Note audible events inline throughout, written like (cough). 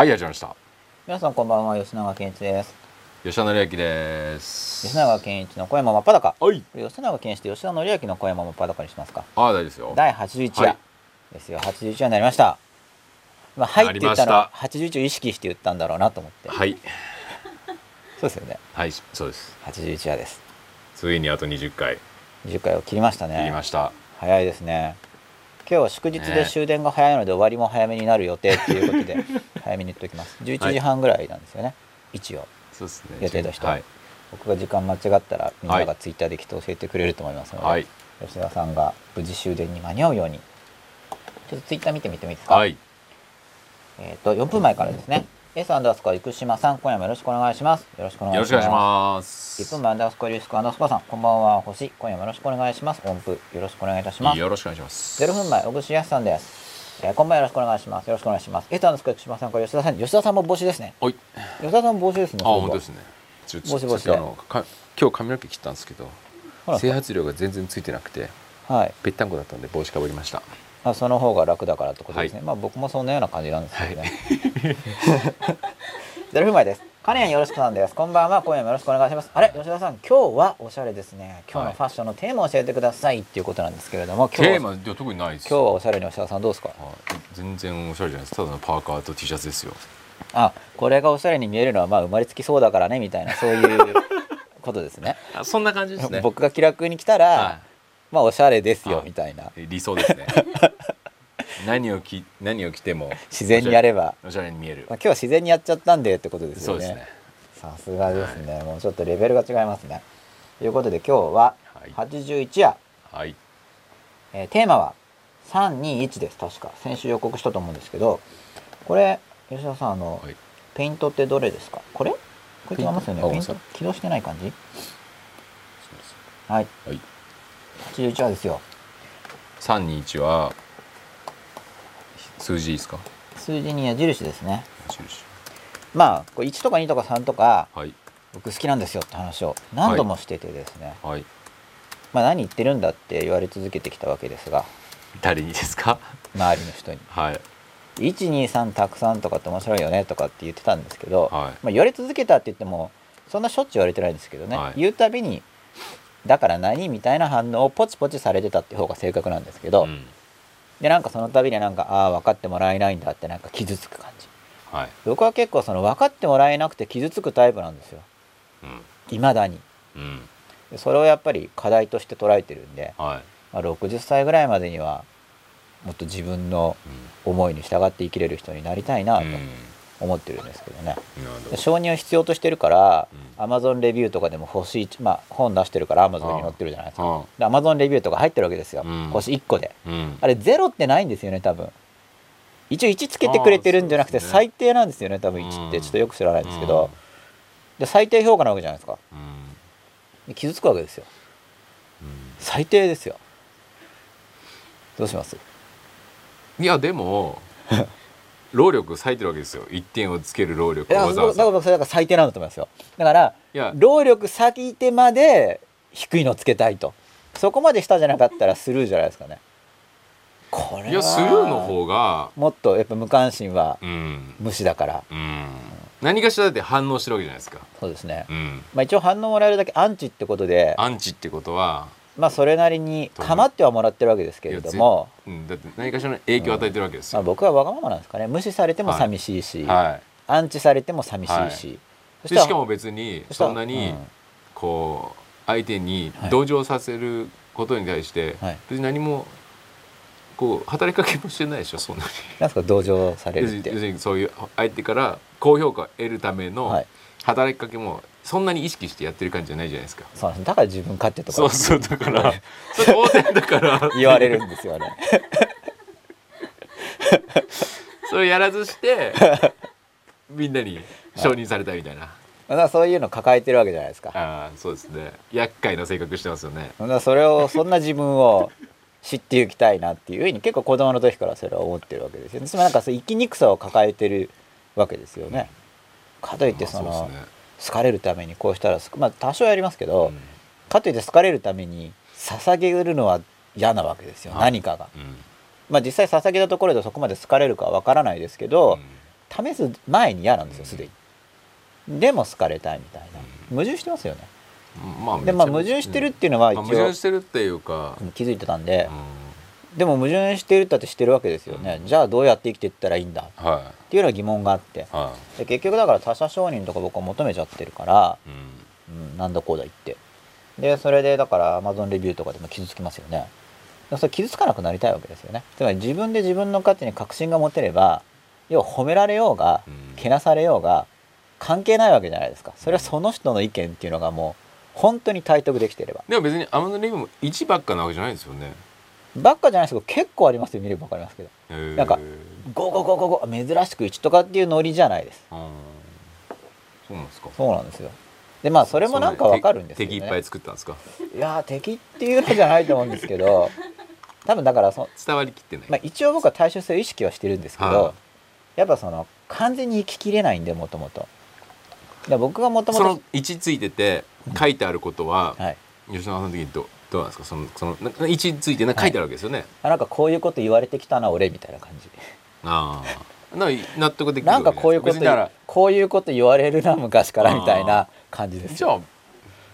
はい始まりました。皆さんこんばんは吉永健一です。吉田紀明です。吉永健一の声も真っ裸。はい。吉永健一と吉田紀明の声も真っ裸にしますか。ああ大丈夫ですよ。第81話はいですよ、81話になりました。まあ入って言ったのはな81を意識して言ったんだろうなと思って。はい。そうですよね。はいそうです。81話です。ついにあと20回。20回を切りましたね。切りました。早いですね今日は祝日でね。終電が早いので終わりも早めになる予定っていうことで (laughs) 早めに言っておきます。11時半ぐらいなんですよね、一応。そうですね。予定としては。はい。僕が時間間違ったらみんながツイッターできっと教えてくれると思いますので、はい。吉田さんが無事終電に間に合うように。ちょっとツイッター見てみてもいいですか、はい。えっ、と4分前からですね S アンダースコア生島さん今夜もよろしくお願いします。よろしくお願いします。よろしくお願いします。1分前アンダースコアリスコアアンダースコアさんこんばんは星今夜もよろしくお願いします。音符よろしくお願いいたします。よろしくお願いします。0分前小串康さんです、えー、こんばんはよろしくお願いします。よろしくお願いします。S アンダースコア生島さんから吉田さん吉田さんも帽子ですね。はい。吉田さんも帽子ですね。あ本当ですね。帽子帽子。あのか今日髪の毛切ったんですけど整髪量が全然ついてなくてはい。ぺったんこだったんで帽子かぶりましたあその方が楽だからってことですね、はい。まあ僕もそんなような感じなんですけどね、ゼロ分前です。カネヤンよろしくさんです。こんばんは。今夜もよろしくお願いします。あれ吉田さん今日はおしゃれですね。今日のファッションのテーマを教えてくださいっていうことなんですけれども今日テはーマでは特にないです。今日はおしゃれに吉田さんどうですか？はい。全然おしゃれじゃないです。ただのパーカーと T シャツですよ。あこれがおしゃれに見えるのはまあ生まれつきそうだからねみたいなそういうことですね。(laughs) あそんな感じですね。僕が気楽に来たら、はまあおしゃれですよはい。みたいな。い理想ですね。(laughs) 何を着何を着ても自然にやれば、おしゃれに見える。まあ、今日は自然にやっちゃったんでってことですよね。さすがですね、もうちょっとレベルが違いますね。ということで今日ははい。81夜、はい。えーテーマは321です。確か。先週予告したと思うんですけどこれ吉田さんあの、はい。ペイントってどれですか？これ？これ違いますよね。ペイント起動してない感じ？はい。はい81話ですよ321は数字いいですか数字に矢印ですね印まあこれ1とか2とか3とかはい僕好きなんですよって話を何度もしててですね、はいまあ何言ってるんだって言われ続けてきたわけですが誰にですか周りの人にはい123たくさんとかって面白いよねとかって言ってたんですけど、はいまあ、言われ続けたって言ってもそんなしょっちゅう言われてないんですけどね、はい言うたびにだから何みたいな反応をポチポチされてたって方が正確なんですけど、うん。でなんかその度になんかああ分かってもらえないんだってなんか傷つく感じ。はい。僕は結構その分かってもらえなくて傷つくタイプなんですよ。うん。いまだに。うん。でそれをやっぱり課題として捉えてるんで、はい。まあ、60歳ぐらいまでにはもっと自分の思いに従って生きれる人になりたいなと。うん思ってるんですけどね、承認を必要としてるから、うん。アマゾンレビューとかでも星1、まあ、本出してるからアマゾンに載ってるじゃないですか。でアマゾンレビューとか入ってるわけですよ、うん。星1個で。うん。あれゼロってないんですよね多分。一応1つけてくれてるんじゃなくて最低なんですよね多分。1ってちょっとよく知らないんですけど、で最低評価なわけじゃないですか。うん。傷つくわけですよ。最低ですよ。どうします？いやでも (laughs) 労力割いてるわけですよ。1点をつける労力わざわざ。だから最低なんだと思いますよ。だから労力割いてまで低いのつけたいと。そこまで下じゃなかったらスルーじゃないですかね。これはいやスルーの方がもっとやっぱ無関心はうん。無視だから。うん。何かしらだって反応してるわけじゃないですか。そうですね、うん。まあ、一応反応もらえるだけアンチってことで。アンチってことはまあそれなりに構ってはもらってるわけですけれども、うんだって何かしらの影響を与えてるわけですまあ、よ僕はわがままなんですかね。無視されても寂しいし、はアンチされても寂しいし、はい。そししかも別にそんなにうんこう相手にはい。同情させることに対してはい。別に何もこう働きかけもしてないでしょそんなに。なんですか同情されるって。そういう相手から高評価を得るためはのい。働きかけもそんなに意識してやってる感じじゃないじゃないですか。そうだから自分勝手とか。そうそうだから。(laughs) それ当然だから。言われるんですよね (laughs) それをやらずしてみんなに承認されたみたいな。だからそういうの抱えてるわけじゃないですか。ああそうですね。厄介な性格してますよね。だからそれをそんな自分を知っていきたいなっていうふうに結構子供の時からそれは思ってるわけですよつまりなんかそう生きにくさを抱えてるわけですよね。かといってその、まあ好かれるためにこうしたらまあ多少やりますけど、うん。かといって好かれるために捧げるのは嫌なわけですよ、はい。何かが。うん。まあ実際捧げたところでそこまで好かれるかはわからないですけど、試す前に嫌なんですよすでに。でも好かれたいみたいな。矛盾してますよね。まあでまあ矛盾してるっていうのは一まあ応矛盾してるっていうか、気づいてたんで。うでも矛盾してるったってしてるわけですよね。じゃあどうやって生きていったらいいんだ？っていうのは疑問があって。で結局だから他者承認とか僕は求めちゃってるから、い、うん。うん、なんだこうだ言って。でそれでだから Amazon レビューとかでも傷つきますよね。でそれ傷つかなくなりたいわけですよね。つまり自分で自分の価値に確信が持てれば要は褒められようがうん。けなされようが関係ないわけじゃないですか。それはその人の意見っていうのがもう本当に体得できてれば。でも別にアマゾンレビューも1ばっかなわけじゃないですよねばっかじゃないですけど結構ありますよ。見れば分かりますけど。なんかゴーゴーゴーゴーゴー珍しく1とかっていうノリじゃないです。うんそうなんですか。そうなんですよ。でまあそれもなんかわかるんですけど、ね、敵いっぱい作ったんですか？いやー敵っていうのじゃないと思うんですけど (laughs) 多分だからそ、伝わりきってない、まあ、一応僕は対処性を意識はしてるんですけど、はいやっぱその完全に生ききれないんでもともと僕がもともそのと位置ついてて書いてあることは、はい。吉野さんの時にどどうなんですか？そのそのな位置ついてなんか書いてあるわけですよね、あなんかこういうこと言われてきたな俺みたいな感じ。ああなんか納得できるなんかこういうこと別にだから。こういうこと言われるな昔からみたいな感じですよ。じゃあ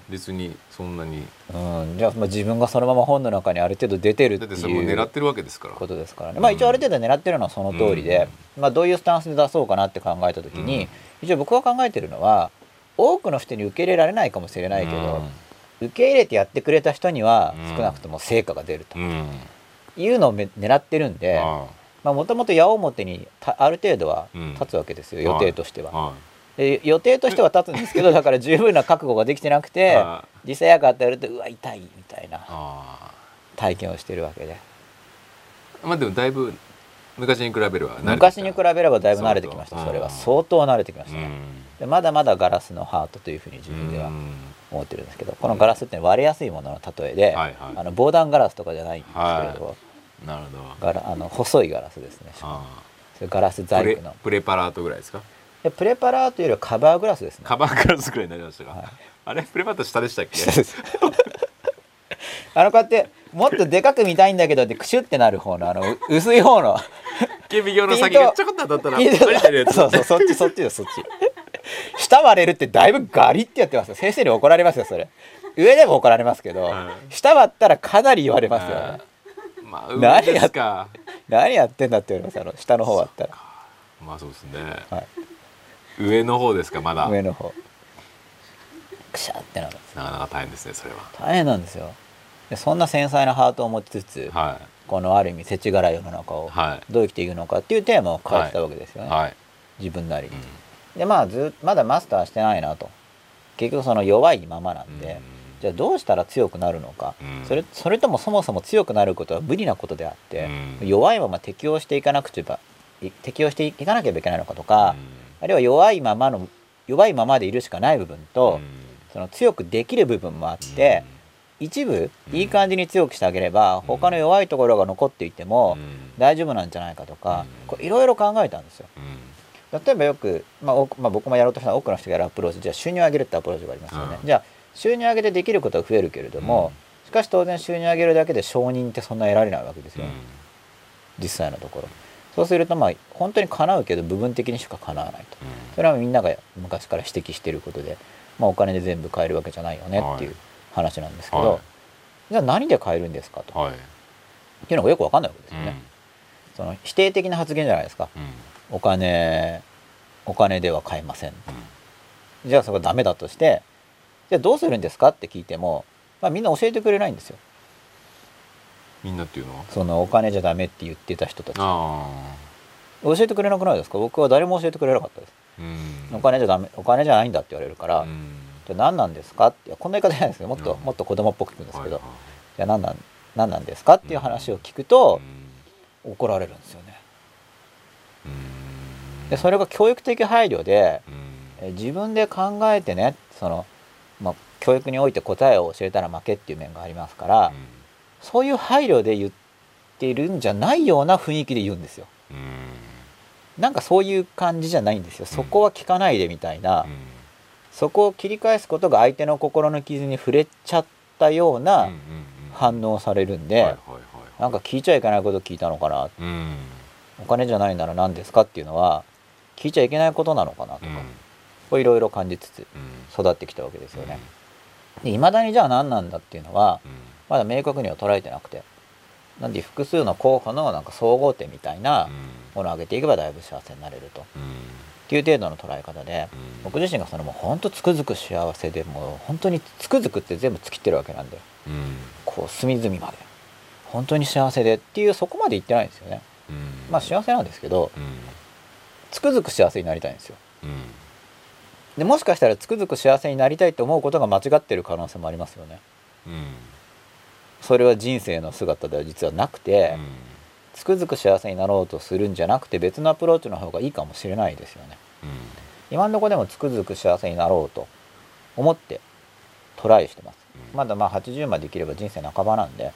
別にそんなに。うん、じゃあまあ自分がそのまま本の中にある程度出てるってだってそれもいう狙ってるわけですから。ことですからね、まあ、一応ある程度狙ってるのはその通りで、まあ、どういうスタンスで出そうかなって考えた時に、一応僕が考えてるのは多くの人に受け入れられないかもしれないけど、受け入れてやってくれた人にはうん。少なくとも成果が出るというのをめ狙ってるんであもともと矢面にたある程度はうん。立つわけですよ、予定としては。予定としては立つんですけど (laughs) だから十分な覚悟ができてなくいてあ実際やがってやるとうわ痛いみたいなあ体験をしてるわけで。まあでもだいぶ昔に比べれば昔に比べればだいぶ慣れてきました。それは相当慣れてきました。ね。うん。でまだまだガラスのハートというふうに自分ではうん思ってるんですけどこのガラスって割れやすいものの例えで、はいはい。あの防弾ガラスとかじゃないんですけれど、なるほど。ガラあの細いガラスですね。あそれガラスあプレ細工の。プレパラートぐらいですか？でプレパラーというよりはカバーグラスですね。カバーガラスぐらいになりましたか、はい。あれプレパラート下でしたっけ？あのこうやってもっとでかく見たいんだけどってクシュってなる方のあのう薄い方の顕微鏡の先がちょこっと当たったら (laughs) そうそうそっちそっちよそっち下割れるってだいぶガリってやってますよ。先生に怒られますよそれ。上でも怒られますけど、はい。下割ったらかなり言われますよ、あーまあ何や上ですか。何やってんだって言われますあの下の方割ったら、まあそうですね。はい、上の方ですかまだ。上の方。くしゃってなるなかなか大変ですねそれは。大変なんですよ。でそんな繊細なハートを持ちつつはこのある意味世知辛い世の中をはどう生きていくのかっていうテーマを書いてたわけですよね、い。はい、自分なりに。うんでまあずまだマスターしてないなと。結局その弱いままなんで、じゃあどうしたら強くなるのか、うん。それそれともそもそも強くなることは無理なことであって、うん。弱いまま適応していかなくてばい適応していかなければいけないのかとか、うん。あるいは弱いままの弱いままでいるしかない部分と、うん。その強くできる部分もあって、一部いい感じに強くしてあげれば、他の弱いところが残っていてもうん。大丈夫なんじゃないかとかいろいろ考えたんですよ。うん例えばよく、まあまあ、僕もやろうとした多くの人がやるアプローチ。じゃあ収入を上げるってアプローチがありますよね、うん。じゃあ収入上げてできることは増えるけれども、しかし当然収入上げるだけで承認ってそんな得られないわけですよ、実際のところ。そうするとまあ本当に叶うけど部分的にしか叶わないと。それはみんなが昔から指摘していることで、まあ、お金で全部買えるわけじゃないよねっていう話なんですけど、はい。じゃあ何で買えるんですかと、はい。っていうのがよく分かんないわけですよね、うん。その否定的な発言じゃないですか。うんお金お金では買えません。うんじゃあそこダメだとしてじゃあどうするんですかって聞いても、まあ、みんな教えてくれないんですよ。みんなっていうのは？そのお金じゃダメって言ってた人たち。あ教えてくれなくないですか？僕は誰も教えてくれなかったです。あうん。お金じゃダメお金じゃないんだって言われるから、うん。じゃあ何なんですか？っていやこんな言い方じゃないですけどもっと、うん。もっと子供っぽく聞くんですけど、はいはいじゃあ何なん何なんですか？っていう話を聞くと、怒られるんですよね。うんでそれが教育的配慮でうん。え自分で考えてねその、まあ、教育において答えを教えたら負けっていう面がありますから、そういう配慮で言っているんじゃないような雰囲気で言うんですよ。うん。なんかそういう感じじゃないんですよ。そこは聞かないでみたいな、うん。そこを切り返すことが相手の心の傷に触れちゃったよううんな反応をされるんで、なんか聞いちゃいけないこと聞いたのかな。うんお金じゃないなら何ですかっていうのは聞いちゃいけないことなのかなとか、いろいろ感じつつうん。育ってきたわけですよね。で未だにじゃあ何なんだっていうのはうん。まだ明確には捉えてなくてなんで複数の候補のなんか総合点みたいなものを上げていけばだいぶ幸せになれると。っうん。ていう程度の捉え方でうん。僕自身がそのもうほんとつくづく幸せでもう本当につくづくって全部尽きてるわけなんでうん。こう隅々まで。本当に幸せでっていうそこまで言ってないんですよね。うんまあ幸せなんですけどうんつくづく幸せになりたいんですよ。うんでもしかしたらつくづく幸せになりたいと思うことが間違ってる可能性もありますよね。うんそれは人生の姿では実はなくて、つくづく幸せになろうとするんじゃなくて別のアプローチの方がいいかもしれないですよね。今のところでもつくづく幸せになろうと思ってトライしてます。まだまあ80まで生きれば人生半ばなんで、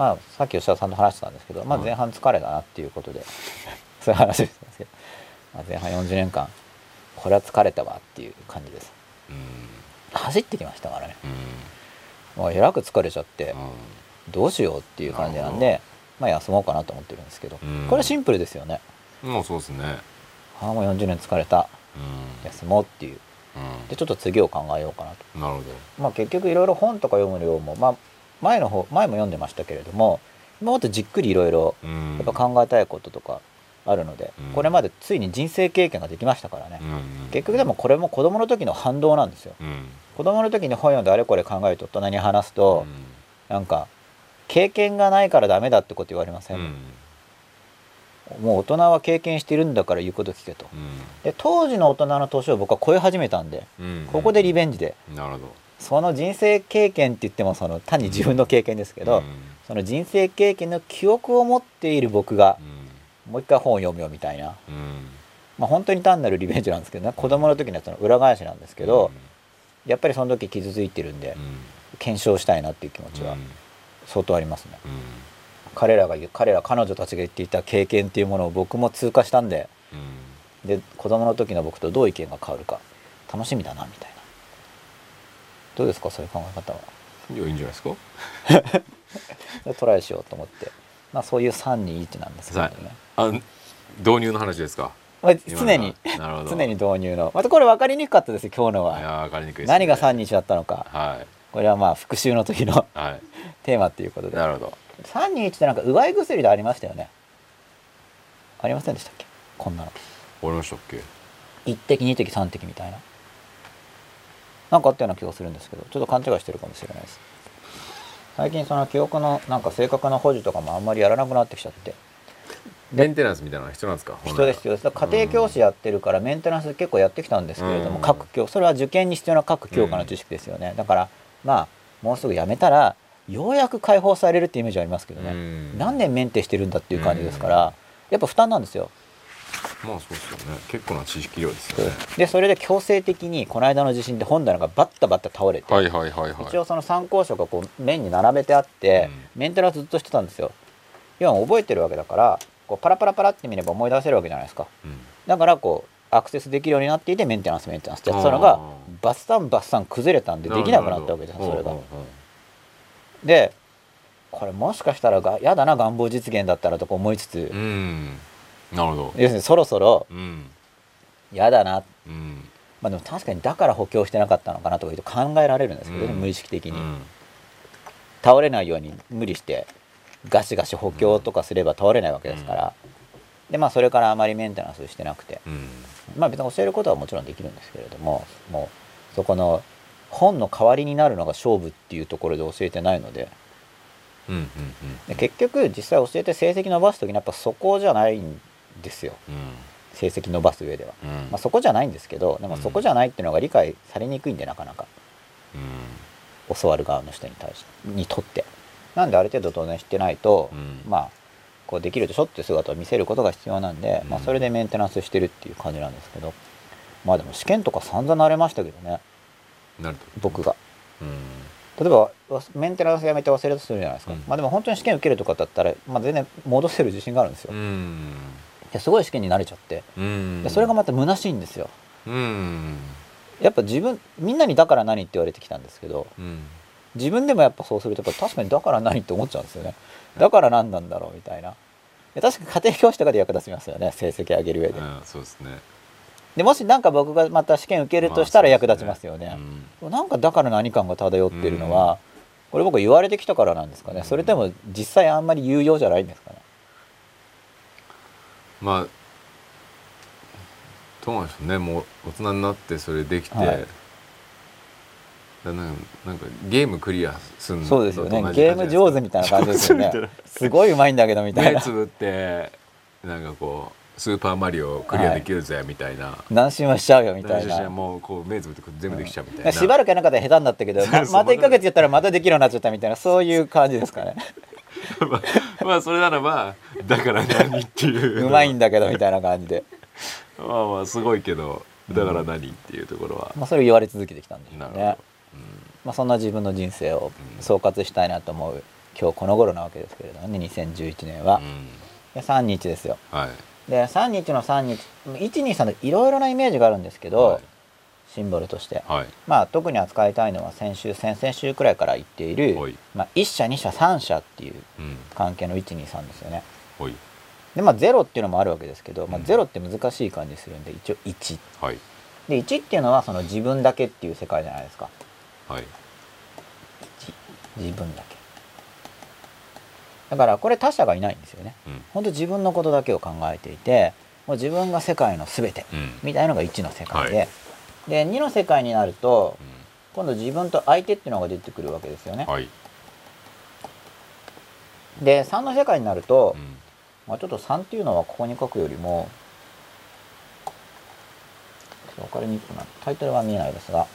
まあさっき吉田さんと話してたんですけど、まあはい前半疲れだなっていうことで、(laughs) そういう話してたんですけど、まあ、前半40年間これは疲れたわっていう感じです。走ってきましたからね。もうえらく疲れちゃってどうしようっていう感じなんなで、まあ休もうかなと思ってるんですけど、うん。これシンプルですよね。もうそうですね。ああもう40年疲れた。うん。休もうっていう。でちょっと次を考えようかなと。うんなるほど。まあ結局いろいろ本とか読む量もまあ前の方前も読んでましたけれども今もっとじっくりいろいろうん。やっぱ考えたいこととかあるので、うん。これまでついに人生経験ができましたからね、うん。結局でもこれも子供の時の反動なんですよ。うん。子供の時に本読んであれこれ考えて大人に話すと、なんか経験がないからダメだってこと言われませ、うん。んもう大人は経験してるんだから言うこと聞けと。で当時の大人の年を僕は超え始めたんでうん。ここでリベンジで。なるほどその人生経験って言ってもその単に自分の経験ですけど、うん。その人生経験の記憶を持っている僕がうん。もう一回本を読むよみたいな、うん。まあ、本当に単なるリベンジなんですけどね。子供の時のやつの裏返しなんですけど、やっぱりその時傷ついてるんでうん。検証したいなっていう気持ちはうん。相当ありますね。うん。彼らが言う彼ら彼女たちが言っていた経験っていうものを僕も通過したんでうん。で子供の時の僕とどう意見が変わるか楽しみだなみたいなどうですかそういう考え方は？いやいいんじゃないですか？で (laughs) トライしようと思って、まあ、そういう321なんですけどね、あ導入の話ですか？まあ、常に。常に導入の。またこれ分かりにくかったですよ今日のいやは分かりにくいですね。何が321だったのか。はい。これはまあ復習の時のはい。(laughs) テーマっていうことで。なるほど。321ってなんかうがい薬でありましたよね。ありませんでしたっけ？こんなの。終わりましたっけ？1滴2滴3滴みたいななんかあったような気がするんですけどちょっと勘違いしてるかもしれないです。最近その記憶のなんか正確な保持とかもあんまりやらなくなってきちゃって。メンテナンスみたいなのが必要なんですか？必要です必要です。だから家庭教師やってるからメンテナンス結構やってきたんですけれども、うん。各教それは受験に必要な各教科の知識ですよね、だからまあもうすぐやめたらようやく解放されるってイメージありますけどね、うん。何年メンテしてるんだっていう感じですから、やっぱ負担なんですよまあそうですよね。結構な知識量ですよね。でそれで強制的にこの間の地震で本棚がバッタバッタ倒れて、はいはいはいはい。一応その参考書がこう面に並べてあって、メンテナンスずっとしてたんですよ。要は覚えてるわけだからこうパラパラパラって見れば思い出せるわけじゃないですか。うん。だからこうアクセスできるようになっていてメンテナンスメンテナンスってやってたのがバッサンバッサン崩れたんでできなくなったわけですよそれがうんうんうんでこれもしかしたらがやだな願望実現だったらとか思いつつ、うんなるほど。要するにそろそろうん。やだな。うん。まあでも確かにだから補強してなかったのかなとか言うと考えられるんですけどね、うん。無意識的に、うん。倒れないように無理してガシガシ補強とかすれば倒れないわけですから、でまあそれからあまりメンテナンスしてなくて。うん。まあ別に教えることはもちろんできるんですけれどももうそこの本の代わりになるのが勝負っていうところで教えてないので。うんうん。で結局実際教えて成績伸ばす時にやっぱそこじゃないんですよ。うん。成績伸ばす上では、うん。まあ、そこじゃないんですけどでもそこじゃないっていうのが理解されにくいんでなかなか。うん。教わる側の人に対してにとって。なんである程度当然知ってないと、うん。まあこうできるでしょっていう姿を見せることが必要なんで、まあ、うんそれでメンテナンスしてるっていう感じなんですけど。まあでも試験とか散々慣れましたけどね。なる。僕が。うん。例えばわメンテナンスやめて忘れたとするじゃないですか、うん。まあでも本当に試験受けるとかだったら、まあ、全然戻せる自信があるんですよ、うんですごい試験に慣れちゃって。うん。でそれがまた虚しいんですよ。うん。やっぱ自分みんなにだから何って言われてきたんですけどうん。自分でもやっぱそうするとやっぱ確かにだから何って思っちゃうんですよね。だから何なんだろうみたいな。で確かに家庭教師とかで役立ちますよね。成績上げる上で、うんそうですね。でもしなんか僕がまた試験受けるとしたら役立ちますよまあねそう。なんかだから何感が漂ってるのは、これ僕言われてきたからなんですかね。それでも実際あんまり有用じゃないんですかね。まあどうなんでしょうね。もう大人になってそれできて、はい。だなんかなんかゲームクリアすんのそうですよね。ゲーム上手みたいな感じですよね。すごいうまいんだけどみたいな。目つぶってなんかこうスーパーマリオクリアできるぜみたいな、何周もしちゃうよみたいな。もうこう目つぶって全部できちゃうみたいな、しばらくやらなかったら下手になったけど、ま (laughs) また1ヶ月やったらまたできるようになっちゃったみたいなそういう感じですかね。(laughs) まあまあそれならばだから何っていう。うまいんだけどみたいな感じで。まあまあすごいけどだから何っていうところは、まあそれを言われ続けてきたんですよね。なるほど。、まあそんな自分の人生をうん。総括したいなと思う今日この頃なわけですけれどもね2011年は。う。ん。で3日ですよ。はい。で3日の3日123のいろいろなイメージがあるんですけど、はいシンボルとして。はいまあ特に扱いたいのは先週先々週くらいから言っているほい、まあ、1社2社3社っていううん関係の123ですよね。ほいでまあ0っていうのもあるわけですけど、まあ、うん0って難しい感じするんで一応1。はいで1っていうのはその自分だけっていう世界じゃないですか。はい1自分だけ。だからこれ他者がいないんですよね。うん本当自分のことだけを考えていてもう自分が世界の全てうんみたいのが1の世界で、はいで2の世界になると今度自分と相手っていうのが出てくるわけですよね。はい。で3の世界になると、うん。まあ、ちょっと3っていうのはここに書くよりも分かりにくくなる。タイトルは見えないですが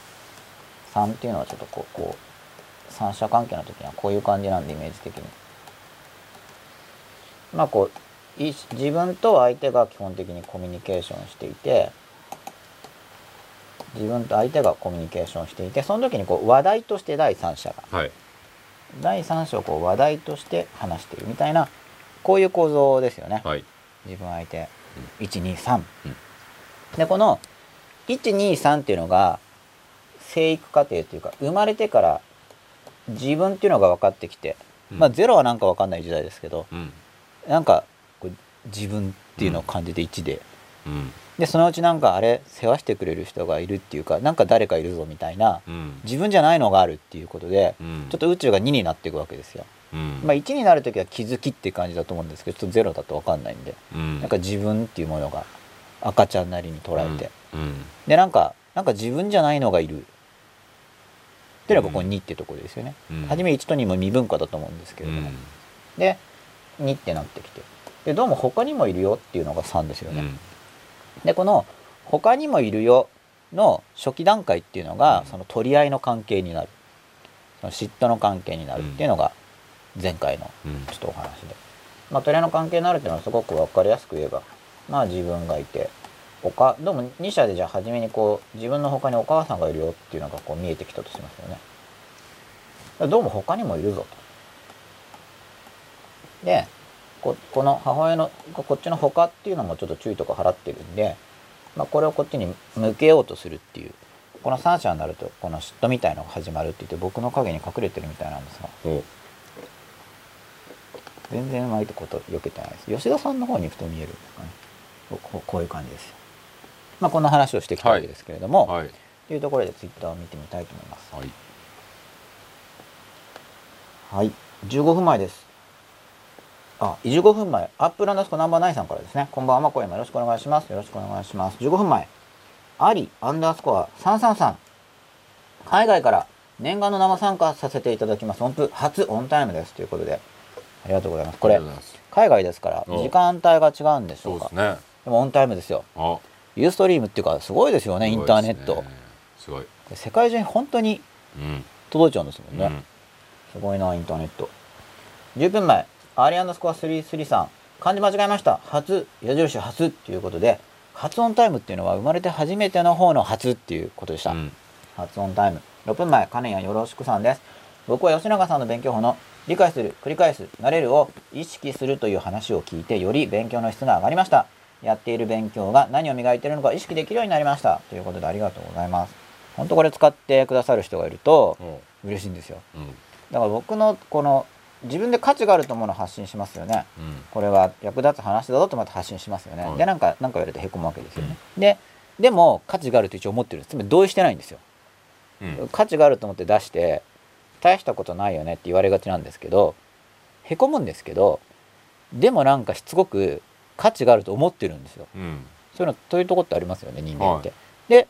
3っていうのはちょっとこうこう三者関係の時にはこういう感じなんでイメージ的に。まあこうい自分と相手が基本的にコミュニケーションしていて自分と相手がコミュニケーションしていてその時にこう話題として第三者がはい。第三者をこう話題として話しているみたいなこういう構造ですよね、はい。自分相手123、うん。でこの123っていうのが生育過程というか生まれてから自分っていうのが分かってきて、うん。まあ0はなんか分かんない時代ですけどうん。なんかこう自分っていうのを感じて1で、うんでそのうちなんかあれ世話してくれる人がいるっていうかなんか誰かいるぞみたいなうん。自分じゃないのがあるっていうことで、うん。ちょっと宇宙が2になっていくわけですよ。うん。まあ、1になる時は気づきって感じだと思うんですけどちょっと0だと分かんないんで、うん。なんか自分っていうものが赤ちゃんなりに捉えて、うん。でなんかなんか自分じゃないのがいる。っていうのがここ2ってところですよね、うん。初め1と2も未分化だと思うんですけれども、うん。で2ってなってきて。でどうも他にもいるよっていうのが3ですよね、でこの他にもいるよの初期段階っていうのが、うん。その取り合いの関係になる。その嫉妬の関係になるっていうのが前回のうん。ちょっとお話で、まあ、取り合いの関係になるっていうのはすごく分かりやすく言えばまあ自分がいておかどうも2社でじゃあ初めにこう自分の他にお母さんがいるよっていうのがこう見えてきたとしますよね。どうも他にもいるぞと。でここの母親のここっちの他っていうのもちょっと注意とか払ってるんで、まあ、これをこっちに向けようとするっていうこの3社になるとこの嫉妬みたいのが始まるって言って僕の影に隠れてるみたいなんですが。お全然うまいこと避けてないです。吉田さんの方に行くと見えるんですかね。こうこういう感じですよ。まあこんな話をしてきたわけですけれども、はい。とい。うところでツイッターを見てみたいと思います。はい。はい。15分前ですあ15分前。アップランドスコナンバーナインさんからですね。こんばんは今夜もよろしくお願いします。よろしくお願いします。15分前。アリアンダースコア333海外から念願の生参加させていただきます。音符初オンタイムです。ということで。ありがとうございます。これ海外ですからお時間帯が違うんでしょうか。そうですね。でもオンタイムですよ。あ。ユーストリームっていうかすごいですよねインターネット、すごい。世界中に本当にうん。届いちゃうんですもんね、うん。すごいなインターネット。10分前アーリアンドスコア333漢字間違えました。初矢印初っていうことで発音タイムっていうのは生まれて初めての方の初っていうことでした、うん。発音タイム。6分前カネヤよろしくさんです。僕は吉永さんの勉強法の理解する繰り返す慣れるを意識するという話を聞いてより勉強の質が上がりました。やっている勉強が何を磨いているのか意識できるようになりました。ということでありがとうございます。本当これ使ってくださる人がいるとお嬉しいんですよ。うん。だから僕のこの自分で価値があると思うのを発信しますよね。うん。これは役立つ話だぞとまた発信しますよね、はい。でなんかなんか言われてへこむわけですよね、ででも価値があると一応思ってる。んですつまり同意してないんですよ。うん。価値があると思って出して大したことないよねって言われがちなんですけどへこむんですけどでもなんかしつこく価値があると思ってるんですよ。うん。そういうのそういうとこってありますよね人間って、で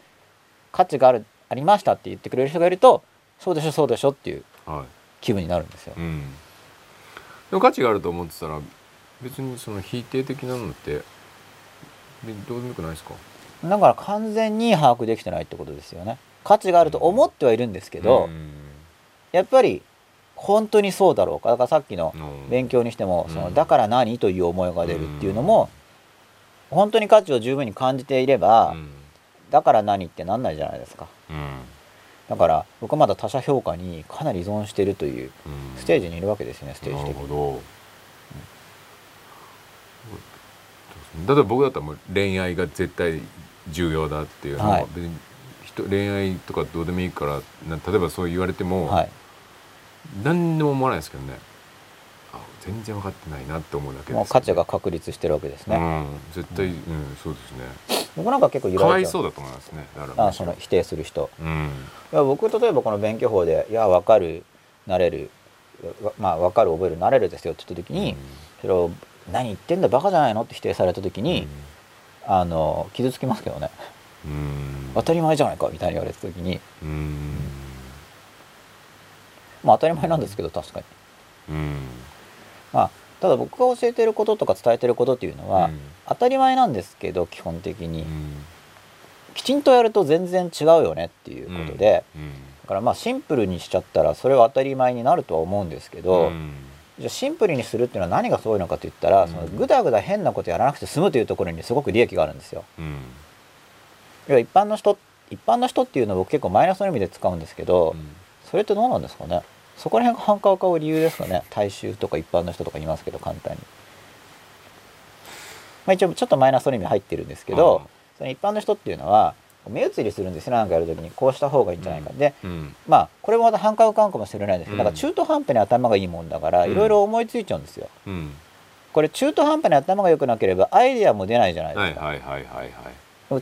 価値があるありましたって言ってくれる人がいるとそうでしょそうでしょっていうはい。気分になるんですよ。うんでも価値があると思ってたら別にその否定的なのってでどうでもよくないですか？だから完全に把握できてないってことですよね。価値があると思ってはいるんですけど、うん。やっぱり本当にそうだろうか。だからさっきのうん。勉強にしても、そのうんだから何という思いが出るっていうのも、本当に価値を十分に感じていれば、うん。だから何ってなんないじゃないですか。うんだから僕はまだ他者評価にかなり依存しているといううん。ステージにいるわけですよねステージなる的にほど、例えば僕だったらもう恋愛が絶対重要だっていうのは、はい。別に人恋愛とかどうでもいいからな例えばそう言われても、はい。何にも思わないですけどね。あ全然分かってないなって思うだけです、もう価値が確立してるわけですね、うん、絶対、うんそうですね。僕なんか結構揺らいそうだと思いますねあその否定する人。うん。いや僕例えばこの勉強法で「いや分かるなれる」わまあ分かる覚えるなれるですよって言った時に、それを「何言ってんだバカじゃないの?」って否定された時に、あの傷つきますけどね。うん。当たり前じゃないかみたいに言われた時に。うん。まあ当たり前なんですけど確かに。うんまあただ僕が教えてることとか伝えてることっていうのは、うん。当たり前なんですけど基本的に、うん。きちんとやると全然違うよねっていうことで、うん。だからまあシンプルにしちゃったらそれは当たり前になるとは思うんですけど、うん。じゃあシンプルにするっていうのは何がすごいのかと言ったら、うん。そのぐだぐだ変なことやらなくて済むというところにすごく利益があるんですよ。うん。要は一般の人一般の人っていうのを僕結構マイナスの意味で使うんですけど、それってどうなんですかね？そこら辺が反感を買う理由ですかね。大衆とか一般の人とか言いますけど簡単に。まあ、一応ちょっとマイナスの意味入ってるんですけど、その一般の人っていうのは目移りするんですよなんかやるときに。こうした方がいいんじゃないか、でうん。まあこれもまた反感を買うかもしれないんですけど、うん。だから中途半端に頭がいいもんだからうん。いろいろ思いついちゃうんですよ。うん。これ中途半端に頭が良くなければアイデアも出ないじゃないですか。はいはいはいはいはい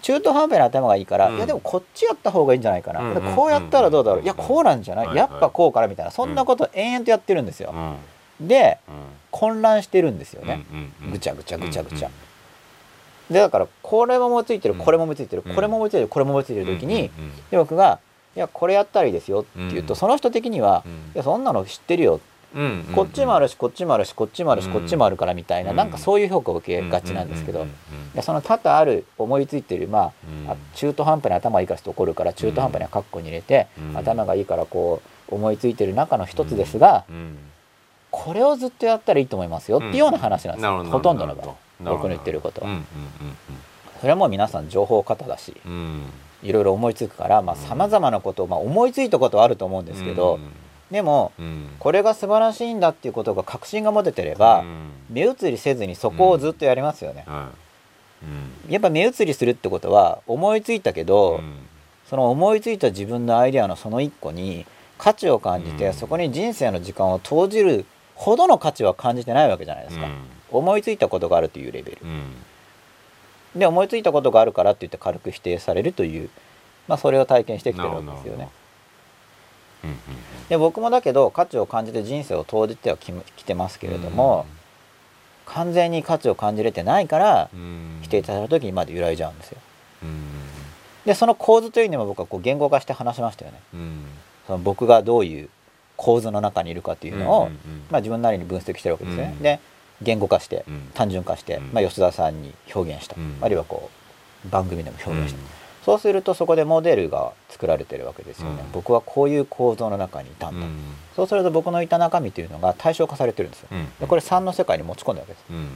中途半端に頭がいいから、うん。いやでもこっちやった方がいいんじゃないかな、うん。こうやったらどうだろう、うん。いやこうなんじゃない、はいやっぱこうからみたいな。そんなことを延々とやってるんですよ、うん。でうん。混乱してるんですよね、ぐちゃぐちゃぐちゃぐちゃ。うんでだからこれも思いついてるうん。これも思いついてる、うん。これも思いついてるこれも思いついてる時に、で僕が「いやこれやったらいいですよ」って言うと、うん。その人的には「うん。いやそんなの知ってるよ」うんうんこっちもあるしこっちもあるしこっちもあるしうん。こっちもあるからみたいな、うん。なんかそういう評価を受けがちなんですけど、その多々ある思いついてるまあ中途半端に頭がいいからして怒るから中途半端にはカッコに入れて、うん。頭がいいからこう思いついてる中の一つですが、うん。これをずっとやったらいいと思いますよっていうような話なんですよ、ほとんどの場合僕の言ってることは、それはもう皆さん情報過多だしいろいろ思いつくからうん。さまざ、まなことを、まあ、思いついたことはあると思うんですけど、でもうん。これが素晴らしいんだっていうことが確信が持ててれば、うん。目移りせずにそこをずっとやりますよね、はい。うん。やっぱ目移りするってことは思いついたけど、うん。その思いついた自分のアイデアのその一個に価値を感じて、うん。そこに人生の時間を投じるほどの価値は感じてないわけじゃないですか、思いついたことがあるというレベル。で思いついたことがあるからって言って軽く否定されるという、まあ、それを体験してきてるわけですよねで僕もだけど価値を感じて人生を投じてはききてますけれども、完全に価値を感じれてないからうん。否定された時にまで揺らいじゃうんですよ。うんでその構図というのも僕はこう言語化して話しましたよね。うん。その僕がどういう構図の中にいるかっていうのを、うんうんうん。まあ、自分なりに分析してるわけですね、うん。で言語化してうん。単純化して、うん。まあ、吉田さんに表現した、うん。あるいはこう番組でも表現した、うんそうするとそこでモデルが作られてるわけですよね、うん。僕はこういう構造の中にいたんだ、うん。そうすると僕のいた中身というのが対象化されてるんですよ、うん。でこれ3の世界に持ち込んだわけです。うん。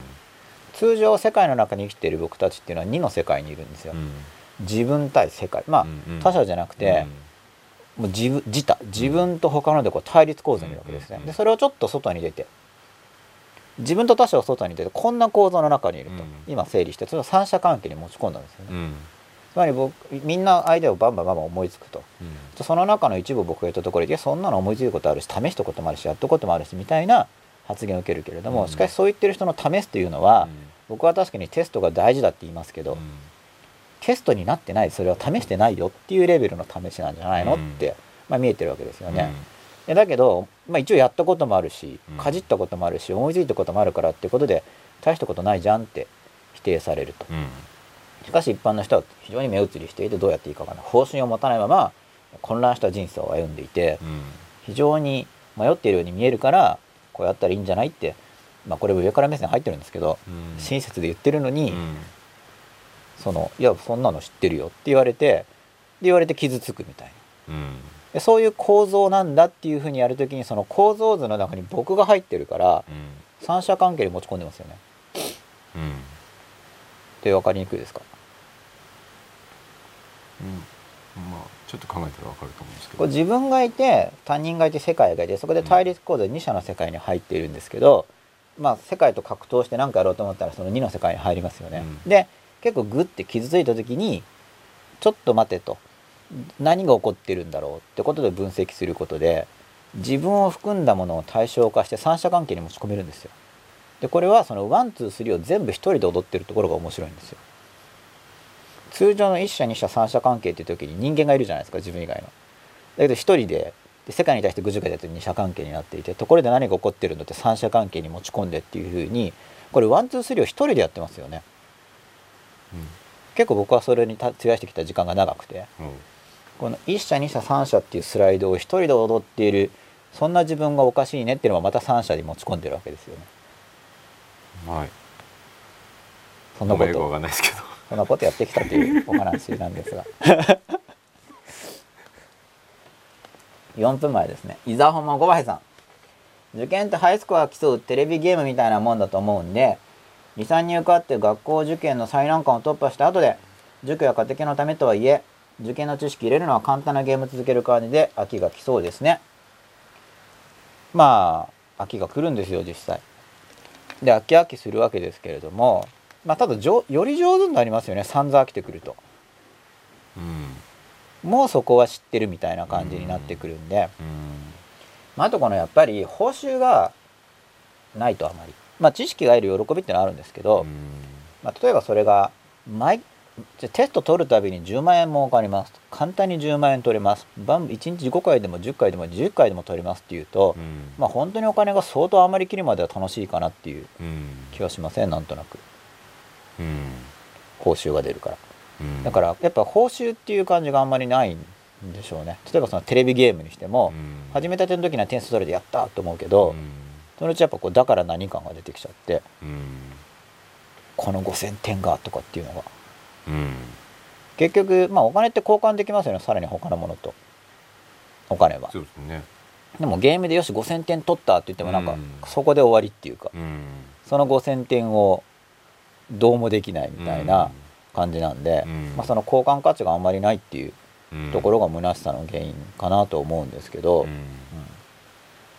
通常世界の中に生きている僕たちっていうのは2の世界にいるんですよ、うん。自分対世界。まあ、他者じゃなくて、もう自分自他自分と他のでこう対立構造にいるわけですね、うん。でそれをちょっと外に出て自分と他者を外に出てこんな構造の中にいると、うん。今整理してそれを三者関係に持ち込んだんですよね、うんつまり僕みんなアイデアをバンバンバンバン思いつくと。うん。その中の一部を僕が言ったところでいやそんなの思いついたことあるし試したこともあるしやったこともあるしみたいな発言を受けるけれども、うん。しかしそう言ってる人の試すというのは、僕は確かにテストが大事だって言いますけど、テストになってないそれは試してないよっていうレベルの試しなんじゃないの、うん。って、まあ、見えてるわけですよね。うん。でだけど、まあ、一応やったこともあるしうん。かじったこともあるし思いついたこともあるからっていうことで大したことないじゃんって否定されると。うんしかし一般の人は非常に目移りしていてどうやっていいかわからない。方針を持たないまま混乱した人生を歩んでいてうん。非常に迷っているように見えるからこうやったらいいんじゃないって、まあ、これ上から目線入ってるんですけどうん。親切で言ってるのに、うん。そのいやそんなの知ってるよって言われてで言われて傷つくみたいな。うん。でそういう構造なんだっていうふうにやるときにその構造図の中に僕が入ってるからうん。三者関係に持ち込んでますよね。うん。って分かりにくいですか？うん。まあちょっと考えたらわかると思うんですけど。自分がいて他人がいて世界がいてそこで対立構造で2者の世界に入っているんですけど、まあ世界と格闘して何かやろうと思ったらその2の世界に入りますよね、うん。で結構グッて傷ついた時にちょっと待てと。何が起こってるんだろうってことで分析することで自分を含んだものを対象化して三者関係に持ち込めるんですよ。でこれはその one two three を全部一人で踊ってるところが面白いんですよ通常の一者二者三者関係っていう時に人間がいるじゃないですか自分以外の。だけど一人でで世界に対してぐじゅぐじゅやって二者関係になっていてところで何が起こってるのって三者関係に持ち込んでっていうふうにこれ one two three を一人でやってますよね。結構僕はそれにた費やしてきた時間が長くて。うん。うんこの一者二者三者っていうスライドを一人で踊っているそんな自分がおかしいねっていうのもまた三者に持ち込んでるわけですよね。はい。そんなこと。かんないですけどそんなことやってきたというお話なんですが。(laughs) 4分前ですね。伊沢本間五倍さん。受験ってハイスコア競うテレビゲームみたいなもんだと思うんで23に受かって学校受験の最難関を突破した後で塾や家庭のためとはいえ受験の知識入れるのは簡単なゲーム続ける感じで秋が来そうですね。まあ秋が来るんですよ実際。で秋秋するわけですけれどもまあただじょより上手になりますよね。散々飽きてくると。うん。もうそこは知ってるみたいな感じになってくるんで、うん。まあ、あとこのやっぱり報酬がないとあまり。まあ知識が得る喜びってのはあるんですけど、うん。まあ、例えばそれが毎じゃあテスト取るたびに10万円儲かります。簡単に10万円取れます。バン1日5回でも10回でも10回でも取れますっていうと、うん。まあ本当にお金が相当余りきるまでは楽しいかなっていううん。気はしません？なんとなく。うん報酬が出るから。うん。だからやっぱ報酬っていう感じがあんまりないんでしょうね。例えばそのテレビゲームにしても、うん。始めたての時には点数取れてやったと思うけど、うん。そのうちやっぱこうだから何感が出てきちゃってうん。この5,000点がとかっていうのが。うん。結局まあお金って交換できますよね。さらに他のものと。お金は。そうですね。でもゲームでよし5,000点取ったって言ってもなんかうん。そこで終わりっていうか。うん。その5,000点をどうもできないみたいな感じなんで、うん。まあ、その交換価値があんまりないっていううん。ところが虚しさの原因かなと思うんですけど、うん。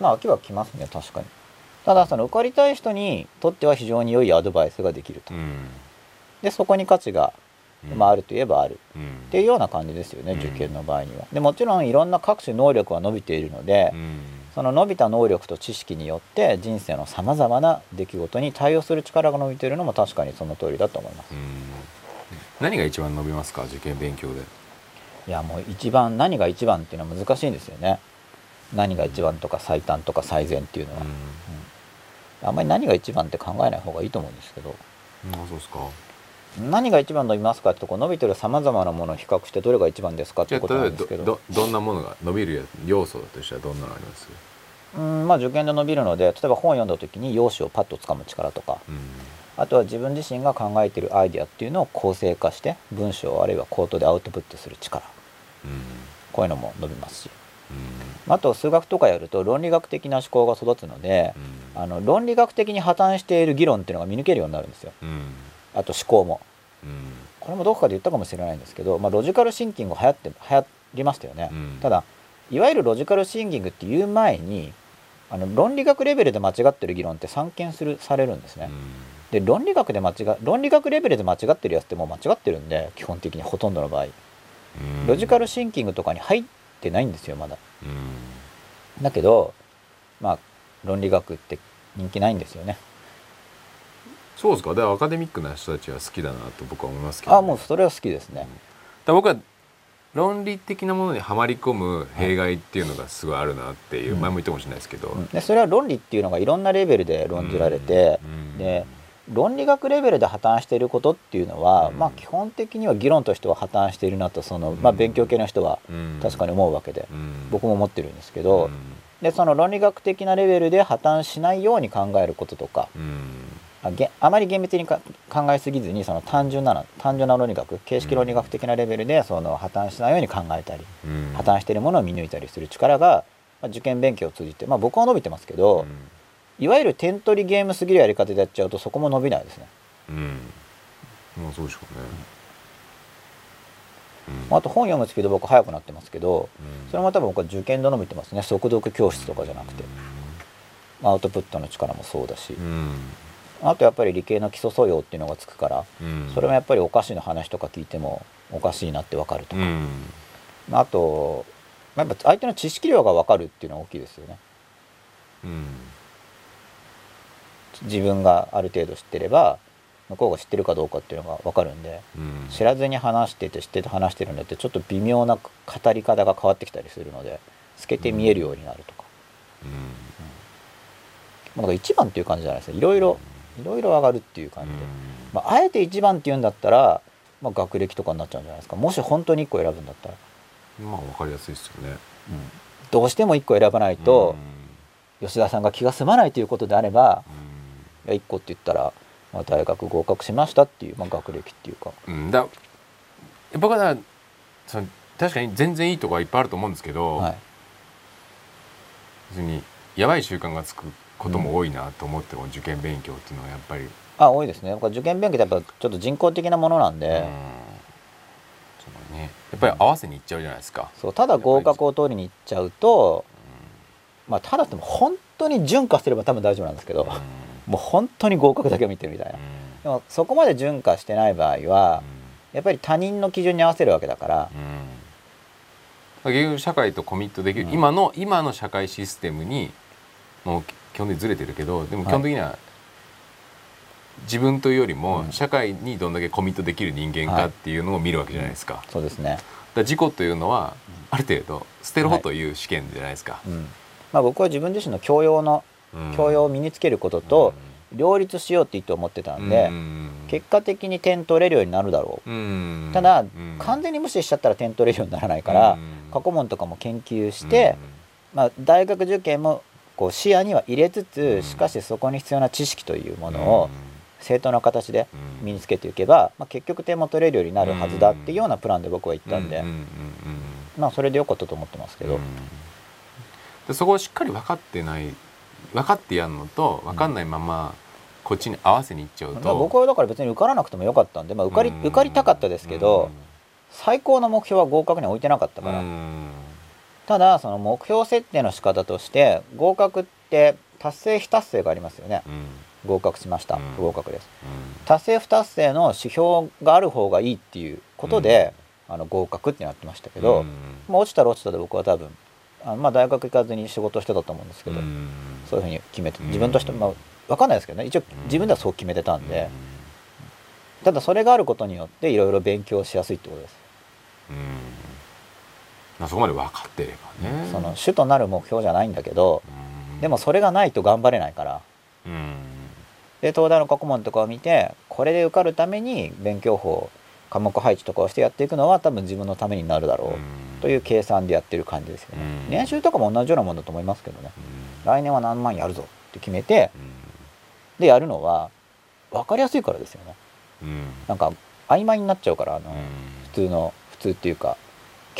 まあ秋は来ますね確かに。ただその受かりたい人にとっては非常に良いアドバイスができると。うん。でそこに価値が、うん。まあ、あるといえばある。うん。っていうような感じですよね、うん。受験の場合には。でもちろんいろんな各種能力は伸びているので、うんその伸びた能力と知識によって人生のさまざまな出来事に対応する力が伸びているのも確かにその通りだと思います。うん。何が一番伸びますか？受験勉強で。いやもう一番何が一番っていうのは難しいんですよね。何が一番とか最短とか最善っていうのは、あんまり何が一番って考えない方がいいと思うんですけど。うんあそうですか何が一番伸びますかってとこ伸びてるさまざまなものを比較してどれが一番ですかってことなんですけど。ばどどどんなものが伸びるや要素だとしたらどんなのあります？うんまあ受験で伸びるので例えば本を読んだ時に用紙をパッと掴む力とか。うん。あとは自分自身が考えているアイデアっていうのを構成化して文章あるいは口頭でアウトプットする力。うん。こういうのも伸びますし。うん。あと数学とかやると論理学的な思考が育つのでうん。あの論理学的に破綻している議論っていうのが見抜けるようになるんですよ。うんあと思考も。うん。これもどこかで言ったかもしれないんですけど、まあ、ロジカルシンキング流行って流行りましたよね、うん。ただいわゆるロジカルシンキングっていう前にあの論理学レベルで間違ってる議論って散見するされるんですね、で論理学で間違論理学レベルで間違ってるやつってもう間違ってるんで基本的にほとんどの場合。うん。ロジカルシンキングとかに入ってないんですよまだ。うん。だけどまあ論理学って人気ないんですよねそうですか？でアカデミックな人たちは好きだなと僕は思いますけど、あもうそれは好きですね、だ僕は論理的なものにはまり込む弊害っていうのがすごいあるなっていう、うん。前も言ったかもしれないですけど、うん。でそれは論理っていうのがいろんなレベルで論じられて、うん。で論理学レベルで破綻していることっていうのは、うん。まあ基本的には議論としては破綻しているなとその、まあ、うん勉強系の人はうん。確かに思うわけで、うん。僕も思ってるんですけど、うん。でその論理学的なレベルで破綻しないように考えることとかうんあげあまり厳密にか考えすぎずにその単純な単純な論理学形式論理学的なレベルでその破綻しないように考えたりうん。破綻しているものを見抜いたりする力が、まあ、受験勉強を通じて、まあ、僕は伸びてますけど、いわゆる点取りゲームすぎるやり方でやっちゃうとそこも伸びないですね。うん、うん、まあそうでしょうね、うん。まああと本読むスピード僕速くなってますけどうん。それも多分僕は受験で伸びてますね。速読教室とかじゃなくて。アウトプットの力もそうだし。うんあとやっぱり理系の基礎素養っていうのがつくからうん。それもやっぱりお菓子の話とか聞いてもおかしいなって分かるとか、うん。あとまあやっぱ相手の知識量が分かるっていうのは大きいですよね。うん。自分がある程度知ってれば向こうが知ってるかどうかっていうのが分かるんでうん。知らずに話してて知ってて話してるんだってちょっと微妙な語り方が変わってきたりするので透けて見えるようになるとか、うん。ま一番っていう感じじゃないですねいろいろいろいろ上がるっていう感じで、まあ、あえて一番っていうんだったら、まあ、学歴とかになっちゃうんじゃないですか。もし本当に1個選ぶんだったら、まあ分かりやすいですよね。どうしても1個選ばないと、吉田さんが気が済まないということであればいや1個って言ったら、まあ、大学合格しましたっていう、まあ、学歴っていうか、うん、うん、だ僕はその確かに全然いいとこはいっぱいあると思うんですけど、はい、別にやばい習慣がつくことも多いなと思っても、受験勉強っていうのはやっぱり、あ多いですね。受験勉強ってやっぱちょっと人工的なものなんで、うん。そのね、やっぱり合わせにいっちゃうじゃないですか。そうただ合格を取りに行っちゃうと、まあ、ただでも本当に順化すれば多分大丈夫なんですけど、もう本当に合格だけを見てるみたいな、でもそこまで順化してない場合は、やっぱり他人の基準に合わせるわけだから、うん、結局社会とコミットできる、うん。今の今の社会システムにもう基本的にずれてるけどでも基本的には自分というよりもうん。社会にどんだけコミットできる人間かっていうのを見るわけじゃないですか。だかそうですね、ら自己というのはある程度捨てろとい。う試験じゃないですか。うん。まあ、僕は自分自身の教養のうん。教養を身につけることと両立しようって意図を持ってたんで、うん。結果的に点取れるようになるだろう、うん。ただ、うん。完全に無視しちゃったら点取れるようにならないから、うん。過去問とかも研究して、まあ、大学受験もこう視野には入れつつ、うん。しかしそこに必要な知識というもうん。のを正当な形でうん。身につけていけば、まあ、結局点も取れるようになるはずだっていうようなプランで僕は行ったんで、まあそれでよかったと思ってますけど、うん。でそこをしっかり分かってない分かってやるのと分かんないままこっちに合わせにいっちゃうと、まあ僕はだから別に受からなくてもよかったんで、まあ、受かり受かりたかったですけど、最高の目標は合格には置いてなかったから、うんただその目標設定の仕方として合格って達成非達成がありますよね。うん。合格しました、うん。不合格です。達成不達成の指標がある方がいいっていうことで、あの合格ってなってましたけど、うん。まあ、落ちたら落ちたで僕は多分あのまあ大学行かずに仕事してたと思うんですけど、うん。そういうふうに決めてうん。自分として、まあ、分かんないですけどね。一応うん。自分ではそう決めてたんで、ただそれがあることによっていろいろ勉強しやすいってことです、そこまで分かってればね。その主となる目標じゃないんだけどうん。でもそれがないと頑張れないから。うん。で東大の過去問とかを見てこれで受かるために勉強法科目配置とかをしてやっていくのは多分自分のためになるだろう。という計算でやってる感じですよね、うん。年収とかも同じようなもんだと思いますけどね。来年は何万やるぞって決めてでやるのは分かりやすいからですよね。うん。なんか曖昧になっちゃうからあの、うん。普通の普通っていうか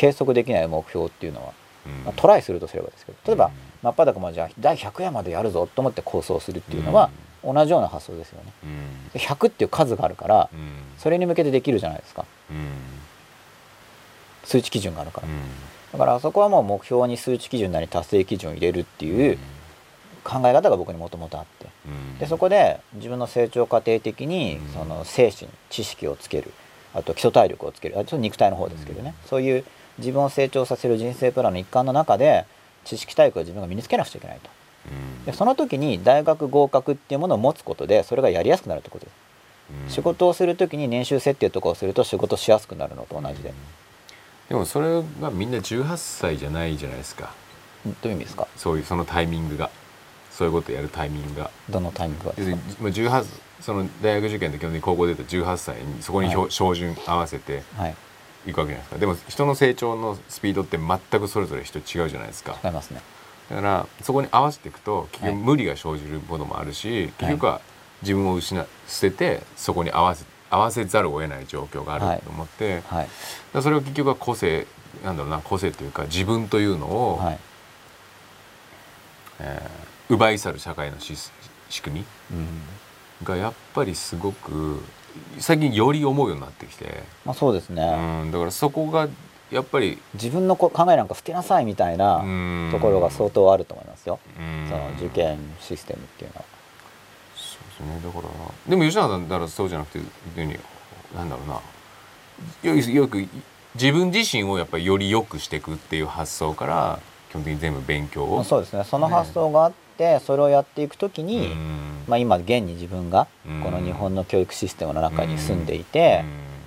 計測できない目標っていうのは、うん。まあトライするとすればですけど例えば、うん真っ裸もじゃあ第100夜までやるぞと思って構想するっていうのは、同じような発想ですよね。うん。で100っていう数があるからうん。それに向けてできるじゃないですか。うん。数値基準があるから。うん。だからそこはもう目標に数値基準なり達成基準を入れるっていう考え方が僕にもともとあって。うん。でそこで自分の成長過程的にうん。その精神知識をつける。あと基礎体力をつける。あと肉体の方ですけどね、そういう自分を成長させる人生プランの一環の中で知識体力を自分が身につけなくちゃいけないと。うん。でその時に大学合格っていうものを持つことでそれがやりやすくなるってこと。です、うん。仕事をする時に年収設定とかをすると仕事しやすくなるのと同じで、でもそれがみんな18歳じゃないじゃないですか。うんどういう意味ですか？そういうそのタイミングが。そういうことやるタイミングが。どのタイミングがですか？にまあ18その大学受験で基本的に高校出た18歳にそこに標,、はい。標準合わせてはいいくわけじゃないですか。でも人の成長のスピードって全くそれぞれ人違うじゃないですか。違いますね。だからそこに合わせていくと結局はい無理が生じるものもあるし、結局は自分を失っ捨ててそこに合わせ合わせざるを得ない状況があると思って、だかはいらそれを結局は個性なんだろうな個性というか自分というのを、はい、えー奪い去る社会のし仕組うん。みがやっぱりすごく最近より思うようになってきて、まあ、そうですね、うん、だからそこがやっぱり自分のこ考えなんか捨てなさいみたいなうん。ところが相当あると思いますよ、うん。その受験システムっていうのは。そうですね。だからでも吉永さんだからそうじゃなくて別になんだろうな。よよく自分自身をやっぱりより良くしていくっていう発想から基本的に全部勉強を。そうですね。その発想があって、それをやっていくときに、うん。まあ、今現に自分がうん。この日本の教育システムの中に住んでいて、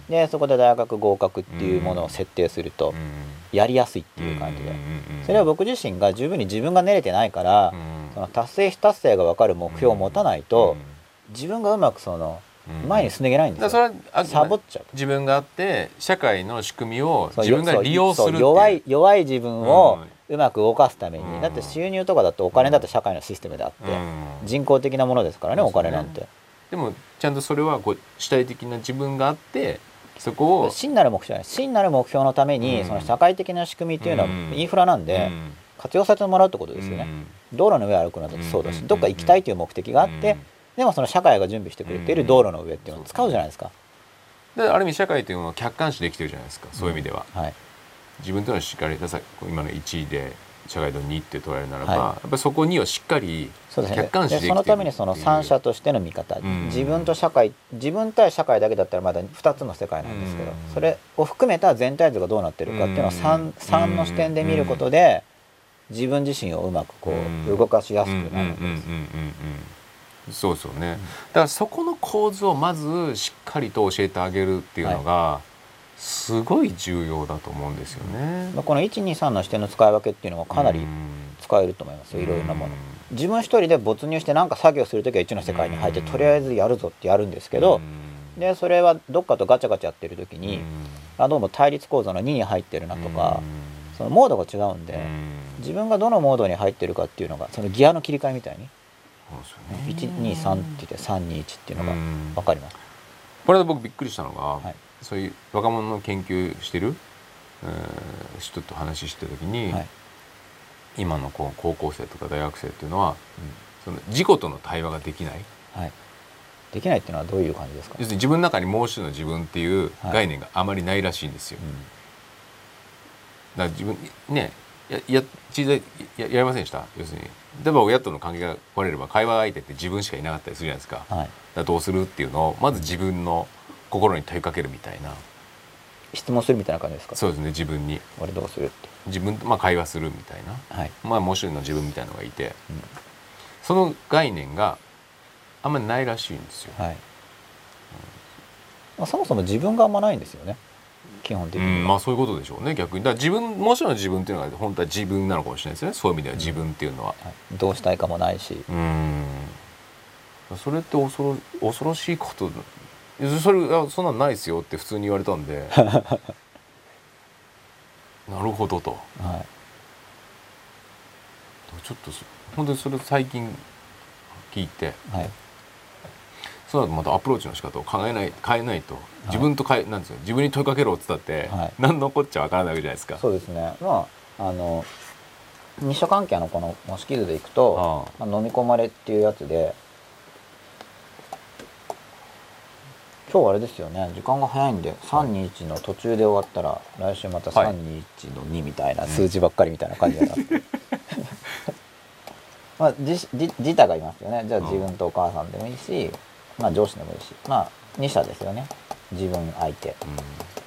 でそこで大学合格っていうものを設定するとうん。やりやすいっていう感じで。それは僕自身が十分に自分が練れてないからうん。その達成非達成が分かる目標を持たないとうん。自分がうまくそのうん。前に進んでいけないんでだすよ。からそれはあサボっちゃう。自分があって社会の仕組みを自分が利用するっていう。そう弱い弱い自分をうまく動かすために、うん。だって収入とかだとお金だって社会のシステムであって、うん。人工的なものですからねお金なんて、でもちゃんとそれはこう主体的な自分があってそこを真なる目標真なる目標のために、うん。その社会的な仕組みっていうのはうん。インフラなんで、うん。活用させてもらうってことですよね、道路の上歩くのだってそうだし、うん。どっか行きたいという目的があって、うん。でもその社会が準備してくれている道路の上っていうのを使うじゃないですか、である意味社会というのは客観視できてるじゃないですかそういう意味では、はい自分というのはしっかりださ今の1位で社会の2って捉えるならば、はい。やっぱりそこにはしっかり客観視できてるでそのためにその三者としての見方、うん。自分と社会自分対社会だけだったらまだ2つの世界なんですけど、うん。それを含めた全体図がどうなってるかっていうのを 3, 三の視点で見ることで自分自身をうまくこう動かしやすくなるんです、うんうんそうですよね、だからそこの構図をまずしっかりと教えてあげるっていうのがすごい重要だと思うんですよね。まあ、この123の視点の使い分けっていうのはかなり使えると思いますよいろいろなもの。自分一人で没入して何か作業する時は1の世界に入ってうんとりあえずやるぞってやるんですけどでそれはどっかとガチャガチャやってる時にあどうも対立構造の2に入ってるなとかそのモードが違うんで自分がどのモードに入ってるかっていうのがそのギアの切り替えみたいに123って言って321っていうのが分かります。これで僕びっくりしたのが、はいそういう若者の研究してる、えー人と話してる時に、はい。今のこう高校生とか大学生っていうのは、その自己との対話ができない。はい、できないっていうのはどういう感じですか？要するに自分の中にもう一人の自分っていう概念があまりないらしいんですよ。だから自分ねやや小さいややりませんでした？要するに。例えば親との関係が壊れれば会話相手って自分しかいなかったりするじゃないですか。はい、らどうするっていうのをまず自分の心に問いかけるみたいな。質問するみたいな感じですか？そうですね自分に。俺どうするって。自分とまあ会話するみたいな。はい、まあもう一人の自分みたいなのがいて。うん。その概念があんまりないらしいんですよ。はい。まあ、そもそも自分があんまないんですよね。基本的には、うん、まあそういうことでしょうね逆に。だから自分もちろん自分っていうのが本当は自分なのかもしれないですよね。そういう意味では自分っていうのは。はい、どうしたいかもないし。うん。それって恐ろ恐ろしいことそれあそんなんないですよって普通に言われたんで。(laughs) なるほどと。はい。ちょっとそ本当にそれ最近聞いて。はい。その後またアプローチの仕方を考えない変えないと。自分と変え、なんですよ。自分に問いかけろっつったって、はい。何のこっちゃわからないわけじゃないですか。そうですね。まああの日射関係のこの模式図でいくとあ。まあ、飲み込まれっていうやつで今日あれですよね。時間が早いんで321の途中で終わったら来週またはい。321の2みたいな数字ばっかりみたいな感じになって、(laughs) まあ自自自他がいますよね。じゃあうん。自分とお母さんでもいいし、まあ、上司でもいいし。まあ2者ですよね。自分相手。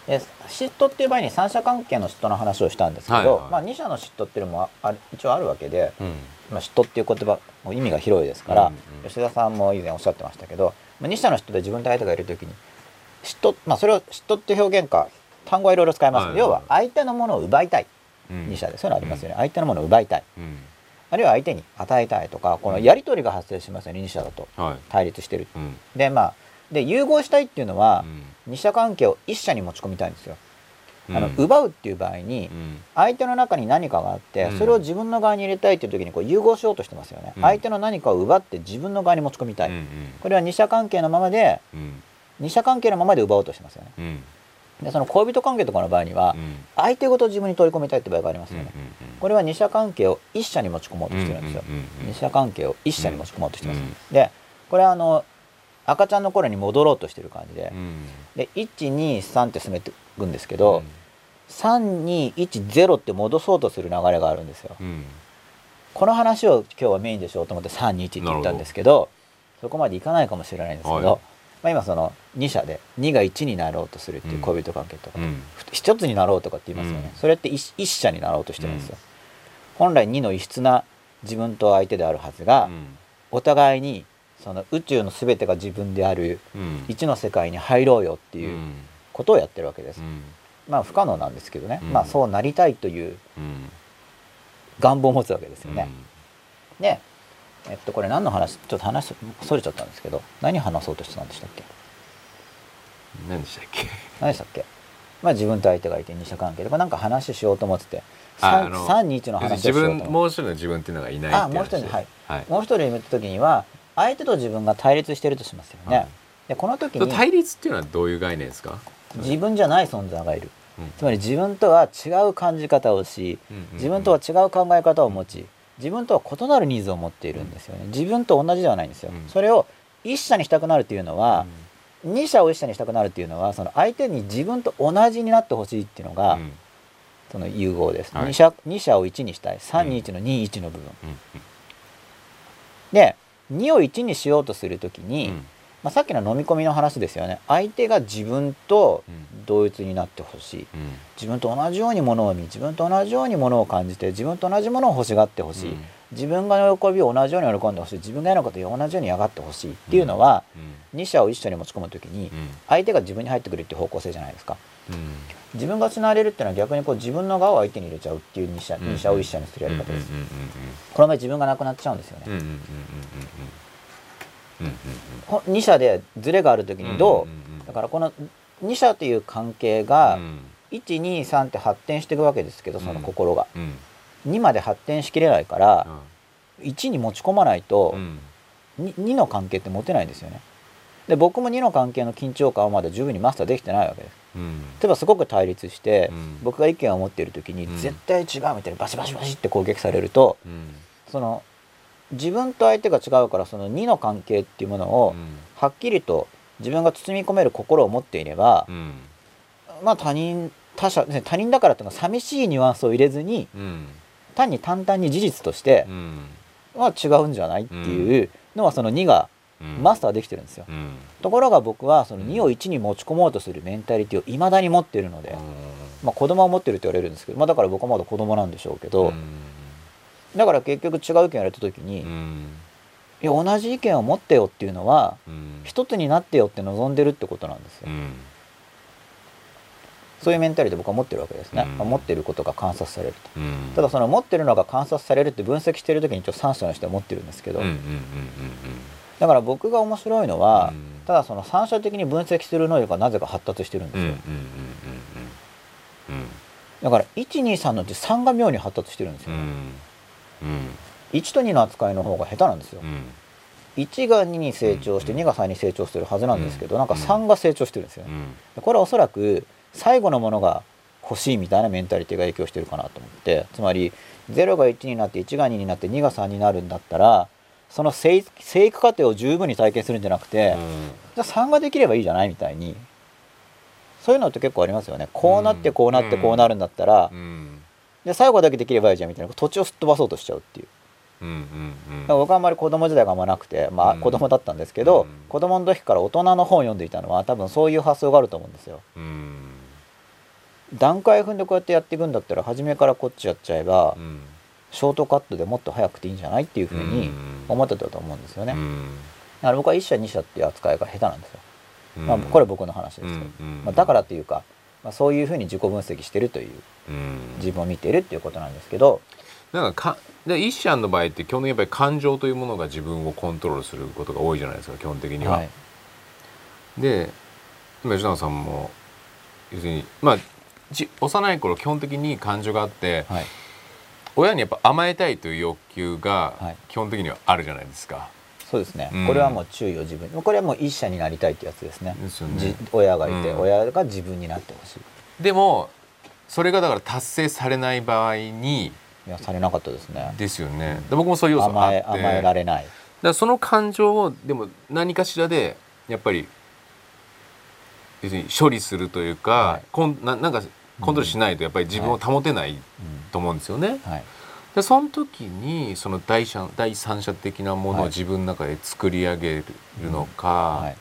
で嫉妬っていう場合に三者関係の嫉妬の話をしたんですけど、はいはい。まあ、2者の嫉妬っていうのもああ一応あるわけで、うん。うんまあ、嫉妬っていう言葉も意味が広いですから、うんうん。吉田さんも以前おっしゃってましたけど、まあ、二者の人で自分と相手がいる時に嫉妬、まあ、それを嫉妬って表現か単語はいろいろ使います。けど、要は相手のものを奪いたい。うん。二者でそういうのありますよね、相手のものを奪いたい。うん。あるいは相手に与えたいとかこのやり取りが発生しますよね二者だと。はい。対立してる。うん。でまあで融合したいっていうのはう、ん。二者関係を一者に持ち込みたいんですよ、あのうん奪うっていう場合にうん。相手の中に何かがあってうん。それを自分の側に入れたいっていう時にこう融合しようとしてますよね、うん。相手の何かを奪って自分の側に持ち込みたい、うんこれは二者関係のままでうん。二者関係のままで奪おうとしてますよね。うん。でその恋人関係とかの場合にはうん。相手ごと自分に取り込みたいって場合がありますうんよね、これは二者関係を一者に持ち込もうとしてるんですよ、二者関係を一者に持ち込もうとしてます、うんでこれはあの赤ちゃんの頃に戻ろうとしてる感じで。う、ん。で123って進めていくんですけど、3210って戻そうとする流れがあるんですよ。うん。この話を今日はメインでしようと思って321って言ったんですけどそこまでいかないかもしれないんですけど、はい。まあ、今その2者で2が1になろうとするっていう恋人関係とか、うん。一つになろうとかって言いますよね、うん。それって一一者になろうとしてるんですよ、本来2の異質な自分と相手であるはずが、お互いにその宇宙の全てが自分であるうん一の世界に入ろうよっていううんことをやってるわけです、うんまあ不可能なんですけどね、うん。まあそうなりたいといううん。願望を持つわけですよね、うん。でえっとこれ何の話ちょっと話それちゃったんですけど何話そうとしてたんでしたっけ？何でしたっけ？何でしたっけ？まあ自分と相手がいて二者関係とかなんか話しようと思っててああの321の話をし自ようと思って。分もう一人の自分っていうのがいないあもう一人はい。はい。もう一人言った時には相手と自分が対立してるとしますよね、はい。でこの時に対立っていうのはどういう概念ですか？自分じゃない存在がいる。うん。つまり自分とは違う感じ方をしうんうんうん。自分とは違う考え方を持ち自分とは異なるニーズを持っているんですよね。自分と同じではないんですよ、うん。それを一者にしたくなるっていうのは、二者を一者にしたくなるっていうのはその相手に自分と同じになってほしいっていうのが、うん。その融合です、はい。二者二者を1にしたい。321の21の部分、うんで2を1にしようとする時に、うんまあ、さっきの飲み込みの話ですよね。相手が自分とうん。同一になってほしい。うん。自分と同じようにものを見自分と同じようにものを感じて自分と同じものを欲しがってほしい、うん。自分が喜びを同じように喜んでほしい。自分が嫌なことを同じように嫌がってほしい。っていうのは、うん。二者を一緒に持ち込む時にうん。相手が自分に入ってくるっていう方向性じゃないですか。うん。自分が失われるっていうのは逆にこう自分の側を相手に入れちゃうっていう二者,、うん。二者を一者にするやり方です、この場合自分がなくなっちゃうんですよね、うんうんうん。うんうんうんうんほ二者でズレがある時にどう、だからこの二者という関係がうん。123って発展していくわけですけどその心が、うん。2まで発展しきれないから1に持ち込まないとうん。に 2, の関係って持てないんですよね。で僕も2の関係の緊張感はまだ十分にマスターできてないわけです。うん。例えばすごく対立して、うん。僕が意見を持っている時に、うん。絶対違うみたいにバシバシバシって攻撃されるとうん。その自分と相手が違うからその2の関係っていうものをはっきりと自分が包み込める心を持っていれば、うん。まあ他人他者ね他人だからっていうのは寂しいニュアンスを入れずにうん。単に淡々に事実としてう、ん。まあ違うんじゃないっていうのはその2がうん。マスターできてるんですよ。うん。ところが僕はその2を1に持ち込もうとするメンタリティをいまだに持っているので、まあ、子供は持ってるって言われるんですけど、まあ、だから僕はまだ子供なんでしょうけど、だから結局違う意見を言われた時に、いうんや同じ意見を持ってよっていうのはうん一つになってよって望んでるってことなんですよ。うんそういうメンタリティ僕は持ってるわけですね。うんまあ持ってることが観察されると。うんただその持ってるのが観察されるって分析してる時に一応三者の人は持ってるんですけど、だから僕が面白いのは、うんただその三者的に分析する能力がなぜか発達してるんですよ。だから123のうち3が妙に発達してるんですよ。うんうん。1と2の扱いの方が下手なんですよ。う。ん。1が2に成長してうん。2が3に成長してるはずなんですけど、うん。なんか3が成長してるんですよね。うん。これはおそらく最後のものが欲しいみたいなメンタリティが影響してるかなと思ってつまり0が1になって1が2になって2が3になるんだったらその生生育過程を十分に体験するんじゃなくて、じゃあ3ができればいいじゃないみたいにそういうのって結構ありますよね。こうなってこうなってこうなるんだったら、うんで最後だけできればいいじゃんみたいな。土地をすっ飛ばそうとしちゃうっていう。うんうんうん。だから僕はあんまり子供時代があんまなくてまあうん。子供だったんですけど、うん。子供の時から大人の本を読んでいたのは多分そういう発想があると思うんですよ。うん。段階踏んでこうやってやっていくんだったら初めからこっちやっちゃえばうん。ショートカットでもっと早くていいんじゃないっていうふうに思ってたと思うんですよね、うん。だから僕は1社2社っていう扱いが下手なんですよ、うん。まあ、これ僕の話ですけど、うんうんまあ、だからっていうか、まあ、そういうふうに自己分析してるという。うん自分を見てるっていうことなんですけど、なんかかで一社の場合って基本的にやっぱり感情というものが自分をコントロールすることが多いじゃないですか基本的には。はい。で今吉永さんも要するにまあじ幼い頃基本的に感情があって、はい。親にやっぱ甘えたいという欲求がはい。基本的にはあるじゃないですか。そうですね、うん。これはもう注意を自分にこれはもう一社になりたいってやつですね。ですよね。じ親がいて、うん。親が自分になってほしい。でもそれがだから達成されない場合にいやされなかったですね。ですよね。で僕もそういう要素があ甘って。え甘えられない。だその感情をでも何かしらでやっぱり要するに処理するというか、はい。こんななんかコントロールしないとやっぱり自分を保てないと思うんですよね。はい。でその時にその第三第三者的なものをはい。自分の中で作り上げるのか、はい。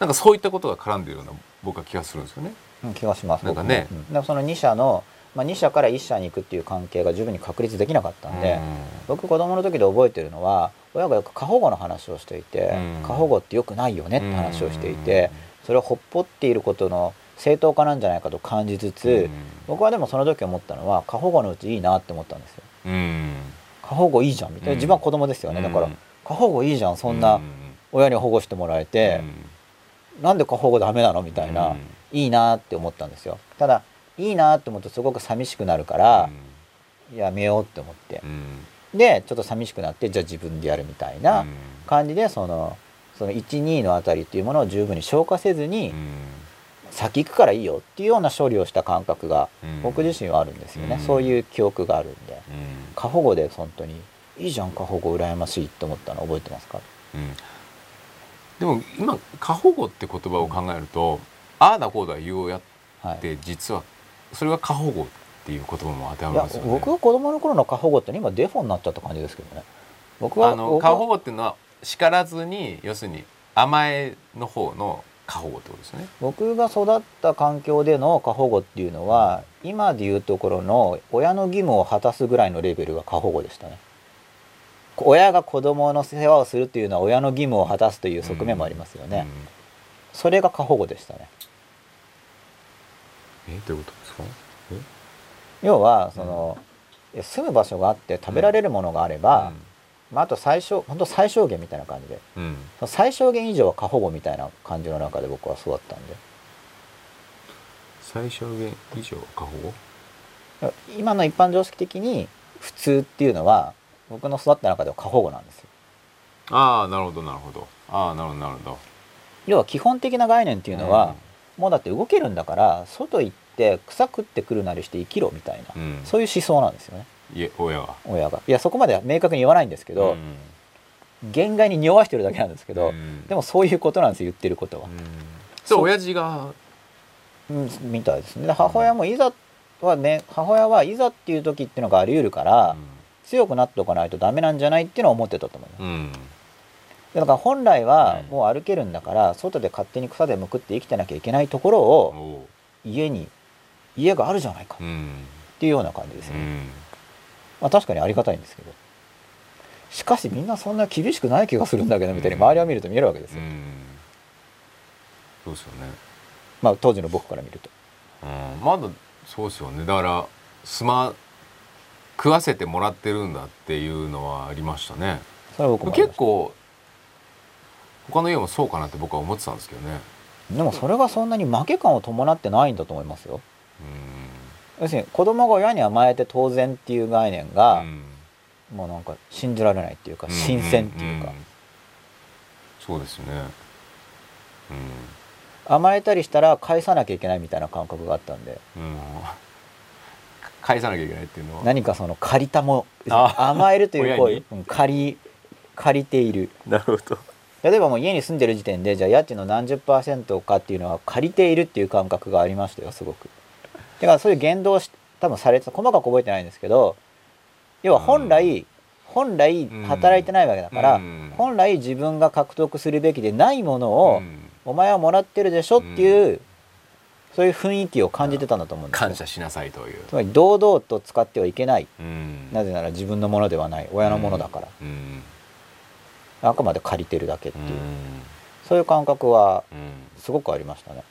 なんかそういったことが絡んでるような僕は気がするんですよね。うん気がしますなんかね。うん。でもその2社の、まあ、2社から1社に行くっていう関係が十分に確立できなかったんで、うん。僕子供の時で覚えてるのは親がよく過保護の話をしていて、うん。過保護ってよくないよねって話をしていて、それをほっぽっていることの正当化なんじゃないかと感じつつ、僕はでもその時思ったのは過保護のうちいいなって思ったんですよ。過保護いいじゃんみたいな、うん。自分は子供ですよね。だから、うん。過保護いいじゃんそんな親に保護してもらえて、なんで過保護ダメなの？みたいな、うん。いいなって思ったんですよ。ただいいなって思うとすごく寂しくなるから、やめようって思って。うん。でちょっと寂しくなってじゃあ自分でやるみたいな感じでそのその12のあたりっていうものを十分に消化せずに、先行くからいいよっていうような処理をした感覚がうん。僕自身はあるんですよね、うん。そういう記憶があるんで。うん。過保護で本当にいいじゃん過保護羨ましいって思ったの覚えてますか？うんでも今過保護って言葉を考えると、ああだこうだ言うやはいって実はそれが過保護っていう言葉も当てはいまやりますよね。僕が子供の頃の過保護って今デフォになっちゃった感じですけどね僕はあの過保護っていうのは叱らずに要するに甘えの方の過保護ってことですね。僕が育った環境での過保護っていうのは今でいうところの親の義務を果たすぐらいのレベルが過保護でしたね親が子供の世話をするっていうのは親の義務を果たすという側面もありますよね、それが過保護でしたね。うんえ？どういうことですか？要はその、いや住む場所があって食べられるものがあれば、まあ、あと最小本当最小限みたいな感じで。うん、最小限以上は過保護みたいな感じの中で僕は育ったんで。最小限以上過保護？今の一般常識的に普通っていうのは僕の育った中では過保護なんですよ。ああなるほどなるほど。ああなるほどなるほど。要は基本的な概念っていうのは、もうだって動けるんだから外行って草食ってくるなりして生きろみたいな、うん、そういう思想なんですよね。いえ親は。親が。いやそこまでは明確に言わないんですけど、限界に匂わしてるだけなんですけど、でもそういうことなんですよ言ってることは。う、ん、そう。親父が？うんみたいですね。で母親もいざはね母親はいざっていう時っていうのがあり得るから、強くなっておかないとダメなんじゃないっていうのは思ってたと思います。うん。だから本来はうん。もう歩けるんだから外で勝手に草でむくって生きてなきゃいけないところを家に家があるじゃないかっうん。ていうような感じですね、うん。まあ、確かにありがたいんですけど。しかしみんなそんな厳しくない気がするんだけどみたいに周りを見ると見えるわけですよ、うん。そうですよね。まあ当時の僕から見ると。うん、まだそうですよね。だからすま食わせてもらってるんだっていうのはありましたね。それは僕結構他の家もそうかなって僕は思ってたんですけどね。でもそれがそんなに負け感を伴ってないんだと思いますよ。う要するに子供が親に甘えて当然っていう概念が、ん。もうなんか信じられないっていうか新鮮っていうか、んん。そうですね。甘えたりしたら返さなきゃいけないみたいな感覚があったんで。うん、うん、返さなきゃいけないっていうのは。何かその借りたもあ甘えるという行為。うん借り借りている。なるほど。例えばもう家に住んでる時点でじゃあ家賃の何十パーセントかっていうのは借りているっていう感覚がありましたよすごく。だからそういう言動をし多分されてた細かく覚えてないんですけど要は本来、本来働いてないわけだから、うん。本来自分が獲得するべきでないものを、うん。お前はもらってるでしょっていうそういう雰囲気を感じてたんだと思うんですよ。感謝しなさいという。つまり堂々と使ってはいけない。うん。なぜなら自分のものではない。親のものだから、うん。あくまで借りてるだけってう。ん。いう、そういう感覚はうん。すごくありましたね。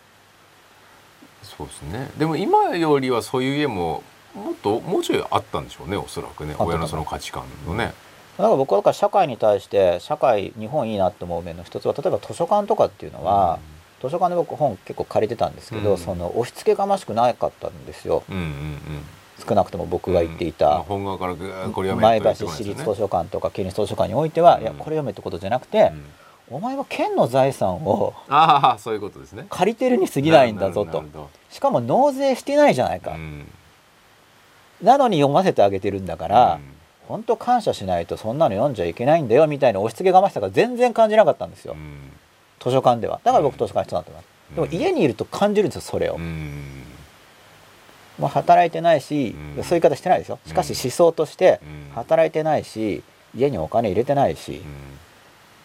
そうですね。でも今よりはそういう家ももっともうちょいあったんでしょうねおそらくね。親のその価値観のね。だから僕はだから社会に対して社会日本いいなって思う面の一つは例えば図書館とかっていうのは、図書館で僕本結構借りてたんですけど、うん。その押し付けがましくなかったんですよ。うんうんうん。少なくとも僕が行っていまあた本側から前橋市立図書館とか県立図書館においては、うん。いやこれ読めってことじゃなくて、お前は県の財産をああそういうことですね。借りてるに過ぎないんだぞと。しかも納税してないじゃないか、うん。なのに読ませてあげてるんだから、うん。本当感謝しないとそんなの読んじゃいけないんだよみたいな押し付けがましさが全然感じなかったんですよ、うん図書館では。だから僕図書館に人だと思います、うん。でも家にいると感じるんですよそれを、うん。もう働いてないし、うん。そういう言い方してないですよ。しかし思想としてうん。働いてないし家にお金入れてないし、うん。っ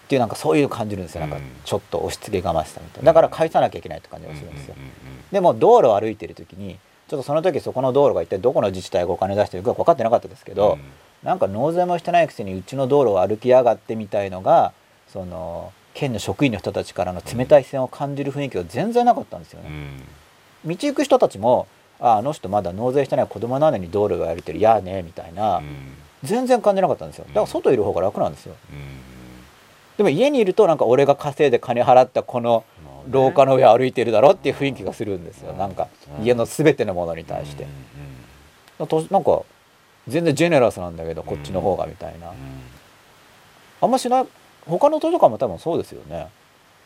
ていうなんかそういう感じるんですよなんかうん。ちょっと押し付けがましさみたいな。だから返さなきゃいけないって感じがするんですよ、うんうんでも道路を歩いてる時にちょっとその時そこの道路が一体どこの自治体がお金出してるか分かってなかったですけど、なんか納税もしてないくせにうちの道路を歩きやがってみたいのがその県の職員の人たちからの冷たい視線を感じる雰囲気が全然なかったんですようね。ん。道行く人たちもああの人まだ納税してない子供なのに道路が歩いてるやあねみたいな、うん。全然感じなかったんですよ。だから外いる方が楽なんですよ。うん。でも家にいるとなんか俺が稼いで金払ったこの廊下の上歩いてるだろっていう雰囲気がするんですよ。なんか家の全てのものに対して。となんか全然ジェネラスなんだけどこっちの方がみたいな。あんましない他の図書館も多分そうですよね。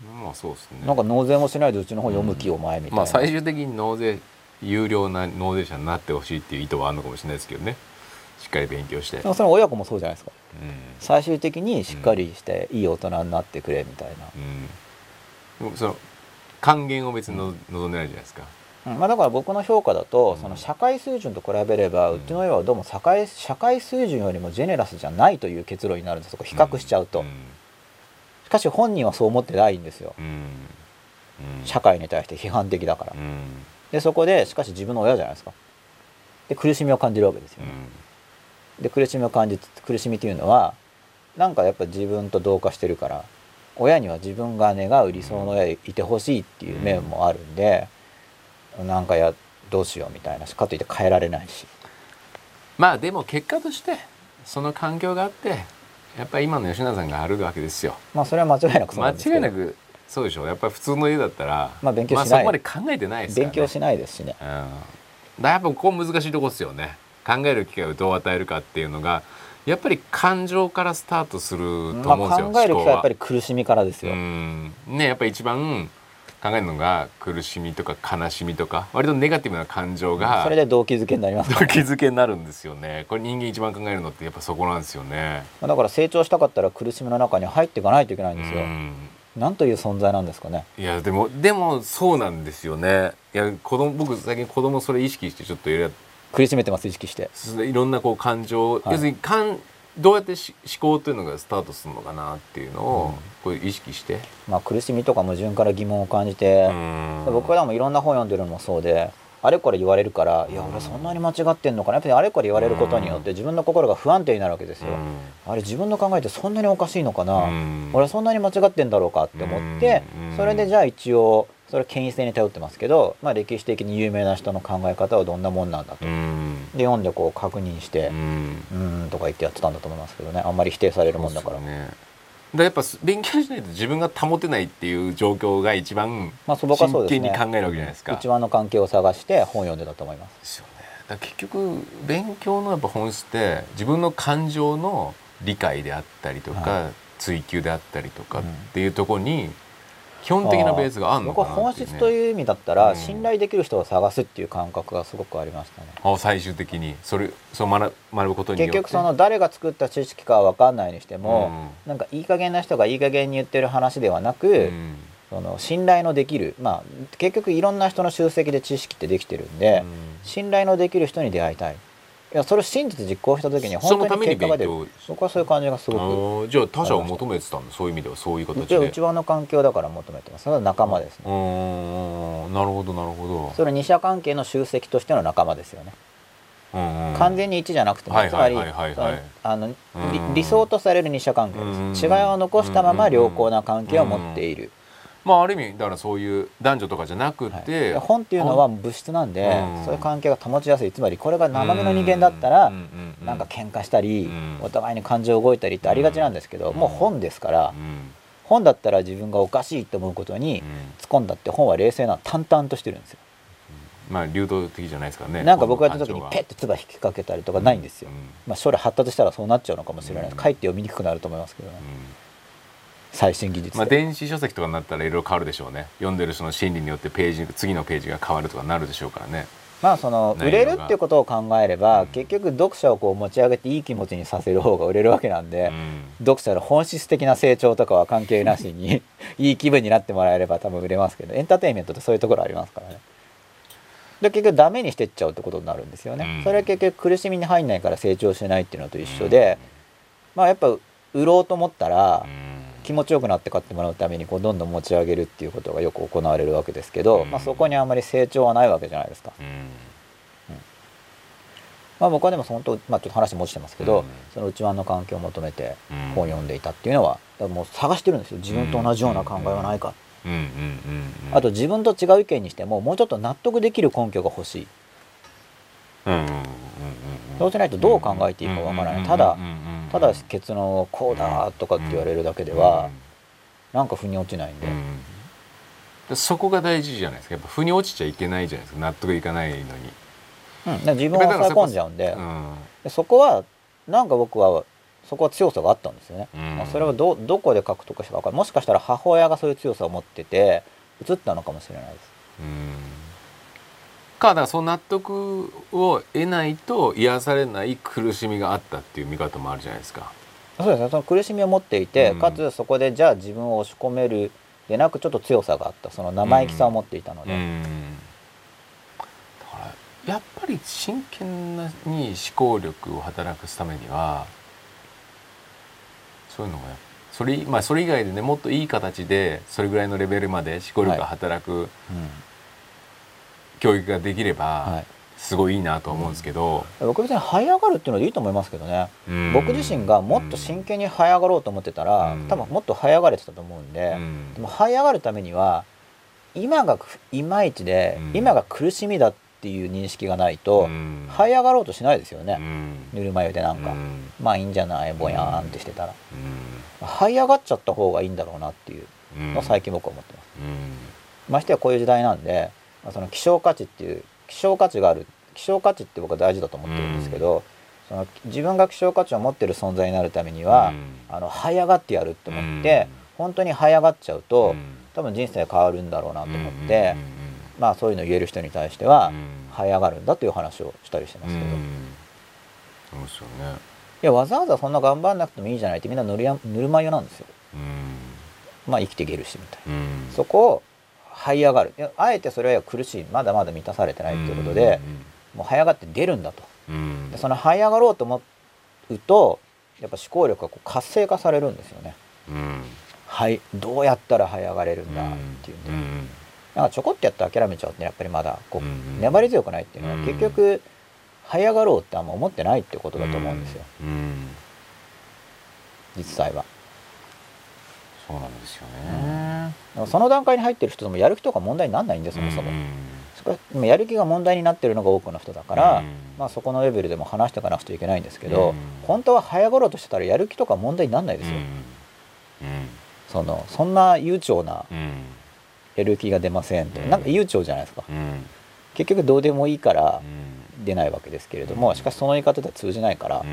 うんまあそうですね。なんか納税もしないでうちの方読む気お前みたいな、まあ最終的に納税有料な納税者になってほしいっていう意図はあるのかもしれないですけどね。しっかり勉強して、でもそれ親子もそうじゃないですか。うん。最終的にしっかりしていい大人になってくれみたいうん、その還元を別にの望んでないじゃないですか、な、うん。まあ、だから僕の評価だと、うん。その社会水準と比べれば、ううんちの親はどうも社会社会水準よりもジェネラスじゃないという結論になるんです。そこ比較しちゃうと、んしかし本人はそう思ってないんですよ。うん。うん。社会に対して批判的だから、うん。でそこでしかし自分の親じゃないですか。で苦しみを感じるわけですよね、で苦しみを感じ苦しみというのはなんかやっぱ自分と同化してるから親には自分が願う理想の親でいてほしいっていう面もあるんで、なんかやどうしようみたいなかといって変えられないし。まあでも結果としてその環境があってやっぱり今の吉永さんがあるわけですよ。まあそれは間違いなくそうな間違いなくそうでしょ。やっぱり普通の家だったらまあ勉強しない。そこまで考えてないですから、ね、勉強しないですしね。うん、だやっぱここ難しいとこですよね。考える機会をどう与えるかっていうのがやっぱり感情からスタートするとまあ思うんですよ、考える機会はやっぱりり苦しみからですよ、うん。ねやっぱり一番考えるのが苦しみとか悲しみとか割とネガティブな感情がそれで動機づけになりますか。ら動機づけになるんですよね。これ人間一番考えるのってやっぱそこなんですよね。まあだから成長したかったら苦しみの中に入っていかないといけないんですよ、うん。なんという存在なんですかね。いやでもでもそうなんですよね。いや子供僕最近子供それ意識してちょっと苦しめてます意識して。いろんなこう感情、はい。要するに感どうやってし思考というのがスタートするのかなっていうのを、うん。こう意識して、まあ、苦しみとか矛盾から疑問を感じて、僕はでもいろんな本読んでるのもそうであれこれ言われるからいや俺そんなに間違ってんのかな？やっぱりあれこれ言われることによって自分の心が不安定になるわけですよ、あれ自分の考えってそんなにおかしいのかな、俺そんなに間違ってんだろうかって思ってうん。それでじゃあ一応それは権威性に頼ってますけど、まあ、歴史的に有名な人の考え方はどんなもんなんだと。で読んでこう確認してうーんとか言ってやってたんだと思いますけどね。あんまり否定されるもんだから。ね。だやっぱ勉強しないと自分が保てないっていう状況が一番真剣に考えるわけじゃないですか。一番の関係を探して本読んでたと思います。ですよね。結局勉強のやっぱ本質って自分の感情の理解であったりとか、は追求であったりとかっうんていうところに基本的なベースがあるの僕はかなっていう、ね、本質という意味だったら、うん。信頼できる人を探すっていう感覚がすごくありましたね。あ最終的に。それそう学学ぶことによって。結局その誰が作った知識かは分かんないにしても、なんかいい加減な人がいい加減に言ってる話ではなく、うん。その信頼のできるまあ結局いろんな人の集積で知識ってできてるんで、信頼のできる人に出会いたいやそれを信じて実行した時にそ本当にに結果が出る。勉強。僕はそういう感じがすあごく。ーじゃあ他者を求めてたんだそういう意味ではそういう形うちはで内輪の環境だから求めてます。それは仲間ですうねなるほどなるほど。それは二者関係の集積としての仲間ですよね。うんうん。完全に一じゃなくても、はいつまり、理想とされる二者関係うんです違いを残したまま良好な関係を持っている、まあある意味だからそういう男女とかじゃなくはい。本っていうのは物質なんで、うん。そういう関係が保ちやすい。つまりこれが生身の人間だったら、うんなんか喧嘩したり、うん。お互いに感情動いたりってありがちなんですけど、うん。もう本ですから、うん。本だったら自分がおかしいと思うことに突っ込んだって本は冷静な淡々としてるんですよ。まあ流動的じゃないですからねなんか僕がやった時にペッて唾引きかけたりとかないんですよ。うん。まあ将来発達したらそうなっちゃうのかもしれない。うん。かえって読みにくくなると思いますけどね。うん最新技術まあ、で。電子書籍とかになったらいろいろ変わるでしょうね。読んでる人の心理によってページ次のページが変わるとかなるでしょうからね。まあその売れるっていうことを考えれば、うん。結局読者をこう持ち上げていい気持ちにさせる方が売れるわけなんで、うん。読者の本質的な成長とかは関係なしに (laughs) いい気分になってもらえれば多分売れますけどエンターテインメントってそういうところありますからね。で結局ダメにしてっちゃうってことになるんですよね。うん。それは結局苦しみに入んないから成長しないっていうのと一緒で、まあやっぱ売ろうと思ったらうん気持ちよくなって買ってもらうためにこうどんどん持ち上げるっていうことがよく行われるわけですけど、うん。まあ、そこにあまり成長はないわけじゃないですか。うん。まあ、僕はでも本当、まあ、ちょっと話戻してますけど、うん。その内輪の環境を求めてうん。本を読んでいたっていうのはもう探してるんですよ。自分と同じような考えはないか、あと自分と違う意見にしてももうちょっと納得できる根拠が欲しい。そうしないとどう考えていいかわからない。ただただ結論をこうだとかって言われるだけではなんか腑に落ちないんで、そこが大事じゃないですか。やっぱ腑に落ちちゃいけないじゃないですか。納得いかないのに、うん、自分を抑え込んじゃうんで。うん。でそこはなんか僕はそこは強さがあったんですよね、うん。まあそれはどどこで獲得したかもしかしたら母親がそういう強さを持ってて移ったのかもしれないです。うんかだからその納得を得ないと癒されない苦しみがあったっていう見方もあるじゃないですか。そうですね。その苦しみを持っていて、うん。かつそこでじゃあ自分を押し込めるでなくちょっと強さがあった。その生意気さを持っていたので、うん。だからやっぱり真剣なに思考力を働かすためにはそういうのがそれ,、まあ、それ以外でねもっといい形でそれぐらいのレベルまで思考力が働くうん教育ができれば、はい。すごいいいなと思うんですけど、僕別に這い上がるっていうのでいいと思いますけどね、うん。僕自身がもっと真剣に這い上がろうと思ってたら、うん。多分もっと這い上がれてたと思うんで、うん。でも這い上がるためには今がいまいちで、うん。今が苦しみだっていう認識がないと、うん。這い上がろうとしないですよね、うん。ぬるま湯でなんか、うん。まあいいんじゃない？ぼやーんってしてたら、う這い上がっちゃった方がいいんだろうなっていうんのを最近僕は思ってます、うん。ましてやこういう時代なんで、まあ、その希少価値っていう希少価値がある希少価値って僕は大事だと思ってるんですけど、その自分が希少価値を持ってる存在になるためには、あの這い上がってやるって思って、本当に這い上がっちゃうと、多分人生変わるんだろうなと思って、まあそういうのを言える人に対しては、這い上がるんだという話をしたりしてますけど、いそうですよね。やわざわざそんな頑張んなくてもいいじゃないってみんなぬるやぬるま湯なんですよ。うん。まあ生きていけるしみたいな。うん。そこを這い上がる。あえてそれは苦しい。まだまだ満たされてないっていうことで、もう這い上がって出るんだと。うん。でその這い上がろうと思うとやっぱ思考力がこう活性化されるんですよね。うん。はいどうやったら這い上がれるんだっていうんで、うんなんかちょこってやって諦めちゃうってやっぱりまだこう、うん粘り強くないっていうのは、うん。結局這い上がろうってあんま思ってないってことだと思うんですよ、うん。実際はそうなんですよね。その段階に入ってる人でもやる気とか問題にならないんでそもそも、うん。やる気が問題になってるのが多くの人だから、うんまあ、そこのレベルでも話していかなくちゃいけないんですけど、うん本当は早ごろうとしてたらやる気とか問題にならないですよ、そのそんな悠長なやる気が出ませんって、うん。なんか悠長じゃないですか。うん。結局どうでもいいからうん。出ないわけですけれども、うんしかしその言い方では通じないから、うん。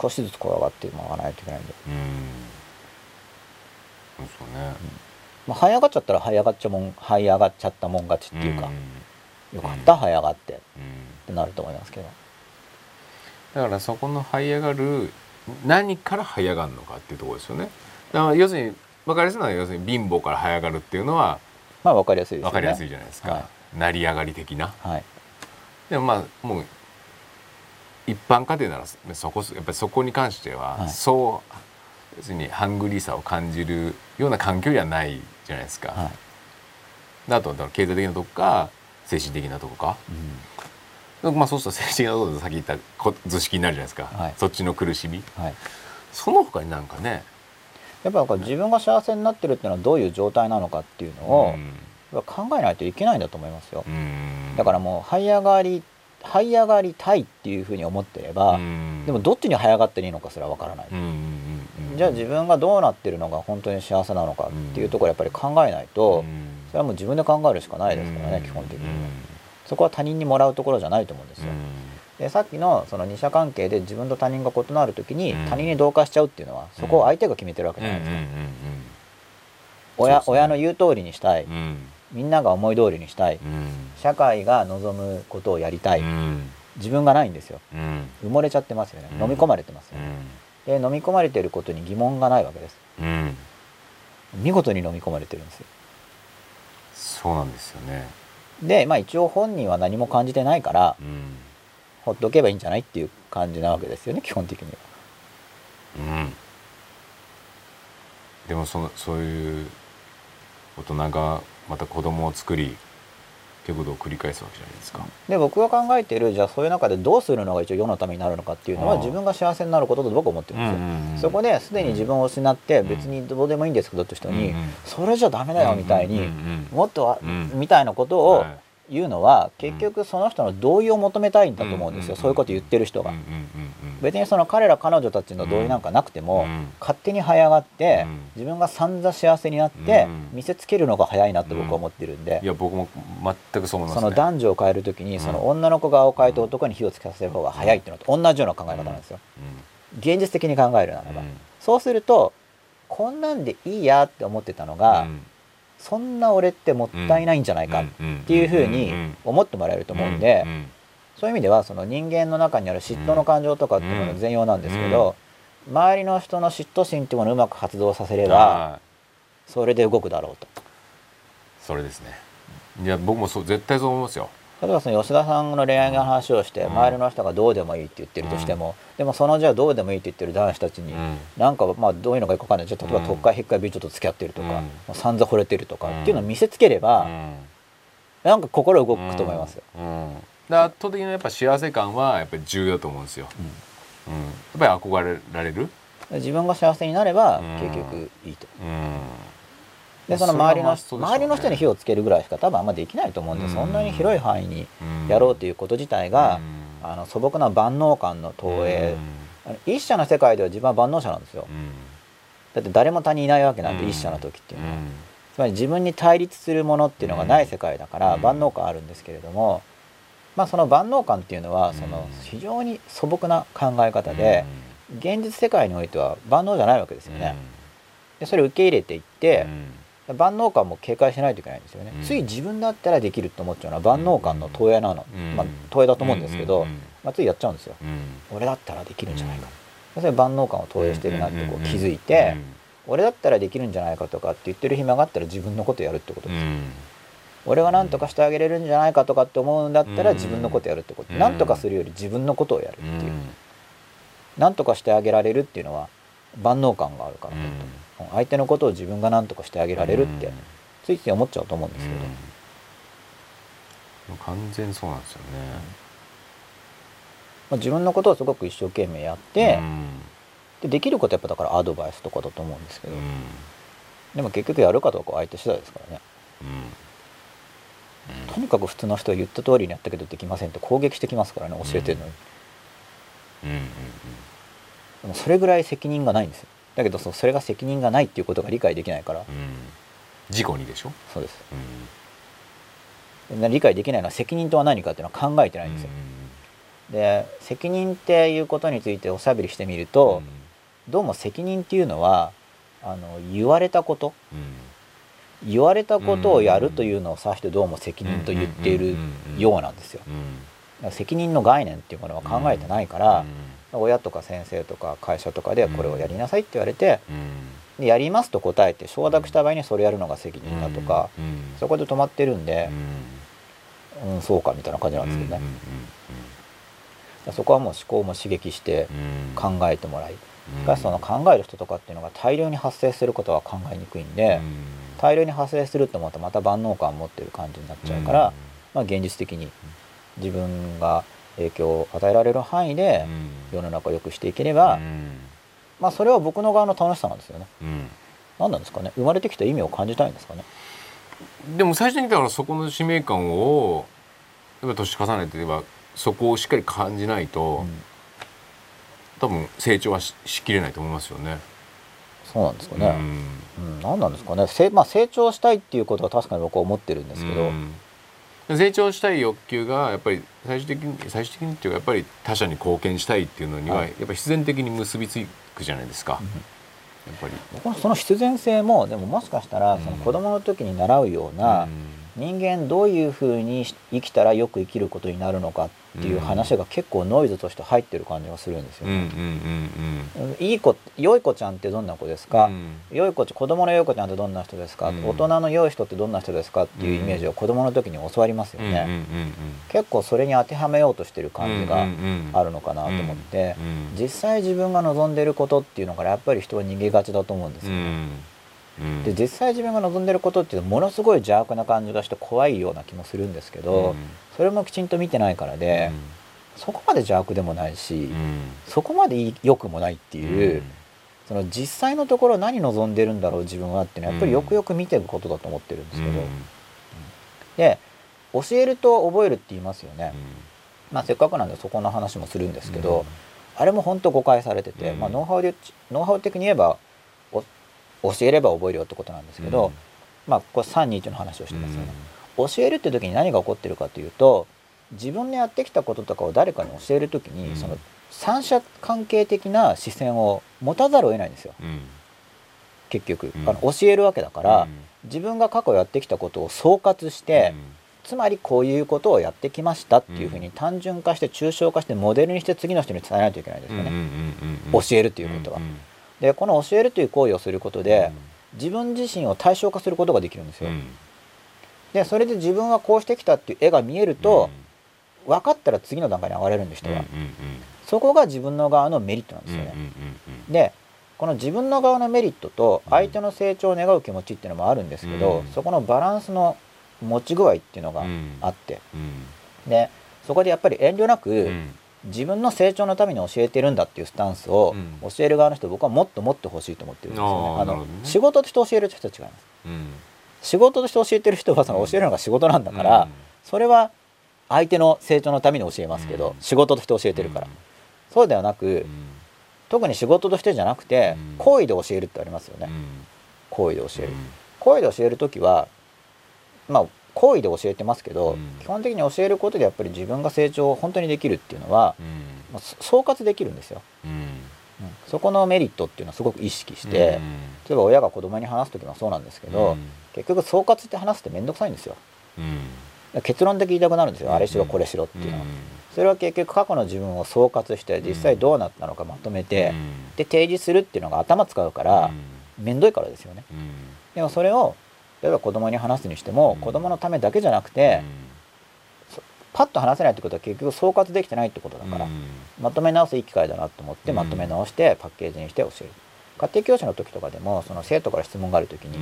少しずつ怖がってもらわないといけないんで、うんそうですよね。まあ、這い上がっちゃったら這い上がっちゃもん這い上がっちゃったもん勝ちっていうか、よかった這い上がって。っうん。てなると思いますけど。だからそこの這い上がる何から這い上がるのかっていうところですよね。だから要するに分かりやすいのは要するに貧乏から這い上がるっていうのはまあ分かりやすいですよね。分かりやすいじゃないですか、は成り上がり的な。はい。でもまあもう一般家庭ならそこやっぱりそこに関しては、はい。そう別にハングリーさを感じるような環境じゃないじゃないですか。はい。とはだから経済的なとこか精神的なとこか、まあそうすると精神的なところでさっき言ったこ図式になるじゃないですか、はい。そっちの苦しみ。はい、その他になんかね。やっぱ自分が幸せになってるっていうのはどういう状態なのかっていうのを、考えないといけないんだと思いますよ。うん。うんだからもう這い上がり這い上がりたいっていうふうに思ってれば、うん。でもどっちに這い上がっていいのかすらわからない、うんうんうんうんじゃあ自分がどうなってるのが本当に幸せなのかっていうところやっぱり考えないと、うん。それはもう自分で考えるしかないですからね、うん。基本的に。は、そこは他人にもらうところじゃないと思うんですよ、でさっきのその二者関係で自分と他人が異なる時にうん。他人に同化しちゃうっていうのはそこを相手が決めてるわけじゃないですか、うん親そうですね。親の言う通りにしたい、みんなが思い通りにしたい。うん。社会が望むことをやりたい、うん。自分がないんですよ。うん。埋もれちゃってますよね。うん。飲み込まれてますようね、で飲み込まれてることに疑問がないわけです。んうん。見事に飲み込まれてるんですよ。そうなんですよね。でまあ一応本人は何も感じてないからうん。ほっとけばいいんじゃないっていう感じなわけですよね基本的には。うん。でもそのそういう大人がまた子供を作りっていうことを繰り返すわけじゃないですか。で僕が考えているじゃあそういう中でどうするのが一応世のためになるのかっていうのは自分が幸せになることと僕は思ってるんですよ、んそこですでに自分を失ってうん。別にどうでもいいんですけどって人に、うんうん。それじゃダメだよみたいに、うんうん。もっとは、うん。みたいなことをはい言うのは結局その人の同意を求めたいんだと思うんですよ、うん。そういうこと言ってる人が、別にその彼ら彼女たちの同意なんかなくても、うん。勝手に這い上がって、うん。自分が散々幸せになって、うん。見せつけるのが早いなって僕は思ってるんで、いや僕も全くそう思いますね。その男女を変える時にん。その女の子側を変えて男に火をつけさせる方が早いっていうのと同じような考え方なんですよ。現実的に考えるならば、うん。そうするとこんなんでいいやって思ってたのが、うんそんな俺ってもったいないんじゃないかっていうふうに思ってもらえると思うんで、んそういう意味ではその人間の中にある嫉妬の感情とかっていうもの全容なんですけど、周りの人の嫉妬心っていうものをうまく発動させればはいそれで動くだろうと。それですね。いや僕もそう絶対そう思いますよ。例えばその吉田さんの恋愛の話をしてうん。周りの人がどうでもいいって言ってるとしても、でもそのじゃあどうでもいいって言ってる男子たちに、うん。なんかまあどういうのがいいか分かんない。じゃあ例えばうん特会引っかい美女と付き合ってるとか、うん。散々惚れてるとかうんっていうのを見せつければ、うん。なんか心動くと思いますよ。うん。圧倒的なやっぱ幸せ感はやっぱり重要だと思うんですよ。うん。やっぱり憧れられる？自分が幸せになればうん。結局いいと。うんでその周りの、ね。周りの人に火をつけるぐらいしか多分あんまできないと思うんで、うん。そんなに広い範囲にうんやろうということ自体が、うん。あの素朴な万能感の投影、一社の世界では自分は万能者なんですよ。うん。だって誰も他人いないわけなんで、うん。一社の時っていうのは。うん。つまり自分に対立するものっていうのがない世界だからうん。万能感あるんですけれども、まあ、その万能感っていうのはうん。その非常に素朴な考え方で現実世界においては万能じゃないわけですよね。でそれを受け入れていって万能感も警戒しないといけないんですよね。うん。つい自分だったらできると思っちゃうのは万能感の投影なの、うん。まあ、投影だと思うんですけど、うんまあ、ついやっちゃうんですよ。うん。俺だったらできるんじゃないか、それ万能感を投影してるなってこう気づいうんて、俺だったらできるんじゃないかとかって言ってる暇があったら自分のことやるってことですよ。うん。俺が何とかしてあげれるんじゃないかとかって思うんだったらうん。自分のことやるってこと、うん何とかするより自分のことをやるっていう、うん。何とかしてあげられるっていうのは万能感があるからだと、相手のことを自分が何とかしてあげられるって、うん。ついつい思っちゃうと思うんですけど、うん。完全そうなんですよね。まあ、自分のことをすごく一生懸命やってう、ん。でできることやっぱだからアドバイスとかだと思うんですけど、うん。でも結局やるかどうかは相手次第ですからね。うん。とにかく普通の人は言った通りにやったけどできませんって攻撃してきますからね教えてるのに、でもそれぐらい責任がないんですよだけどそれが責任がないっていうことが理解できないから、うん。事故にでしょ？そうです。うん。理解できないのは責任とは何かっていうのは考えてないんですよ、で責任っていうことについておしゃべりしてみると、どうも責任っていうのはあの言われたこと。うん。言われたことをやるというのを指してどうも責任と言っているようなんですよ。責任の概念っていうものは考えてないから、親とか先生とか会社とかでこれをやりなさいって言われて、でやりますと答えて承諾した場合にそれやるのが責任だとか、そこで止まってるんで、うん。そうかみたいな感じなんですけどね、そこはもう思考も刺激して考えてもらい、しかしその考える人とかっていうのが大量に発生することは考えにくいんで、大量に発生すると思うとまた万能感を持ってる感じになっちゃうから、まあ、現実的に自分が影響を与えられる範囲で世の中を良くしていければ、まあ、それは僕の側の楽しさなんですよね。何なんですかね？生まれてきた意味を感じたいんですかね？でも最初にだからそこの使命感をやっぱ年重ねてればそこをしっかり感じないと、うん、多分成長はししきれないと思いますよね。そうなんですかね。うん、うん、何なんですかね？せまあ成長したいっていうことは確かに僕は思ってるんですけど。うん、成長したい欲求がやっぱり最終的に最終的にっていうかやっぱり他者に貢献したいっていうのには、やっぱり必然的に結びつくじゃないですか。やっぱり。僕はその必然性もでももしかしたらその子供の時に習うような、人間どういうふうに生きたらよく生きることになるのかっていう話が結構ノイズとして入ってる感じがするんですよ、ねいい子良い子ちゃんってどんな子ですか、うん、良い子子供の良い子ちゃんってどんな人ですか、うん、大人の良い人ってどんな人ですか？っていうイメージを子供の時に教わりますよね、結構それに当てはめようとしてる感じがあるのかなと思って、実際自分が望んでることっていうのからやっぱり人は逃げがちだと思うんですよね。で実際自分が望んでることっていうのはものすごい邪悪な感じがして怖いような気もするんですけど、それもきちんと見てないからで、そこまで邪悪でもないし、そこまで良くもないっていう、その実際のところ何望んでるんだろう自分はっていうのはやっぱりよくよく見てることだと思ってるんですけど、で教えると覚えるって言いますよね、まあ、せっかくなんでそこの話もするんですけど、あれも本当誤解されてて、まあ、ノウハウでノウハウ的に言えば教えれば覚えるよってことなんですけど、うん、まあこれ321の話をしてますよね、うん、教えるって時に何が起こってるかというと自分のやってきたこととかを誰かに教える時に、うん、その三者関係的な視線を持たざるを得ないんですよ、結局、あの教えるわけだから、自分が過去やってきたことを総括して、つまりこういうことをやってきましたっていうふうに単純化して抽象化してモデルにして次の人に伝えないといけないですよね、教えるっていうことは。でこの教えるという行為をすることで、自分自身を対象化することができるんですよ。でそれで自分はこうしてきたっていう絵が見えると、分かったら次の段階に上がれるんで人は、そこが自分の側のメリットなんですよね。でこの自分の側のメリットと相手の成長を願う気持ちっていうのもあるんですけど、そこのバランスの持ち具合っていうのがあって、でそこでやっぱり遠慮なく、自分の成長のために教えてるんだっていうスタンスを教える側の人僕はもっともっと欲しいと思ってるんですよね。あの、ね、仕事として教える人と違います、うん、仕事として教えてる人はその教えるのが仕事なんだから、うん、それは相手の成長のために教えますけど、仕事として教えてるから、そうではなく、特に仕事としてじゃなくて、行為で教えるってありますよね、行為で教える、行為で教える時はまあ行為で教えてますけど、うん、基本的に教えることでやっぱり自分が成長を本当にできるっていうのは、うん、総括できるんですよ、うん、そこのメリットっていうのはすごく意識して、例えば親が子供に話す時もそうなんですけど、結局総括って話すって面倒くさいんですよ、結論的に言いたくなるんですよ、あれしろこれしろっていうのは。それは結局過去の自分を総括して実際どうなったのかまとめて、で提示するっていうのが頭使うから面倒いからですよね。でもそれを例えば子供に話すにしても、うん、子供のためだけじゃなくて、うん、パッと話せないってことは結局総括できてないってことだから、うん、まとめ直すいい機会だなと思ってまとめ直してパッケージにして教える家庭教師の時とかでもその生徒から質問がある時に、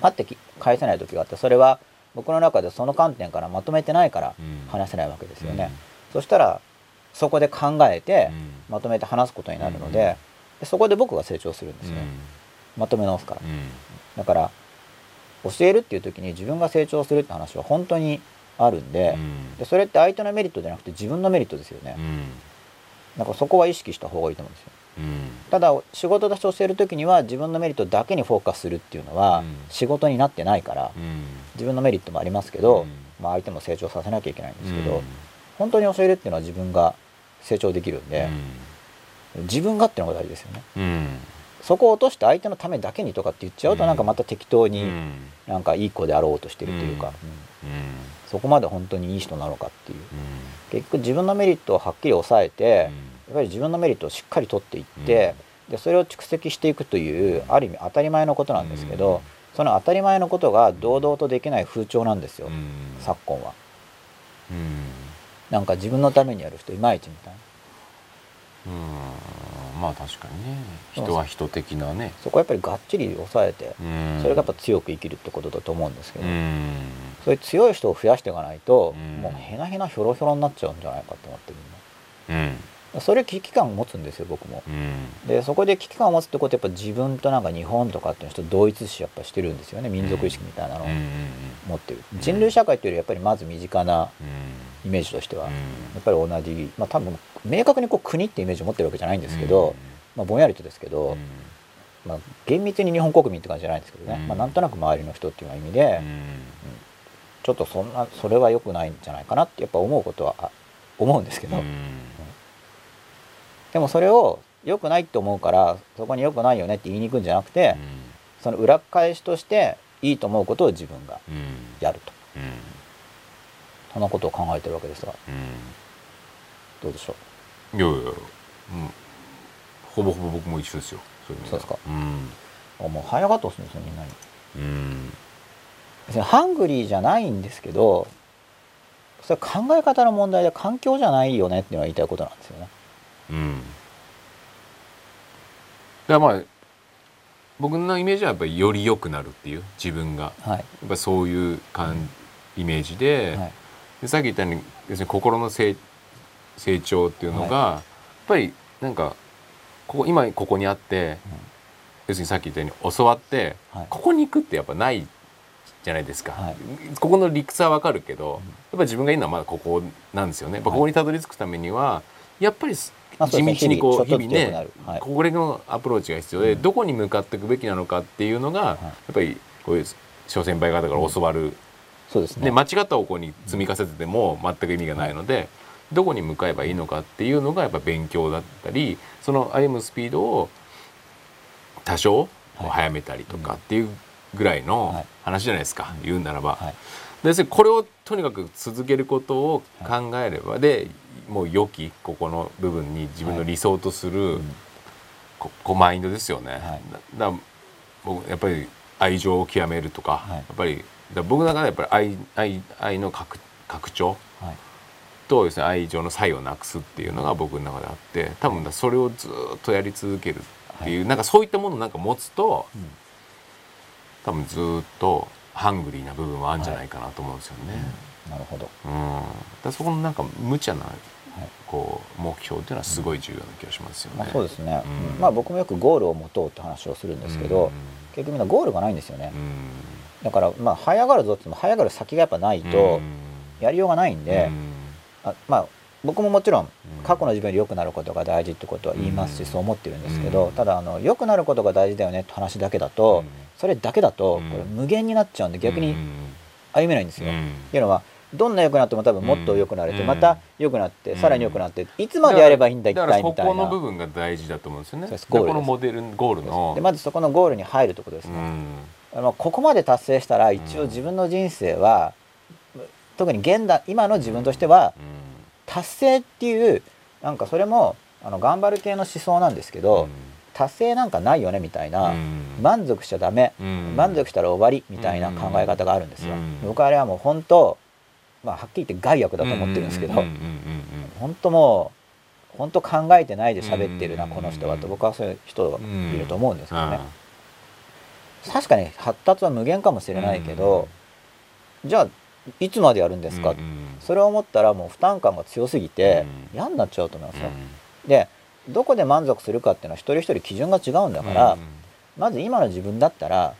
パッて返せない時があってそれは僕の中でその観点からまとめてないから話せないわけですよね、そしたらそこで考えてまとめて話すことになるのででそこで僕が成長するんですね、まとめ直すから、だから教えるっていう時に自分が成長するって話は本当にあるんでうん、でそれって相手のメリットじゃなくて自分のメリットですよね、うん、なんかそこは意識した方がいいと思うんですよ、うん、ただ仕事として教える時には自分のメリットだけにフォーカスするっていうのは仕事になってないから、自分のメリットもありますけど、まあ、相手も成長させなきゃいけないんですけど、本当に教えるっていうのは自分が成長できるんで、自分がっていうのが大事ですよね、そこを落として相手のためだけにとかって言っちゃうとなんかまた適当になんかいい子であろうとしてるというか、そこまで本当にいい人なのかっていう、結局自分のメリットをはっきり抑えて、やっぱり自分のメリットをしっかり取っていって、でそれを蓄積していくというある意味当たり前のことなんですけど、その当たり前のことが堂々とできない風潮なんですよ、昨今は。なんか自分のためにやる人いまいちみたいな。うん。まあ確かにね。人は人的なね。そこはやっぱりがっちり抑えてうん。それがやっぱ強く生きるってことだと思うんですけど、うん。そういう強い人を増やしていかないと、うん。もうへなへなひょろひょろになっちゃうんじゃないかと思ってみんうん。なそれ危機感を持つんですよ僕も。うん。でそこで危機感を持つってことはやっぱ自分となんか日本とかっていう人同一視やっぱしてるんですよね民族意識みたいなのをうんうん持ってる。人類社会っていうよりやっぱりまず身近なうん。イメージとしては、うん。やっぱり同じまあ多分明確にこう国ってイメージを持ってるわけじゃないんですけど、まあ、ぼんやりとですけど、まあ、厳密に日本国民って感じじゃないんですけどね、うん。まあ、なんとなく周りの人っていう意味で、うん。ちょっとそんなそれは良くないんじゃないかなってやっぱ思うことはあ思うんですけど、うんでもそれを良くないって思うからそこに良くないよねって言いに行くんじゃなくて、その裏返しとしていいと思うことを自分がうん。うんやると。うん。そんなことを考えてるわけですがうどうでしょんいやいやうん。ほぼほぼ僕も一緒ですよ。そうですか？うん。もう早がってほしいんですよみんなに。うん。別にハングリーじゃないんですけどそれは考え方の問題で環境じゃないよねっていうのは言いたいことなんですよねうん。だからまあ僕のイメージはやっぱりより良くなるっていう自分が。はい。やっぱそういう感イメージで,、はい。でさっき言ったように要するに心の成成長っていうのが、やっぱりなんかここ今ここにあって、要するにさっき言ったように教わって、はい。ここに行くってやっぱないじゃないですか、はい。ここの理屈はわかるけど、やっぱ自分がいるのはまだここなんですよね。やっぱここにたどり着くためにはやっぱり地道にこう日々ねこれのアプローチが必要で、うん。どこに向かっていくべきなのかっていうのが、やっぱりこういう諸先輩方から教わる、そうですね。で間違った方向に積み重ねてても全く意味がないので、どこに向かえばいいのかっていうのがやっぱ勉強だったりその歩むスピードを多少早めたりとかっていうぐらいのはい。話じゃないですか、言うならば。要するにこれをとにかく続けることを考えれば、でもう良きここの部分に自分の理想とする、うんここマインドですよね。はい。だ僕やっぱり愛情を極めるとか、はい。やっぱりだ僕の中でやっぱり愛愛愛の拡拡張はい。とですね愛情の差異をなくすっていうのが僕の中であって多分だそれをずっとやり続けるっていう、なんかそういったものをなんか持つとうん。多分ずっとハングリーな部分はあるんじゃないかなと思うんですよね。なるほど。うん、だそこのなんか無茶なはい。こう目標っていうのはすごい重要な気がしますよね。まあ、そうですね、うん。うん。まあ僕もよくゴールを持とうって話をするんですけど、結局みんなゴールがないんですよね。うん、うんだからまあ早がるぞって言っても早がる先がやっぱないとやりようがないんで、あまあ僕ももちろん過去の自分より良くなることが大事ってことは言いますし、うん。そう思ってるんですけど、うん。ただあの良くなることが大事だよねって話だけだと、それだけだとうん。これ無限になっちゃうんで逆に歩めないんですよ。うん。っていうのはどんな良くなっても多分もっと良くなれて、うん。また良くなって、うん。さらに良くなっていつまでやればいいんだ一体みたいな。ここの部分が大事だと思うんですよね。ゴールです。このモデルゴールの。でまずそこのゴールに入るってことですね。うん。あのここまで達成したら一応自分の人生は、特に現代今の自分としては達成っていうなんかそれもあの頑張る系の思想なんですけど、達成なんかないよねみたいな、満足しちゃダメ、満足したら終わりみたいな考え方があるんですよ。うん。僕はあれはもう本当まあはっきり言って害悪だと思ってるんですけど、本当もう本当考えてないで喋ってるな、うんこの人はと僕はそういう人がいると思うんですけどね。うん。確かに発達は無限かもしれないけど、じゃあいつまでやるんですか、それを思ったらもう負担感が強すぎてうん。嫌になっちゃうと思いますよ。でどこで満足するかっていうのは一人一人基準が違うんだから、まず今の自分だったら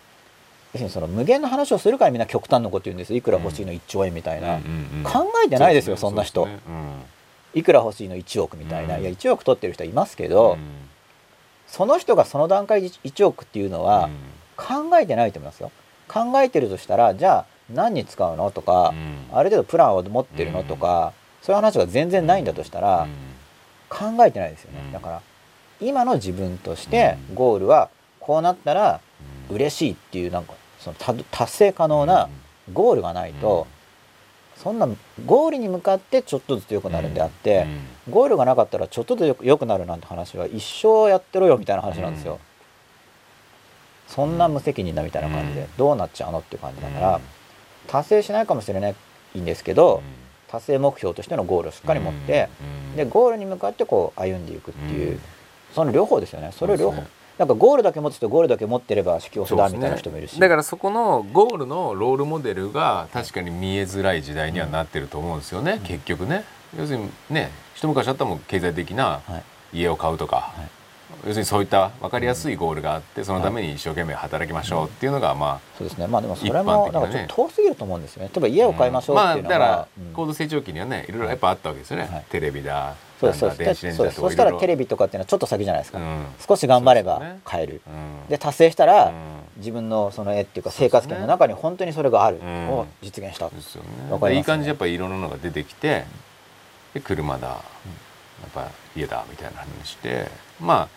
要するにその無限の話をするからみんな極端なこと言うんですいくら欲しいの1兆円みたいな、考えてないですよそんな人、いくら欲しいの1億みたいな、うん。いや1億取ってる人いますけど、その人がその段階で1億っていうのは考えてないと思いますよ。考えてるとしたらじゃあ何に使うの？とか、ある程度プランを持ってるの？とか、そういう話が全然ないんだとしたら、考えてないですよね、うん。だから今の自分としてゴールはこうなったら嬉しいっていうなんかそのた達成可能なゴールがないと、そんなゴールに向かってちょっとずつ良くなるんであって、ゴールがなかったらちょっとずつ良くなるなんて話は一生やってろよみたいな話なんですよ、うん。そんな無責任だみたいな感じでうん。どうなっちゃうの？っていう感じだから、達成しないかもしれないんですけど、達成目標としてのゴールをしっかり持って、うん。でゴールに向かってこう歩んでいくっていう、うん。その両方ですよね。それを両方、なんかゴールだけ持つとゴールだけ持ってれば式を不断みたいな人もいるし、だからそこのゴールのロールモデルが確かに見えづらい時代にはなってると思うんですよね、結局ね。要するにね一昔あったらもう経済的なはい。家を買うとか、はい要するにそういった分かりやすいゴールがあってそのために一生懸命働きましょうっていうのがまそうですね。まあでもそれも的なんかちょっと遠すぎると思うんですよね。例えば家あを買いましょうっていうのは、まあだからうん。高度成長期にはねいろいろやっぱあったわけですよね、はい。テレビだそうですそうです。そうです。そしたらテレビ、ビとかっていうのはちょっと先じゃないですか、うん。少し頑張れば買える。うん。で達成したら、うん。自分のその絵っていうか生活圏の中に本当にそれがある、うんを実現した、いい感じでやっぱりいろんなのが出てきてで車だ。やっぱ家だみたいな話してまあ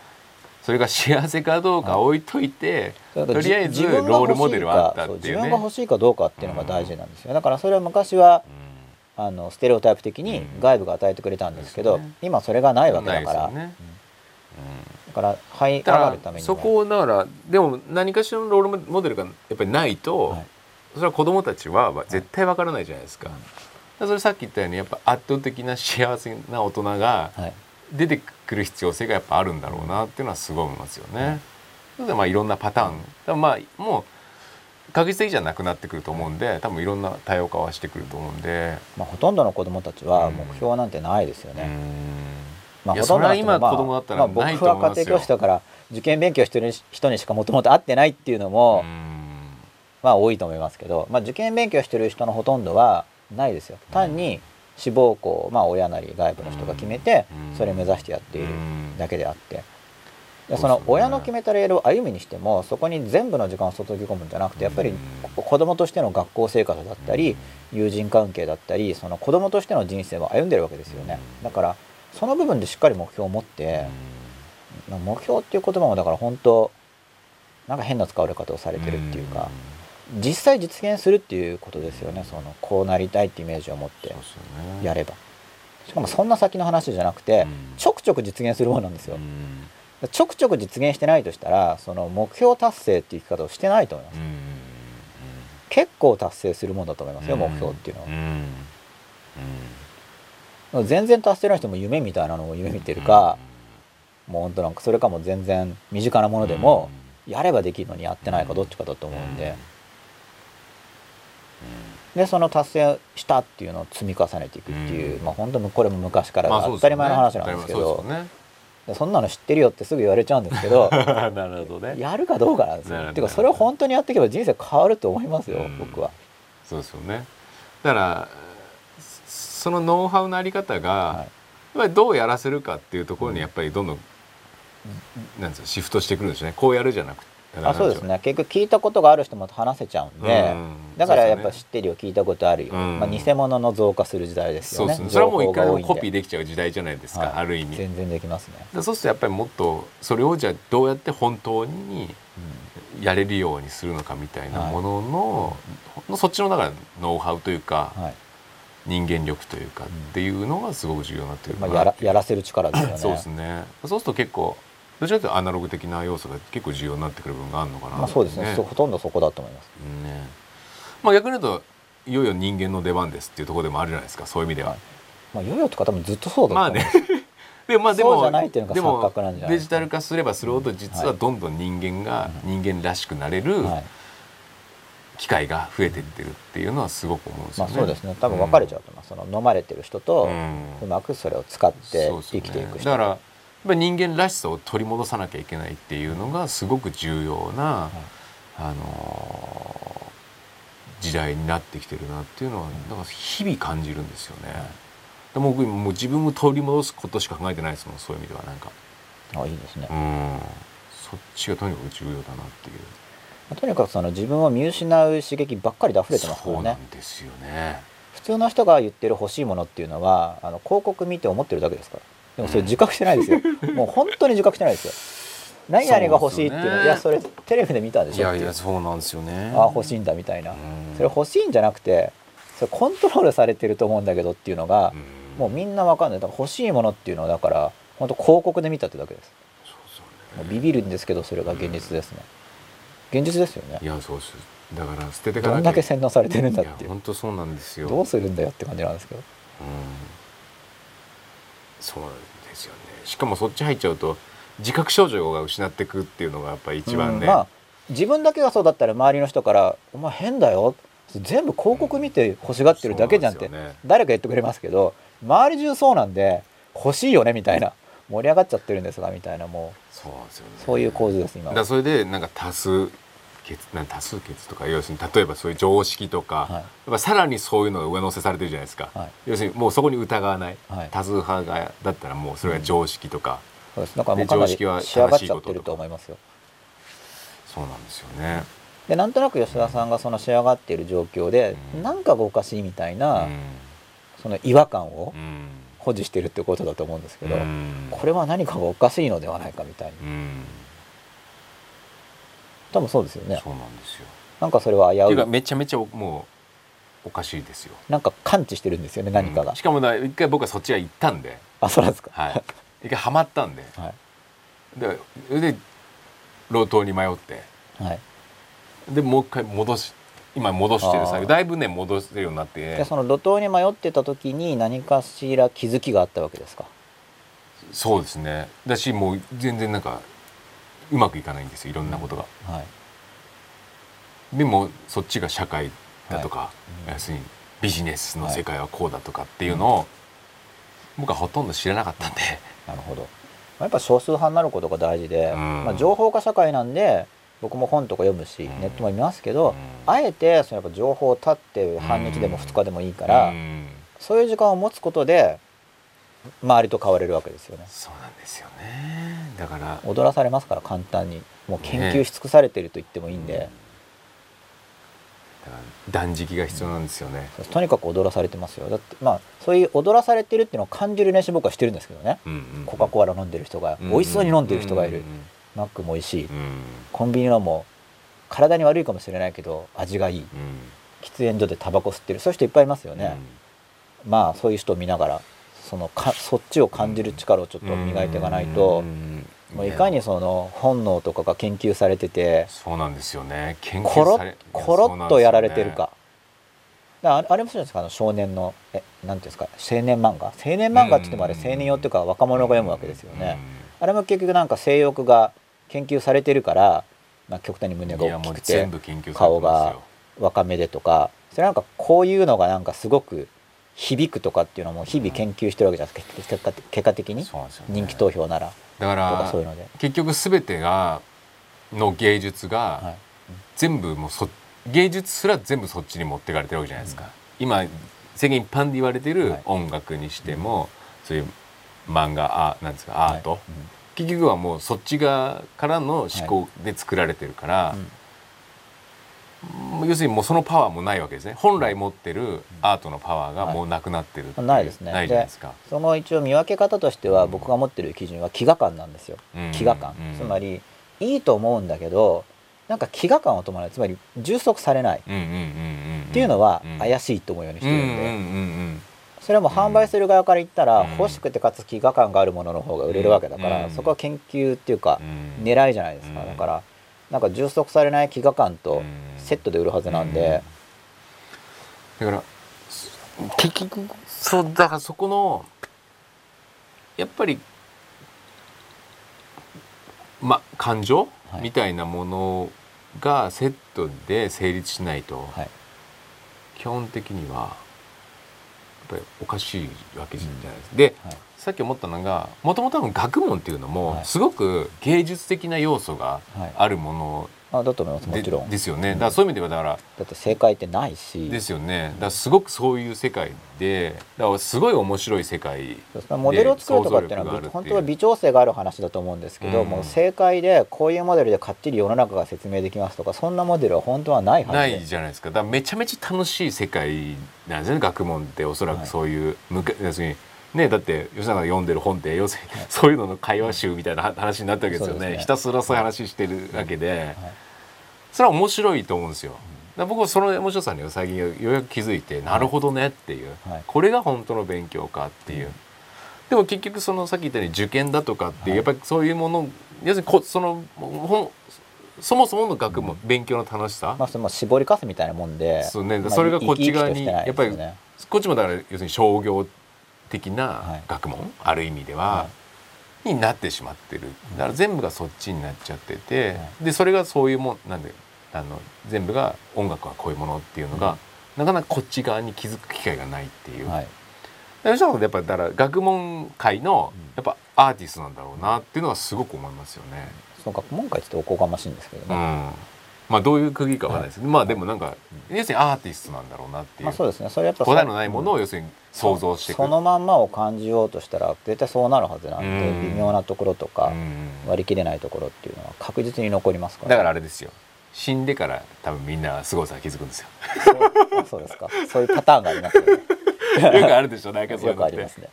それが幸せかどうか置いといて、だからとりあえずロールモデルはあったっていうね。分が欲しいかどうかっていうのが大事なんですよ。だからそれは昔はあのステレオタイプ的にうん。外部が与えてくれたんですけど、ですね今それがないうんわけだから。ね。だから這い上がるためにそこをだからでも何かしらのロールモデルがやっぱりないと、はい。それは子供たちは絶対わからないじゃないですか,、それさっき言ったようにやっぱ圧倒的な幸せな大人がはい。出てくる必要性がやっぱあるんだろうなっていうのはすごい思いますよね。それでまあいろんなパターン、まあもう確実的じゃなくなってくると思うんで多分いろんな多様化はしてくると思うんで。まあ、ほとんどの子供たちはうん。目標なんてないですよね、うん。まあ、ほとんどの今まあ子供だったら僕は家と思いますよ。庭教師だから受験勉強してる人にしかもともと会ってないっていうのも、うん。まあ多いと思いますけど、まあ、受験勉強してる人のほとんどはないですよ。単に志望校を、まあ、親なり外部の人が決めてうん。それを目指してやっているうんだけであって。でその親の決めたレールを歩みにしてもそこに全部の時間を注ぎ込むんじゃなくてやっぱりうん子供としての学校生活だったり友人関係だったりその子供としての人生を歩んでるわけですよね。うん。だからその部分でしっかり目標を持ってまあ目標っていう言葉もだから本当なんか変な使われ方をされてるっていうか実際実現するっていうことですよね。そのこうなりたいってイメージを持ってやれば。しかもそんな先の話じゃなくてうん。ちょくちょく実現するものなんですよ。うん。ちょくちょく実現してないとしたらその目標達成っていう生き方をしてないと思います。うん結構達成するものだと思いますようん。目標っていうのは。うん。全然達成の人も夢みたいなのを夢見てるか、もう本当なんかそれかも全然身近なものでも、やればできるのにやってないかどっちかだと思うんで、でその達成したっていうのを積み重ねていくっていう、うん。まあ本当これも昔から当たり前の話なんですけど、そんなの知ってるよってすぐ言われちゃうんですけど (laughs) なるほどね。やるかどうかなんですよ。ていうかそれを本当にやっていけば人生変わると思いますよ、うん。僕は。そうですよね。だからそのノウハウのあり方が、はい。やっぱりどうやらせるかっていうところにやっぱりどんどん、なんですかシフトしてくるんですよね。こうやるじゃなくてあそうですね。結局聞いたことがある人も話せちゃうんで、うん。だからやっぱ知ってるよ聞いたことあるよ、うん。まあ、偽物の増加する時代ですよね。そうですね。それはもう一回コピーできちゃう時代じゃないですか、はい。ある意味。全然できますね、でそうするとやっぱりもっとそれをじゃあどうやって本当にやれるようにするのかみたいなものの、のそっちのだからノウハウというか、はい。人間力というかっていうのがすごく重要になってくるまあ、やらやらせる力ですよね。(laughs) そうですね。そうすると結構どちらかというとアナログ的な要素が結構重要になってくる部分があるのかなまあ、そうですね。そほとんどそこだと思います。ね。まあ逆に言うといよいよ人間の出番ですっていうところでもあるじゃないですか。そういう意味では、はい。まあヨーヨーとか多分ずっとそうだとまあ思います、ね (laughs) でもまあでもでもデジタル化すればするほど実はどんどん人間が人間らしくなれるはい。機会が増えていってるっていうのはすごく思うんですよね。まあそうですね。多分分かれちゃうと思います、その飲まれてる人とうまくそれを使って生きていく人だからぱり人間らしさを取り戻さなきゃいけないっていうのがすごく重要な、あのー時代になってきてるなっていうのはだから日々感じるんですよね。でも僕もう自分を取り戻すことしか考えてないですもんそういう意味ではなんか。あいいですね、うん。そっちがとにかく重要だなっていう。とにかくその自分を見失う刺激ばっかりで溢れてますかそうならねんですよね。普通の人が言ってる欲しいものっていうのはあの広告見て思ってるだけですからでもそれ自覚してないですよ、(laughs) もう本当に自覚してないですよ。何々が欲しいっていうのね。いやそれテレビで見たでいしょっていう。やいやそうなんですよね。ああ欲しいんだみたいな、うん。それ欲しいんじゃなくてそれコントロールされてると思うんだけどっていうのが、うん。もうみんなわかんない。だから欲しいものっていうのはだから本当広告で見たってだけです。そうそうもうビビるんですけどそれが現実ですね。現実ですよね。いやそうです。だから捨ててかどんだけ洗脳されてるんだっていう。本当そうなんですよ。どうするんだよって感じなんですけど。そうなんですしかもそっち入っちゃうと自覚症状が失っていくっていうのがやっぱり一番ね、うんまあ自分だけがそうだったら周りの人から「お前変だよ」全部広告見て欲しがってるだけじゃんってね。誰か言ってくれますけど周り中そうなんで欲しいよねみたいな盛り上がっちゃってるんですがみたいなもそうなんですよね。うそういう構図です今は。だそれでなんか多数決なん多数決とか要するに例えばそういう常識とか、はい。やっぱさらにそういうのが上乗せされてるじゃないですか、はい。要するにもうそこに疑わない、はい。多数派がだったらもうそれが常識とか、そうです。だからもうかなり常識は仕上がっ正しいこととか。ちゃってると思いますよ。そうなんですよね。でなんとなく吉田さんがその仕上がっている状況で、うん。なんかがおかしいみたいな、うん。その違和感をうん。保持してるってことだと思うんですけど、うん。これは何かがおかしいのではないかみたいな。うん多分そうですよね。そうなんですよ。なんかそれは危っていうかめちゃめちゃもうおかしいですよ。なんか感知してるんですよね何かが、うんしかもな一回僕はそっちが行ったんで、あそうなんですか。はい、一回ハマったんで、はい。でそれで路頭に迷って。はい。でもう一回戻し今戻してるあー。最後だいぶね戻せるようになって。でその路頭に迷ってた時に何かしら気づきがあったわけですか？そうですね。だしもう全然なんかうまくいかないんですよいろんなことが、はい。でもそっちが社会だとか、はい。要するにビジネスの世界はこうだとかっていうのを、僕はほとんど知らなかったんで、なるほど。やっぱ少数派になることが大事で、うん。まあ、情報化社会なんで僕も本とか読むし、うん。ネットも見ますけど、うん。あえてそのやっぱ情報を立って半日でも2日でもいいから、うん。そういう時間を持つことで周りと変われるわけですよね。そうなんですよね。だから踊らされますから簡単に。もう研究し尽くされてると言ってもいいんで、だから断食が必要なんですよね、そうとにかく踊らされてますよ。だってまあそういう踊らされてるっていうのを感じる練習僕はしてるんですけどね、うんうんコカ・コーラ飲んでる人が、美味しそうに飲んでる人がいる、うんマックも美味しい、うんうん。コンビニのも体に悪いかもしれないけど味がいい。うん。喫煙所でタバコ吸ってる。そういう人いっぱいいますよね、まあそういう人を見ながらそのかそっちを感じる力をちょっと磨いていかないと、ん。もういかにその本能とかが研究されててそうなんですよね。研コロ究されッコロッとやられてるいか。だあれもそうですかあの少年のえなんていうんですか青年漫画？青年漫画って言ってもあれうん青年用っていうか若者が読むわけですよね、やあれも結局なんか性欲が研究されてるから、まあ、極端に胸が大きくて全部研究されて顔が若めでとかそれなんかこういうのがなんかすごく響くとかっていうのも日々研究してるわけじゃないですか結果的に。人気投票なら。だから結局すべてがの芸術はがい、全部もうそ芸術すら全部そっちに持ってかれてるわけじゃないですか、今世間一般で言われてるはい。音楽にしても、そういう漫画あなんですかアート、はい結局はもうそっち側からの思考で作られてるから、要するにもうそのパワーもないわけですね。本来持ってるアートのパワーがもうなくなってるっていう。ないですね。ないじゃないですか。その一応見分け方としてはうん。僕が持ってる基準は飢餓感なんですよ、うん飢餓感、うん。つまりいいと思うんだけどなんか飢餓感を伴う。つまり充足されない。っていうのはうん。怪しいと思うようにしてるんで、それはもう販売する側から言ったらうん。欲しくてかつ飢餓感があるものの方が売れるわけだから、うん。そこは研究っていうかうん。狙いじゃないですか、うん。だからなんか充足されない飢餓感とうんセットで売るはずなんで、だからそ結局そうだからそこのやっぱりま感情、はい。みたいなものがセットで成立しないと、はい。基本的にはやっぱりおかしいわけじゃないです。か。で、はい。さっき思ったのがもともと学問っていうのもはい。すごく芸術的な要素がはい。あるものあだと思いますもで,、ちろんですよね。うんだからそういう意味ではだからだって正解ってないしですよね。だからすごくそういう世界で、だからすごい面白い世界。そうですねモデルを作るとかっていうのは本当は微調整がある話だと思うんですけど、うんもう正解でこういうモデルでかっちり世の中が説明できますとかそんなモデルは本当はないはずでないじゃないですか。だからめちゃめちゃ楽しい世界なんですよね。学問っておそらくそういう、むか要するにねだって吉永が読んでる本って要するにそういうのの会話集みたいな話になったわけですよね。ね。ひたすらそういう話してるわけで、はい。それは面白いと思うんですよ。僕はその面白さには最近ようやく気づいて、なるほどねっていう、はい。これが本当の勉強かっていう。でも結局そのさっき言ったように受験だとかってやっぱりそういうもの要するにこその本そもそもの学問、勉強の楽しさ、まあそれも絞りかすみたいなもんでそうね。まあそれがこっち側にやっぱりこっちもだから要するに商業的はない。学問、ある意味では、はになってしまってる。だから全部がそっちになっちゃってて、はでそれがそういうもんなんであの全部が音楽はこういうものっていうのが、なかなかこっち側に気づく機会がないっていう、はい。吉田さやっぱだから学問界のうん。やっぱアーティストなんだろうなっていうのはすごく思いますよね。その学問会っておこがましいんですけどうん、ね、まあどういう区切りかわからないですけど、まあでもなんか要するにアーティストなんだろうなっていう,、まあそうですね。それやっぱ答えのないものをうん要するに想像して。そのまんまを感じようとしたら絶対そうなるはずなんで、うん。微妙なところとかうん。割り切れないところっていうのは確実に残りますから。だからあれですよ。死んでから多分みんな凄さ気づくんですよ。そうですか。そういうパターンがありますよね。(laughs) よくあるでしょなんかそういようのって。くありますね。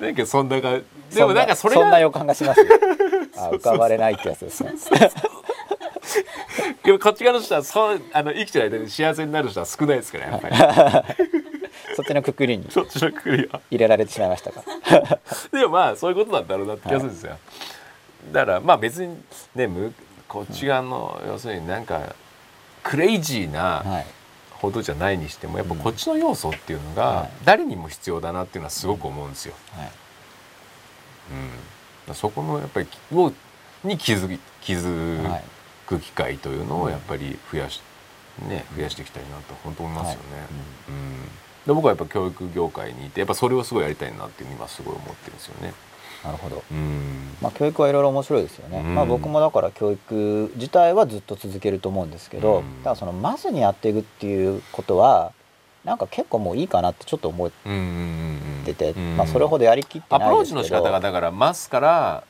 なんかそんながでもなんかそれがそんな予感がしますよ。(laughs) あ浮かばれないってやつですね。でもこっち側の人はそうあの生きてる間に幸せになる人は少ないですからやっぱり (laughs) そっちのくくりにそっちの国は。入れられてしまいましたか (laughs) でもまあそういうことなんだろうなって気がするんですよ。だからまあ別にねむこっち側の、要するになんかクレイジーなはいほどじゃないにしてもやっぱこっちの要素っていうのはがい誰にも必要だなっていうのはすごく思うんですよ。はいうん、そこのやっぱりをに気づき気づはいく機会というのをやっぱり増やしね増やしていきたいなと本当思いますよね。うんで僕はやっぱ教育業界にいてやっぱそれをすごいやりたいなって今すごい思ってるんですよね。なるほど。うん。まあ、教育はいろいろ面白いですよね、うん。まあ、僕もだから教育自体はずっと続けると思うんですけど、うん。だからそのマスにやっていくっていうことはなんか結構もういいかなってちょっと思ってて、うんまあ、それほどやりきってアプローチないですけど。の仕方がだからマスから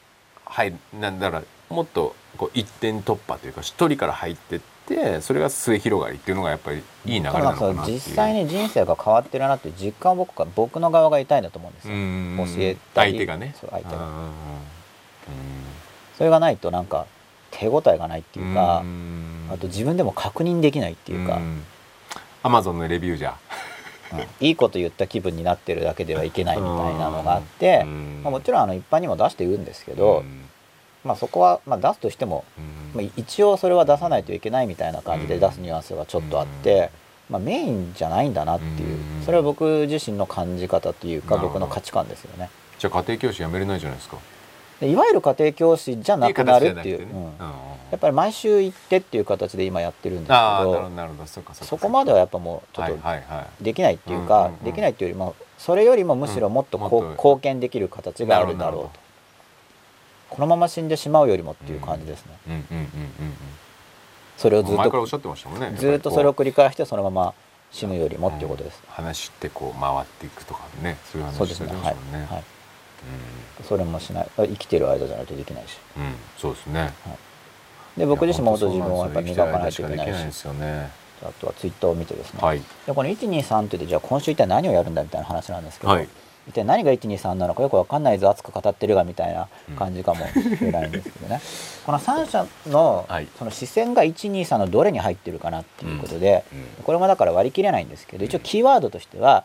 はいなんだからもっとこう一点突破というか一人から入ってってそれが末広がりっていうのがやっぱりいい流れなのかな。実際に人生が変わってるなっていう実感を僕が僕の側が痛いんだと思うんですよ、うん教えたり相手がね。そう相手が。それがないとなんか手応えがないっていうか、んあと自分でも確認できないっていうか、アマゾンのレビューじゃ。うん。いいこと言った気分になってるだけではいけないみたいなのがあって、まあ、もちろんあの一般にも出して言うんですけど、まあ、そこはまあ出すとしても、まあ、一応それは出さないといけないみたいな感じで出すニュアンスがちょっとあって、まあ、メインじゃないんだなっていううん。それは僕自身の感じ方というか僕の価値観ですよね。じゃあ家庭教師やめれないじゃないですか。でいわゆる家庭教師じゃなくなるっていうねうん。うん。やっぱり毎週行ってっていう形で今やってるんですけどそこまではやっぱもうちょっとできないっていうかうんできないっていうよりもそれよりもむしろもっとこううん貢献できる形があるだろうとこのまま死んでしまうよりもっていう感じですね。うんうんうんうんそれをずっとうん前からおっしゃってましたもんね。ずっとそれを繰り返してそのまま死ぬよりもっていうことです。う話ってこう回っていくとかねそういう話してですね。はいましたもんね。はい。それもしない。生きてる間じゃないとできないし。うん。うんそうですね。で僕自身も自分をやっぱり磨かないといけないしあとはツイッターを見てですね。はい。でこの123って言ってじゃあ今週一体何をやるんだみたいな話なんですけど、はい一体何が123なのかよくわかんないぞ熱く語ってるがみたいな感じかもしれないんですけどね、(laughs) この3社のはい。その視線が123のどれに入ってるかなっていうことで、うん。これもだから割り切れないんですけど一応キーワードとしては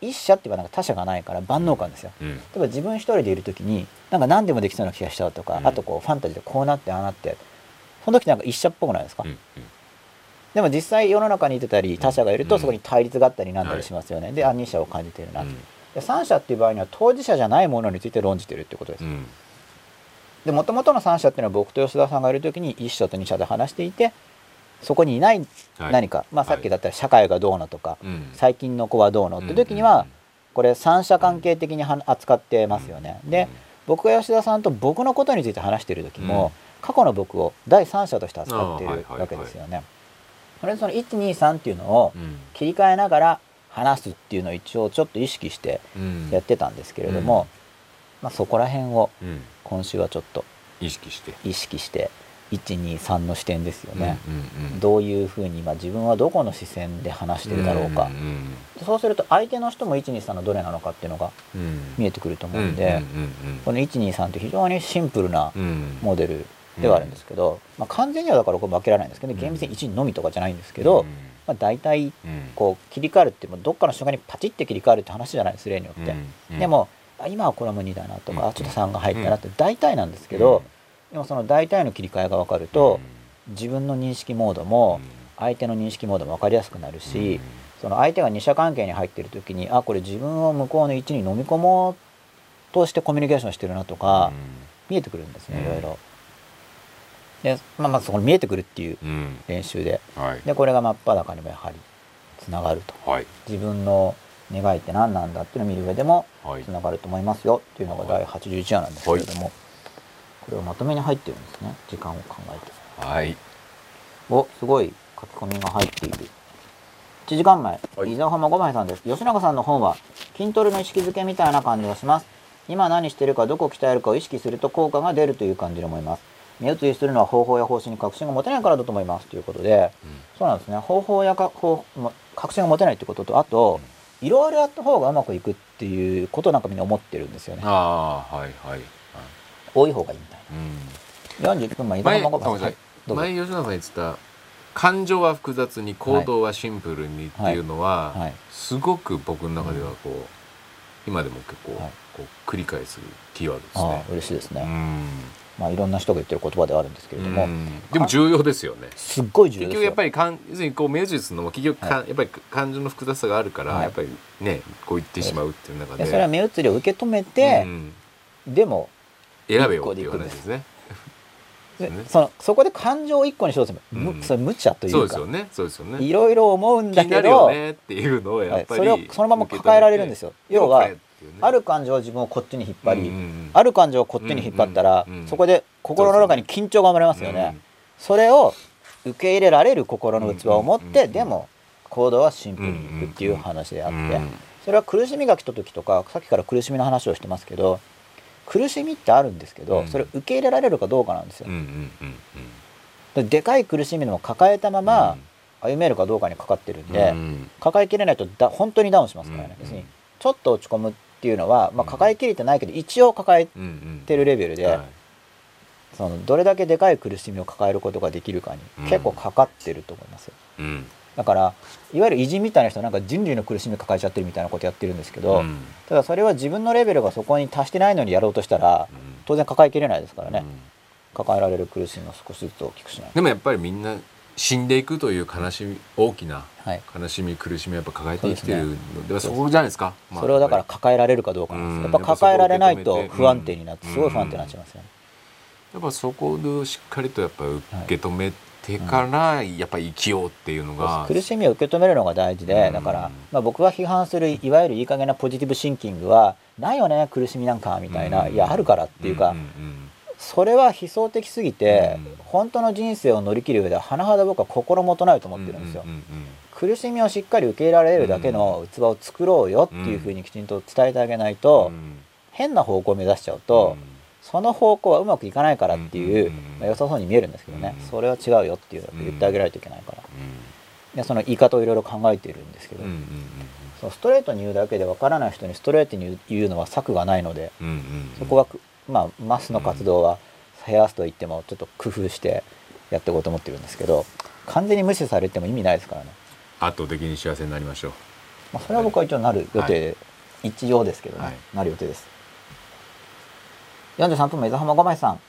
一社っていうのはなんか他社がないから万能感ですよ。うん。例えば自分一人でいる時になんか何でもできそうな気がしちゃうとか、うん。あとこうファンタジーでこうなってああなってその時なんか一社っぽくないですか、うん。うん。でも実際世の中にいてたり他者がいるうん。とそこに対立があったりなんだりしますよね、であ2社を感じてるなと、うんで3社っていう場合には当事者じゃないものについて論じてるってことです、うん。でもともとの3社っていうのは僕と吉田さんがいる時に1社と2社で話していてそこにいないはい。何か、まあ、さっきだったら社会がどうのとか、うん。最近の子はどうのって時にはこれ3者関係的には扱ってますよね、で僕が吉田さんと僕のことについて話している時も、過去の僕を第三者として扱っているわけですよね。これでその123っていうのをうん。切り替えながら話すっていうのを一応ちょっと意識してうん。やってたんですけれども、まあ、そこら辺をうん。今週はちょっと意識して。意識して123の視点ですよね。どういうふうに今自分はどこの視線で話してるだろうか、そうすると相手の人も123のどれなのかっていうのがうん。見えてくると思ううんんで、うん。この123って非常にシンプルなモデルではあるんですけど、まあ、完全にはだからこれ負けられないんですけど、厳密に1のみとかじゃないんですけど、うんまあ、大体うん。こう切り替わるってもうどっかの瞬間にパチッて切り替わるって話じゃないです例によって、うんでもあ今はこれも2だなとか、うんあちょっと3が入ったなって大体なんですけど、でもその大体の切り替えが分かると、自分の認識モードも相手の認識モードも分かりやすくなるし、その相手が二者関係に入っている時にあこれ自分を向こうの位置に飲み込もうとしてコミュニケーションしてるなとか、見えてくるんですねいろいろ。で、まあ、まずそこに見えてくるっていううん。うん練習で。はい。でこれが真っ裸にもやはりつながると。はい。自分の願いって何なんだっていうのを見る上でもはい。つながると思いますよ。っていうのが第81話なんですけれども、これをまとめに入ってるんですね。時間を考えて。はい。おすごい書き込みが入っている。1時間前、はい。伊沢浜五枚さんです。吉永さんの本は筋トレの意識づけみたいな感じがします。今何してるかどこを鍛えるかを意識すると効果が出るという感じで思います目移りするのは方法や方針に確信が持てないからだと思いますということで、そうなんですね。方法やか方ま確信が持てないってこととあといろいろやった方がうまくいくっていうことなんかみんな思ってるんですよね。ああはいはい多い方がいいみたいうん。な40分前前前吉永さん言ってた感情は複雑に行動はシンプルにっていうのは、はいすごく僕の中ではこう、今でも結構、はい。こう繰り返すキーワードですあね。あ。嬉しいですね、うんまあいろんな人が言ってる言葉ではあるんですけれども、うん。でも重要ですよね。すっごい重要ですよ。結局やっぱりかん要するにこう目移りするのも結局か、はやっぱり感情の複雑さがあるから、はい。やっぱりねこう言ってしまうっていう中で。でそれは目移りを受け止めてう、ん。でも選べよっていう話ですね。でそのそこで感情を一個にしようとする、むうん。それ無茶といそううかですよね。そうですよね。いろいろ思うん気だけど、ねっていうのをやっぱり、はい。それをそのまま抱えられるんですよ。要はある感情を自分をこっちに引っ張り、あるる感情をこっちに引っ張ったら、うんうんうんそこで心の中に緊張が生まれますよね、それを受け入れられる心の器を持って、うんうんうんでも行動はシンプルにいくっていう話であって、それは苦しみが来た時とかさっきから苦しみの話をしてますけど苦しみってあるんですけど、うん。それを受け入れられるかどうかなんですよ。うんう、んうんうん。ででかい苦しみのを抱えたまま歩めるかどうかにかかってるんで、うん抱えきれないとだ本当にダウンしますからね、うん要するにちょっと落ち込むっていうのは、まあ、うん。抱えきれてないけど一応抱えうんうんてるレベルで、はい。そのどれだけでかい苦しみを抱えることができるかにうん。結構かかってると思いますよ。うん。だからいわゆる偉人みたいな人はなんか人類の苦しみ抱えちゃってるみたいなことやってるんですけど、うん。ただそれは自分のレベルがそこに達してないのにやろうとしたら当然抱えきれないですからね、うん。抱えられる苦しみを少しずつ大きくしないと。でもやっぱりみんな死んでいくという悲しみ大きなはい、悲しみ苦しみをやっぱ抱えて生きてるのではそこじゃないですか、まあそれをだから抱えられるかどうかな。んですうん。やっぱ抱えられないと不安定になってすごい不安定になっちゃいますよね、りやっぱそこでしっかりとやっぱ受け止めてからやっぱり生きようっていうのが、苦しみを受け止めるのが大事で、うん。だから、まあ、僕が批判するいわゆるいい加減なポジティブシンキングはないよね苦しみなんかみたいな、うん。いやあるからっていうか、んんそれは悲壮的すぎて、うん。本当の人生を乗り切る上では甚だ僕は心もとないとうん思ってるんですよ、うんうん苦しみをしっかり受け入れられるだけの器を作ろうよっていうふうにきちんと伝えてあげないと、うん。変な方向を目指しちゃうと、その方向はうまくいかないからっていう、うんまあ良さそうに見えるんですけどね、うん。それは違うよっていう言ってあげないといけないから、でその言い方をいろいろ考えているんですけど、うんうんうん。そうストレートに言うだけでわからない人にストレートに言うのは策がないので、うんうんうん。そこはくまあマスの活動は減らすと言ってもちょっと工夫してやっていこうと思ってるんですけど完全に無視されても意味ないですからね、圧倒的に幸せになりましょう。まあ、それは僕は一応なる予定。で、一応ですけどね、はい。なる予定です。43分目伊沢浜五枚さん。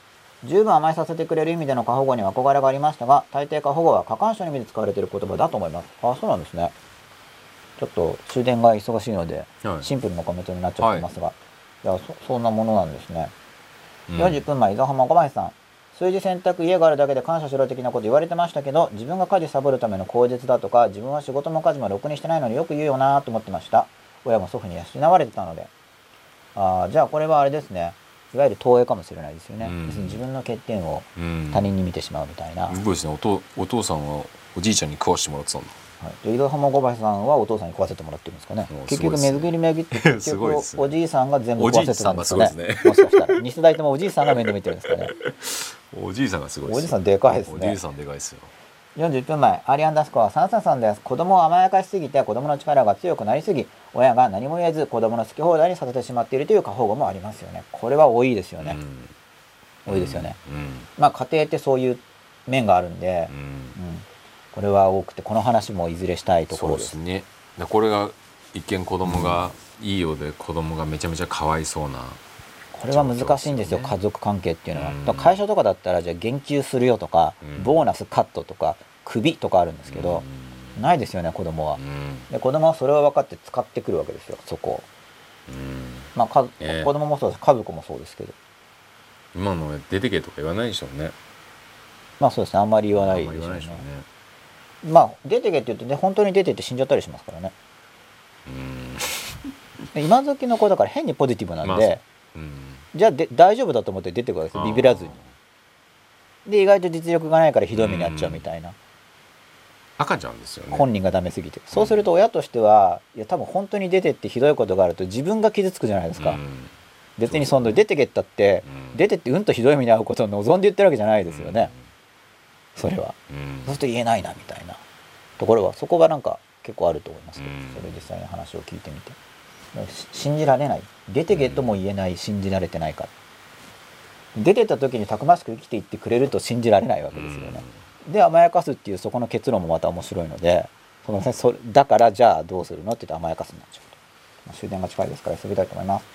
十分甘えさせてくれる意味での過保護には憧れがありましたが大抵過保護は過干渉の意味で使われている言葉だと思います。あそうなんですね。ちょっと終電が忙しいのではい。シンプルなコメントになっちゃってますが、い、やそそんなものなんですね、うん40分前伊沢浜五枚さん。数字選択家があるだけで感謝しろ的なこと言われてましたけど自分が家事サボるための口実だとか自分は仕事も家事もろくにしてないのによく言うよなと思ってました。親も祖父に養われてたので。あーじゃあこれはあれですね。いわゆる投影かもしれないですよね、うん。自分の欠点をうん。他人に見てしまうみたいな、すごいですね。お父お父さんはおじいちゃんに食わしてもらってたんだはい、で伊沢浜五林さんはお父さんに食わせてもらってるんですかね。お結局 (laughs) 巡り巡って結局おじいさんが全部食わせてたんですかね。おじいさんがすごいですもしかしたら。2世代ともおじいさんが面倒見てるんですかね。おじいさんがすごいおじいさんでかいですね。おじいさんでかいですよ。41分前アリアンダスコアサンサさんです。子供を甘やかしすぎて子供の力が強くなりすぎ親が何も言えず子供の好き放題にさせてしまっているという過保護もありますよね。これは多いですよね、うん。多いですよね、うん。まあ家庭ってそういう面があるんで。う、ん。うんこれは多くてこの話もいずれしたいところです。ですね。だこれが一見子供がいいようで子供がめちゃめちゃかわいそうな。これは難しいんですよ家族関係っていうのは、会社とかだったらじゃあ減給するよとか、うん。ボーナスカットとかクビとかあるんですけど、ないですよね子供は。う、ん。で子供はそれを分かって使ってくるわけですよそこを。うん。まあ、かええ。子供もそうです。家族もそうですけど。今のは出てけとか言わないでしょうね。まあそうですね。あんまり言わないでしょうねまあ出てけって言ってね本当に出てって死んじゃったりしますからね。今時の子だから変にポジティブなんで、まあじゃあで大丈夫だと思って出てくるわけですよビビらずに。で意外と実力がないからひどい目に遭っちゃうみたいな、赤ちゃんですよね。本人がダメすぎて。そうすると親としてはいや多分本当に出てってひどいことがあると自分が傷つくじゃないですか、うん。別にその出てけったって、うん。出てってうんとひどい目に遭うことを望んで言ってるわけじゃないですよね、それは。うん。そうすると言えないなみたいな。ところはそこがなんか結構あると思いますけど、うん。それ実際に話を聞いてみて。し信じられない。出てけとも言えない信じられてないか。ら出てった時にたくましく生きていってくれると信じられないわけですよね、で甘やかすっていうそこの結論もまた面白いのでその、ね、そだからじゃあどうするのって言って甘やかすになっちゃうと、まあ終電が近いですから急ぎたいと思います。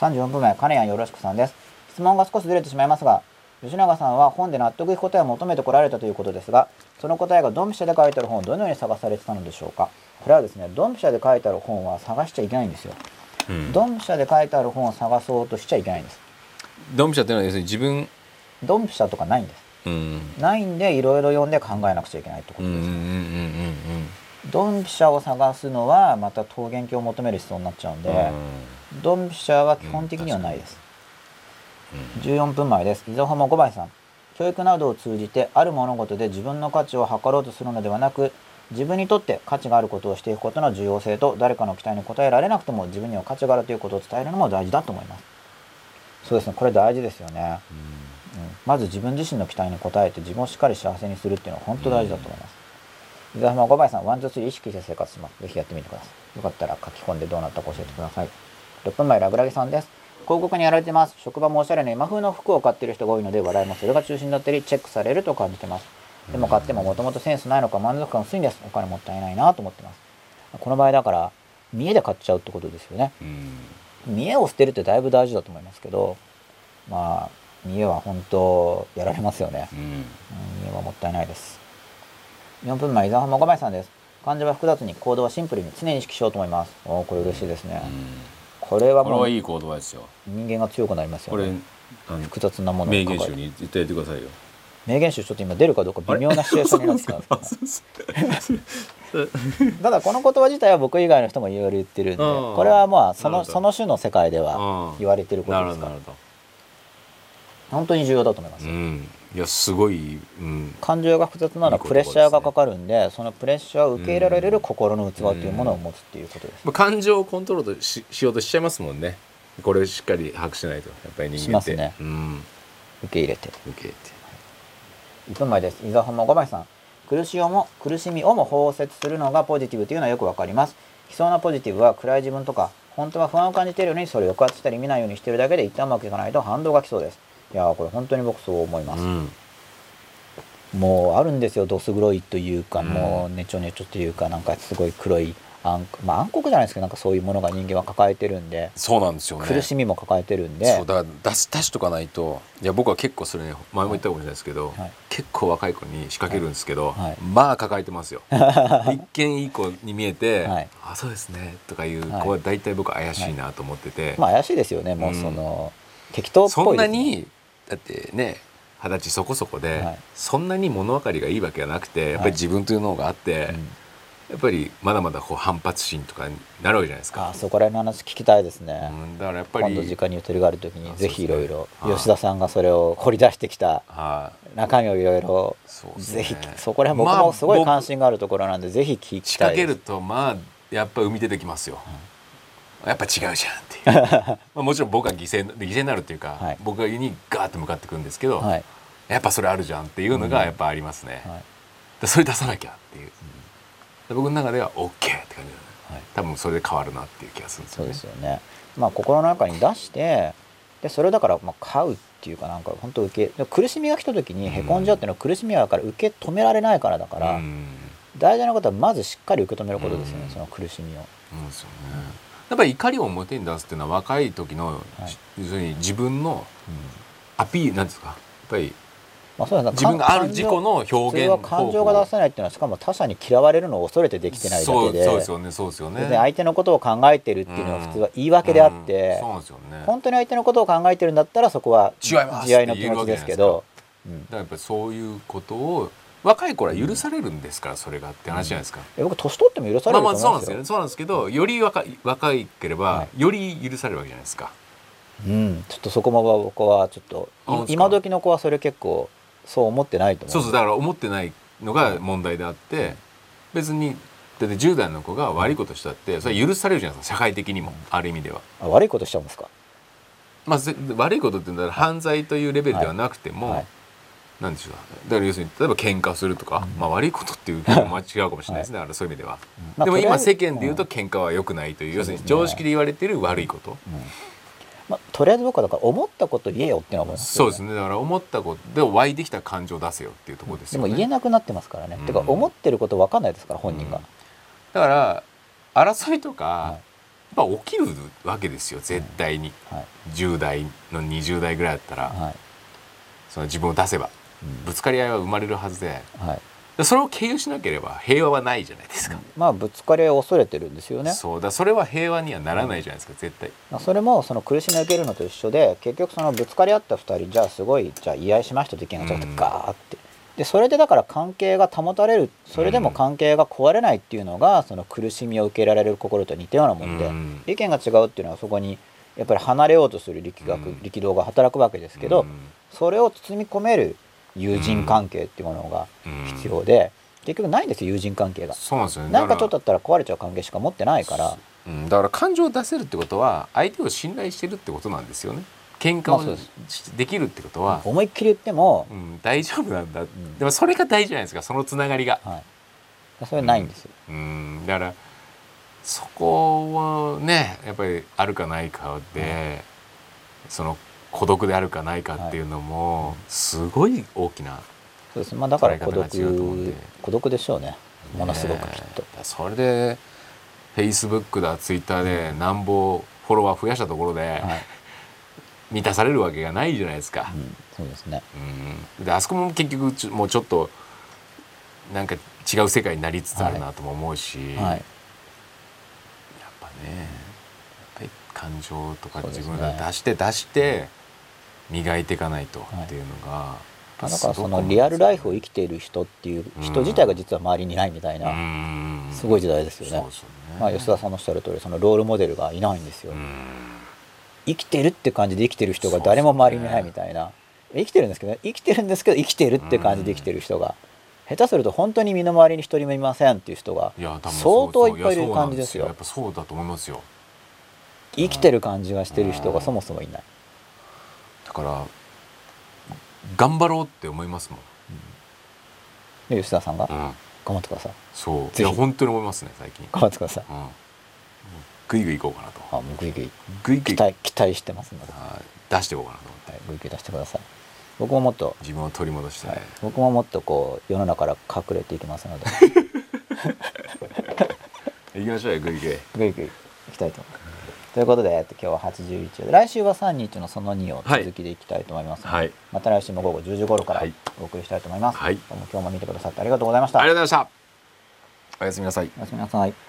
34分前金谷よろしくさんです。質問が少しずれてしまいますが吉永さんは本で納得いく答えを求めてこられたということですがその答えがドンピシャで書いてある本をどのように探されてたのでしょうか？これはですねドンピシャで書いてある本は探しちゃいけないんですよ。うんドンピシャで書いてある本を探そうとしちゃいけないんです。ドンピシャっていうのは要するに自分ドンピシャとかないんです。うん。ないんでいろいろ読んで考えなくちゃいけないってことです、うんうんうんうんドンピシャを探すのはまた桃源郷を求める必要になっちゃうんで、うん。ドンピシャは基本的にはないです、うん14分前です。伊沢浜5倍さん。教育などを通じてある物事で自分の価値を測ろうとするのではなく自分にとって価値があることをしていくことの重要性と誰かの期待に応えられなくても自分には価値があるということを伝えるのも大事だと思います。そうですね。これ大事ですよね、うん、まず自分自身の期待に応えて自分をしっかり幸せにするっていうのは本当大事だと思います、伊沢浜5倍さん one two three 意識して生活します。ぜひやってみてください。よかったら書き込んでどうなったか教えてください。6分前ラグラギさんです。広告にやられてます。職場もおしゃれな今風の服を買ってる人が多いので話題もそれが中心だったりチェックされると感じてます。でも買ってももともとセンスないのか満足感薄いんですお金もったいないなと思ってます。この場合だから見栄で買っちゃうってことですよね。うん。見栄を捨てるってだいぶ大事だと思いますけどまあ見栄は本当やられますよね。見栄はもったいないです。4分前伊沢浜5枚さんです。感情は複雑に行動はシンプルに常に意識しようと思います。おーこれ嬉しいですね、これはもういい言葉ですよ。人間が強くなりますよこれね複雑なものを名言集に言ってやってくださいよ。名言集ちょっと今出るかどうか微妙なシチュエーションになってたんですけどただこの言葉自体は僕以外の人もいろいろ言ってるんでこれはまあそのその種の世界では言われてるこなとですから。本当に重要だと思います。どうんいやすごいうん。感情が複雑なのはプレッシャーがかかるんでそのプレッシャーを受け入れられる心の器というものを持つっていうことです。まあ感情をコントロールししようとしちゃいますもんね。これをしっかり把握しないとやっぱり人間って。しますね。うん。受け入れて。受けて。1分前です。伊沢浜5枚さん。苦しをも苦しみをも包摂するのがポジティブというのはよくわかります。悲壮なポジティブは暗い自分とか本当は不安を感じているのにそれを抑圧したり見ないようにしているだけで一旦うまくいかないと反動が来そうですいやーこれ本当に僕そう思います、うん。もうあるんですよどす黒いというか、うん。もうねちょねちょというかなんかすごい黒い暗まあ暗黒じゃないですけどなんかそういうものが人間は抱えてるんで、そうなんですよね。苦しみも抱えてるんで。そうだから出し出しとかないといや僕は結構それね前も言ったかもしれないですけど、はい。結構若い子に仕掛けるんですけど、はい。まあ抱えてますよ。(laughs) 一見いい子に見えて「はい。あそうですね」とかいう子は大体僕怪しいなと思ってて、まあ怪しいですよねもうその、適当っそんぽいです、ね、なにだってね二十歳そこそこで、はい。そんなに物分かりがいいわけがなくてやっぱり自分というのがあって、うん。やっぱりまだまだこう反発心とかになるわけじゃないですか。あそこら辺の話聞きたいですね、うん、だからやっぱ今度り時間にゆとりがある時にあぜひいろい。ろ吉田さんがそれを掘り出してきたはい。中身をいろいろぜひそこら辺僕まあもすごい僕関心があるところなんでぜひ聞き仕たいです。掛けるとまあやっぱ生み出てきますよ、やっぱ違うじゃんっていう。(laughs) まあもちろん僕は犠牲犠牲になるっていうか、はい。僕にガーッと向かってくるんですけど、はい。やっぱそれあるじゃんっていうのがやっぱありますね、はい。でそれ出さなきゃっていう、で僕の中では OK って感じだね。はい。多分それで変わるなっていう気がするんですそうよねですよね。まあ心の中に出してでそれをだからまあ買うっていうかなんか本当受けで苦しみが来た時にへこんじゃうっていうのは苦しみはだから受け止められないからだから、うん。大事なことはまずしっかり受け止めることですよね、うん。その苦しみを。そうですよねやっぱり怒りを表に出すっていうのは若い時の、はい。要するに自分のアピールなんですかやっぱりまあそうですね。自分がある自己の表現感情が出せないっていうのはしかも他者に嫌われるのを恐れてできてないだけでそうですよねそうですよね。相手のことを考えてるっていうのは普通は言い訳であって、うん。そうですよね。本当に相手のことを考えてるんだったらそこは違います慈愛の気持ちですけど、うん。だからやっぱりそういうことを若い頃は許されるんですからそれがって話じゃないですか、いや僕年取っても許されまあると思うんですよ、まあそうなんですよ。ねそうなんですけどより若い若いければ、はより許されるわけじゃないですか。うん、ちょっとそこも僕はちょっと今時の子はそれ結構そう思ってないと思う。そうそうだから思ってないのが問題であって別にだって10代の子が悪いことしたってそれは許されるじゃないですか社会的にもある意味では。あ悪いことしちゃうんですか？まあ、ぜ悪いことっていうのは犯罪というレベルではなくても、はいなんでしょう。だから要するに例えば喧嘩するとか、まあ、悪いことっていう (laughs) のも違うかもしれないですね、だからそういう意味では。まあでも今世間で言うと喧嘩は良くないという、要するに常識で言われてる悪いこと、まあ、とりあえず僕はだから思ったこと言えよっていうのは思いますよそうですね。だから思ったことで湧いてきた感情を出せよっていうところですよね。でも言えなくなってますからね、うん。てか思ってること分かんないですから本人が、うん。だから争いとか、はい。やっぱ起きるわけですよ。絶対に、はい。10代の20代ぐらいだったら、はい。その自分を出せば。うんぶつかり合いは生まれるはずで。はい。でそれを経由しなければ平和はないじゃないですか、まあぶつかり合いを恐れてるんですよね。そう。だそれは平和にはならないじゃないですか絶対。まあそれもその苦しみを受けるのと一緒で結局そのぶつかり合った2人じゃあすごいじゃあ言い合いしましたと意見がちょっとうんガーって。でそれでだから関係が保たれるそれでも関係が壊れないっていうのがその苦しみを受けられる心と似たようなもんでうん。意見が違うっていうのはそこにやっぱり離れようとする力学うん。力道が働くわけですけどうん。それを包み込める友人関係っていうものがうん必要で結局ないんですよ友人関係が。そうなんですよね。なんかちょっとだだったら壊れちゃう関係しか持ってないから。うん、だから感情を出せるってことは相手を信頼してるってことなんですよね。喧嘩をできるってことは、思いっきり言ってもう、ん、大丈夫なんだ、んでもそれが大事じゃないですかそのつながりが。はい、それないんですよ。うん。だからそこはねやっぱりあるかないかで、その孤独であるかないかっていうのもすごい大きな、そうですまあだから孤独孤独でしょうね。ものすごくきっと。ね。それでフェイスブックだツイッターでなんぼフォロワー増やしたところで、はい。(laughs) 満たされるわけがないじゃないですか。うん、そうですね。うん。であそこも結局もうちょっとなんか違う世界になりつつあるなとも思うし、はい。やっぱねやっぱり感情とか自分が出して出して磨いていかないとっていうのが、まあだからそのリアルライフを生きている人っていう人自体が実は周りにいないみたいな、なすごい時代ですよね。ね。まあ、吉田さんのおっしゃる通りそのロールモデルがいないんですよ、うん。生きてるって感じで生きてる人が誰も周りにいないみたいな、生きてるんですけどね。生きてるんですけど生きてるって感じで生きてる人が、下手すると本当に身の回りに一人もいませんっていう人が相当いっぱいいる感じですよ。やっぱそうだと思いますよ。生きてる感じがしてる人がそもそもいない、だから頑張ろうって思いますもん、で吉田さんが？うん、頑張ってください。そう。いや本当に思いますね最近、頑張ってください。うん、グイグイ行こうかなと。あもうグイグイ。グイグイ。期待期待してますので、はい。出していこうかなと思って。はい、グイグイ出してください。僕ももっと、自分を取り戻して、はい、僕ももっとこう世の中から隠れていきますので。(laughs) 行きましょうよグイグイ。グイグイいきたいと思いますということで、えっと、今日は81で来週は3日のその2を続きでいきたいと思います。ので、はい。また来週も午後10時頃からはい。お送りしたいと思います、はい。今日も見てくださってありがとうございました。ありがとうございました。おやすみなさい。おやすみなさい